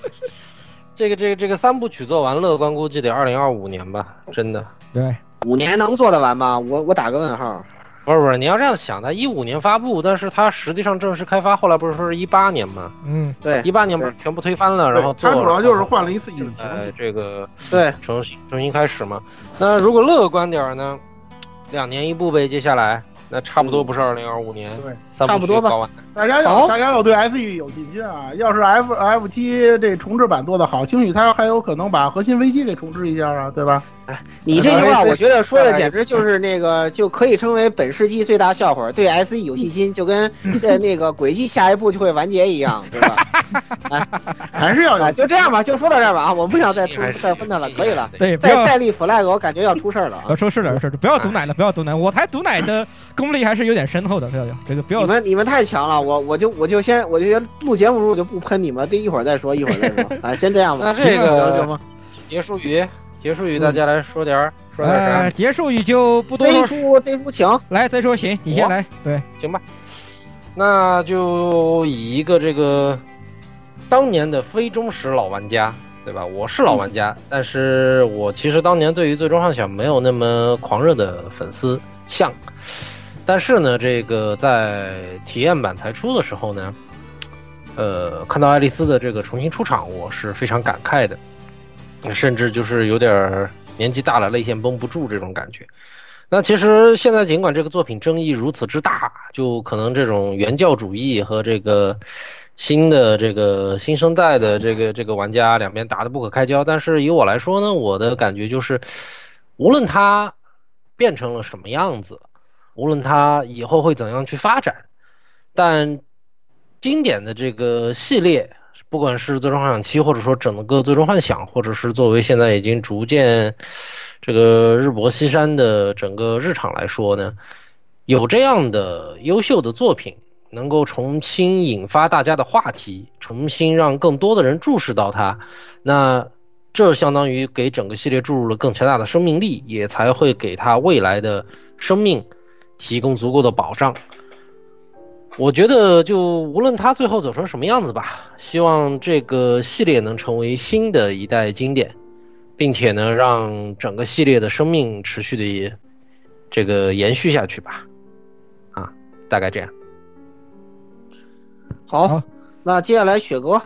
这个这个这个三部曲做完，乐观估计得二零二五年吧？真的？对，五年能做得完吗？我我打个问号。不是不是，你要这样想，它一五年发布，但是它实际上正式开发，后来不是说是一八年吗？嗯，对，一八年不是全部推翻了，然后它主要就是换了一次引擎，哎，这个对，重新重新开始嘛。那如果乐观点呢，两年一部呗，接下来那差不多不是二零二五年，对，差不多吧。大家要大家要对 S E 有信心啊！要是 F F 七这重置版做得好，兴许它还有可能把核心危机给重置一下啊，对吧？哎，你这句话我觉得说的简直就是那个，就可以称为本世纪最大笑话。对 [LAUGHS] S E 有信心，就跟呃那个轨迹下一步就会完结一样，对吧？[LAUGHS] 哎，还是要就这样吧，就说到这儿吧啊！我不想再再分他了，可以了。对，再再立 flag，我感觉要出事儿了啊！要出事了，事不要毒奶了，不要毒奶。我台毒奶的功力还是有点深厚的，不要这个不要。你们你们太强了，我我就我就。先，我就先录节目时候我就不喷你们，这一会儿再说，一会儿再说。[LAUGHS] 啊，先这样吧。那这个结束语，结束语，大家来说点儿，说点啥？结束语就不多说。这书，这书请来，再说行，你先来。对，行吧。那就以一个这个当年的非忠实老玩家，对吧？我是老玩家，但是我其实当年对于《最终幻想》没有那么狂热的粉丝像。但是呢，这个在体验版才出的时候呢，呃，看到爱丽丝的这个重新出场，我是非常感慨的，甚至就是有点年纪大了泪腺绷不住这种感觉。那其实现在尽管这个作品争议如此之大，就可能这种原教主义和这个新的这个新生代的这个这个玩家两边打得不可开交，但是以我来说呢，我的感觉就是，无论它变成了什么样子。无论它以后会怎样去发展，但经典的这个系列，不管是《最终幻想七》，或者说整个《最终幻想》，或者是作为现在已经逐渐这个日薄西山的整个日常来说呢，有这样的优秀的作品，能够重新引发大家的话题，重新让更多的人注视到它，那这相当于给整个系列注入了更强大的生命力，也才会给它未来的生命。提供足够的保障，我觉得就无论它最后走成什么样子吧，希望这个系列能成为新的一代经典，并且呢，让整个系列的生命持续的这个延续下去吧。啊，大概这样。好，那接下来雪哥。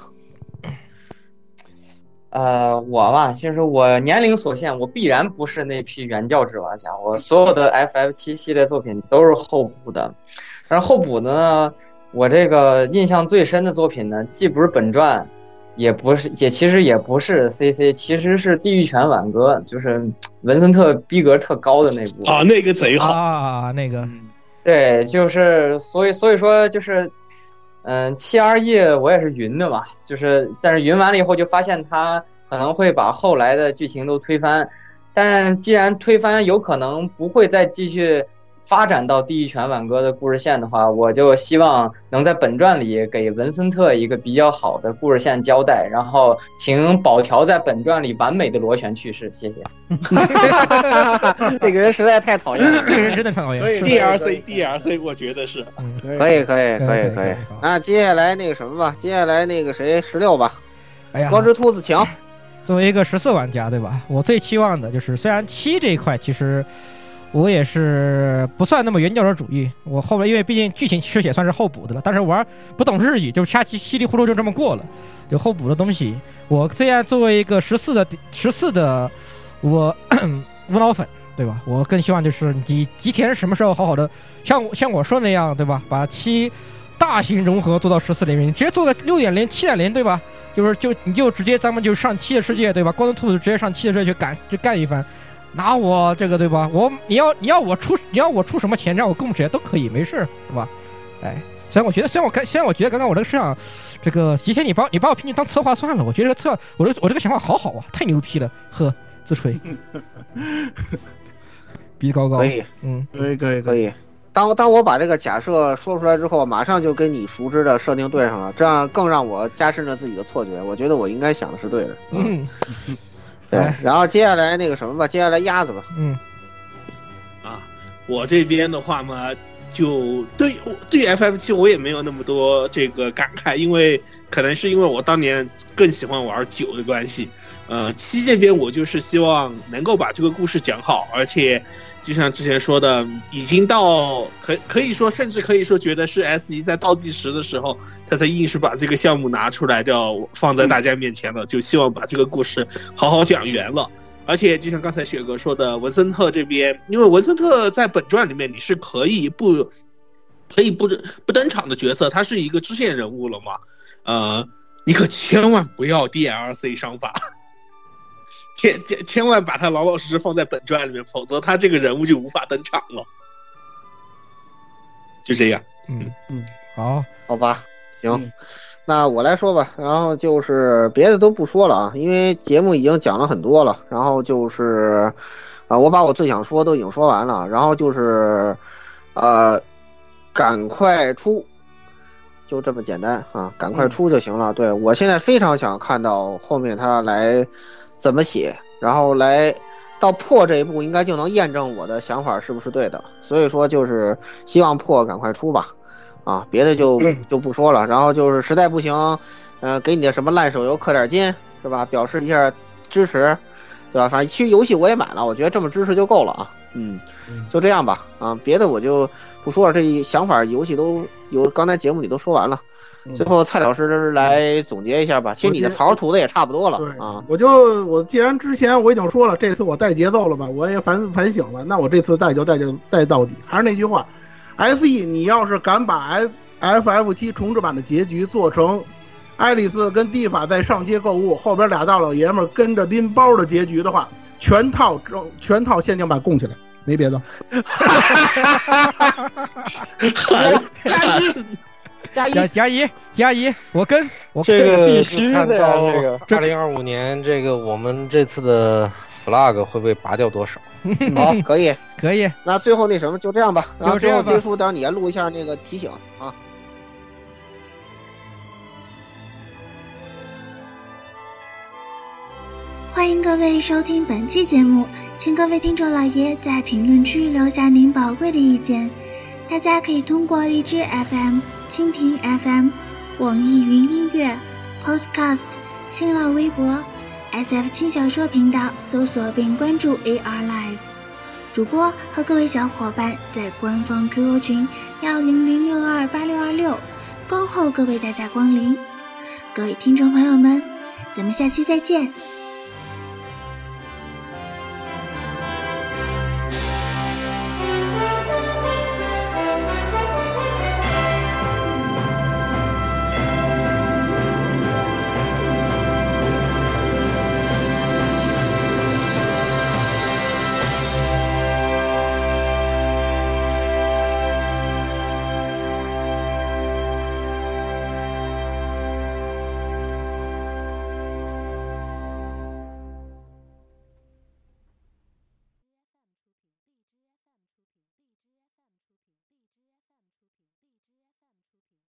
呃，我吧，其实我年龄所限，我必然不是那批原教旨玩家。我所有的 FF 七系列作品都是后补的，但是后补的呢，我这个印象最深的作品呢，既不是本传，也不是，也其实也不是 CC，其实是《地狱犬挽歌》，就是文森特逼格特高的那部啊，那个贼好啊，那个，对，就是所以所以说就是。嗯，七二一我也是云的嘛，就是但是云完了以后就发现它可能会把后来的剧情都推翻，但既然推翻，有可能不会再继续发展到地狱拳挽歌的故事线的话，我就希望能在本传里给文森特一个比较好的故事线交代，然后请宝条在本传里完美的螺旋去世，谢谢。[LAUGHS] [LAUGHS] 这个人实在太讨厌了，这个人真的太讨厌。所以 DLC DLC，我觉得是可以可以可以可以。那接下来那个什么吧，接下来那个谁十六吧，哎呀，光之兔子请。作为一个十四玩家，对。吧？我最期望的就是，虽然七这一块其实我也是不算那么原教旨主义，我后来因为毕竟剧情其实也算是后补的了，但是玩不懂日语，就瞎稀稀里糊涂就这么过了，就后补的东西。我虽然作为一个十四的十四的我 [COUGHS] 无脑粉，对吧？我更希望就是你吉田什么时候好好的像像我说那样，对吧？把七大型融合做到十四里面，直接做个六点零、七点零，对吧？就是就你就直接咱们就上七的世界对吧？光头兔子直接上七的世界去干去干一番，拿我这个对吧？我你要你要我出你要我出什么钱让我供谁都可以没事是吧？哎，虽然我觉得虽然我刚虽然我觉得刚刚我这个摄这个吉田你把你把我聘请当策划算了，我觉得策我这我这个想法好好啊，太牛批了，呵，自吹，[LAUGHS] 鼻高高，可以，嗯，可以可以可以。当当我把这个假设说出来之后，马上就跟你熟知的设定对上了，这样更让我加深了自己的错觉。我觉得我应该想的是对的。嗯，[LAUGHS] 对。然后接下来那个什么吧，接下来鸭子吧。嗯。啊，我这边的话嘛，就对对 FF 七我也没有那么多这个感慨，因为可能是因为我当年更喜欢玩九的关系。呃，七这边我就是希望能够把这个故事讲好，而且。就像之前说的，已经到可可以说，甚至可以说，觉得是 S 一在倒计时的时候，他才硬是把这个项目拿出来，要放在大家面前了，就希望把这个故事好好讲圆了。而且，就像刚才雪哥说的，文森特这边，因为文森特在本传里面你是可以不，可以不不登场的角色，他是一个支线人物了嘛？呃，你可千万不要 DLC 伤法。[LAUGHS] 千千千万把他老老实实放在本传里面，否则他这个人物就无法登场了。就这样，嗯嗯，好，好吧，行，那我来说吧。然后就是别的都不说了啊，因为节目已经讲了很多了。然后就是啊，我把我最想说都已经说完了。然后就是呃，赶快出，就这么简单啊，赶快出就行了。对我现在非常想看到后面他来。怎么写，然后来到破这一步，应该就能验证我的想法是不是对的。所以说，就是希望破赶快出吧，啊，别的就就不说了。然后就是实在不行，呃，给你的什么烂手游氪点金，是吧？表示一下支持，对吧？反正其实游戏我也买了，我觉得这么支持就够了啊。嗯，就这样吧，啊，别的我就不说了。这一想法，游戏都有，刚才节目里都说完了。最后，蔡老师来总结一下吧。其实你的槽吐的也差不多了。啊，我就我既然之前我已经说了，这次我带节奏了吧，我也反反省了，那我这次带就带就带到底。还是那句话，S E，你要是敢把 S F F 七重置版的结局做成爱丽丝跟蒂法在上街购物，后边俩大老爷们跟着拎包的结局的话，全套整全套限定版供起来，没别的。[LAUGHS] 加一。加一加一加一，我跟我这个必须的呀！这个二零二五年，这个我们这次的 flag 会被拔掉多少？[LAUGHS] 好，可以可以。那最后那什么，就这样吧。然后最后结束，等你录一下那个提醒啊。欢迎各位收听本期节目，请各位听众老爷在评论区留下您宝贵的意见。大家可以通过荔枝 FM、蜻蜓 FM、网易云音乐、Podcast、新浪微博、SF 轻小说频道搜索并关注 AR Live 主播和各位小伙伴在官方 QQ 群幺零零六二八六二六恭候各位大驾光临。各位听众朋友们，咱们下期再见。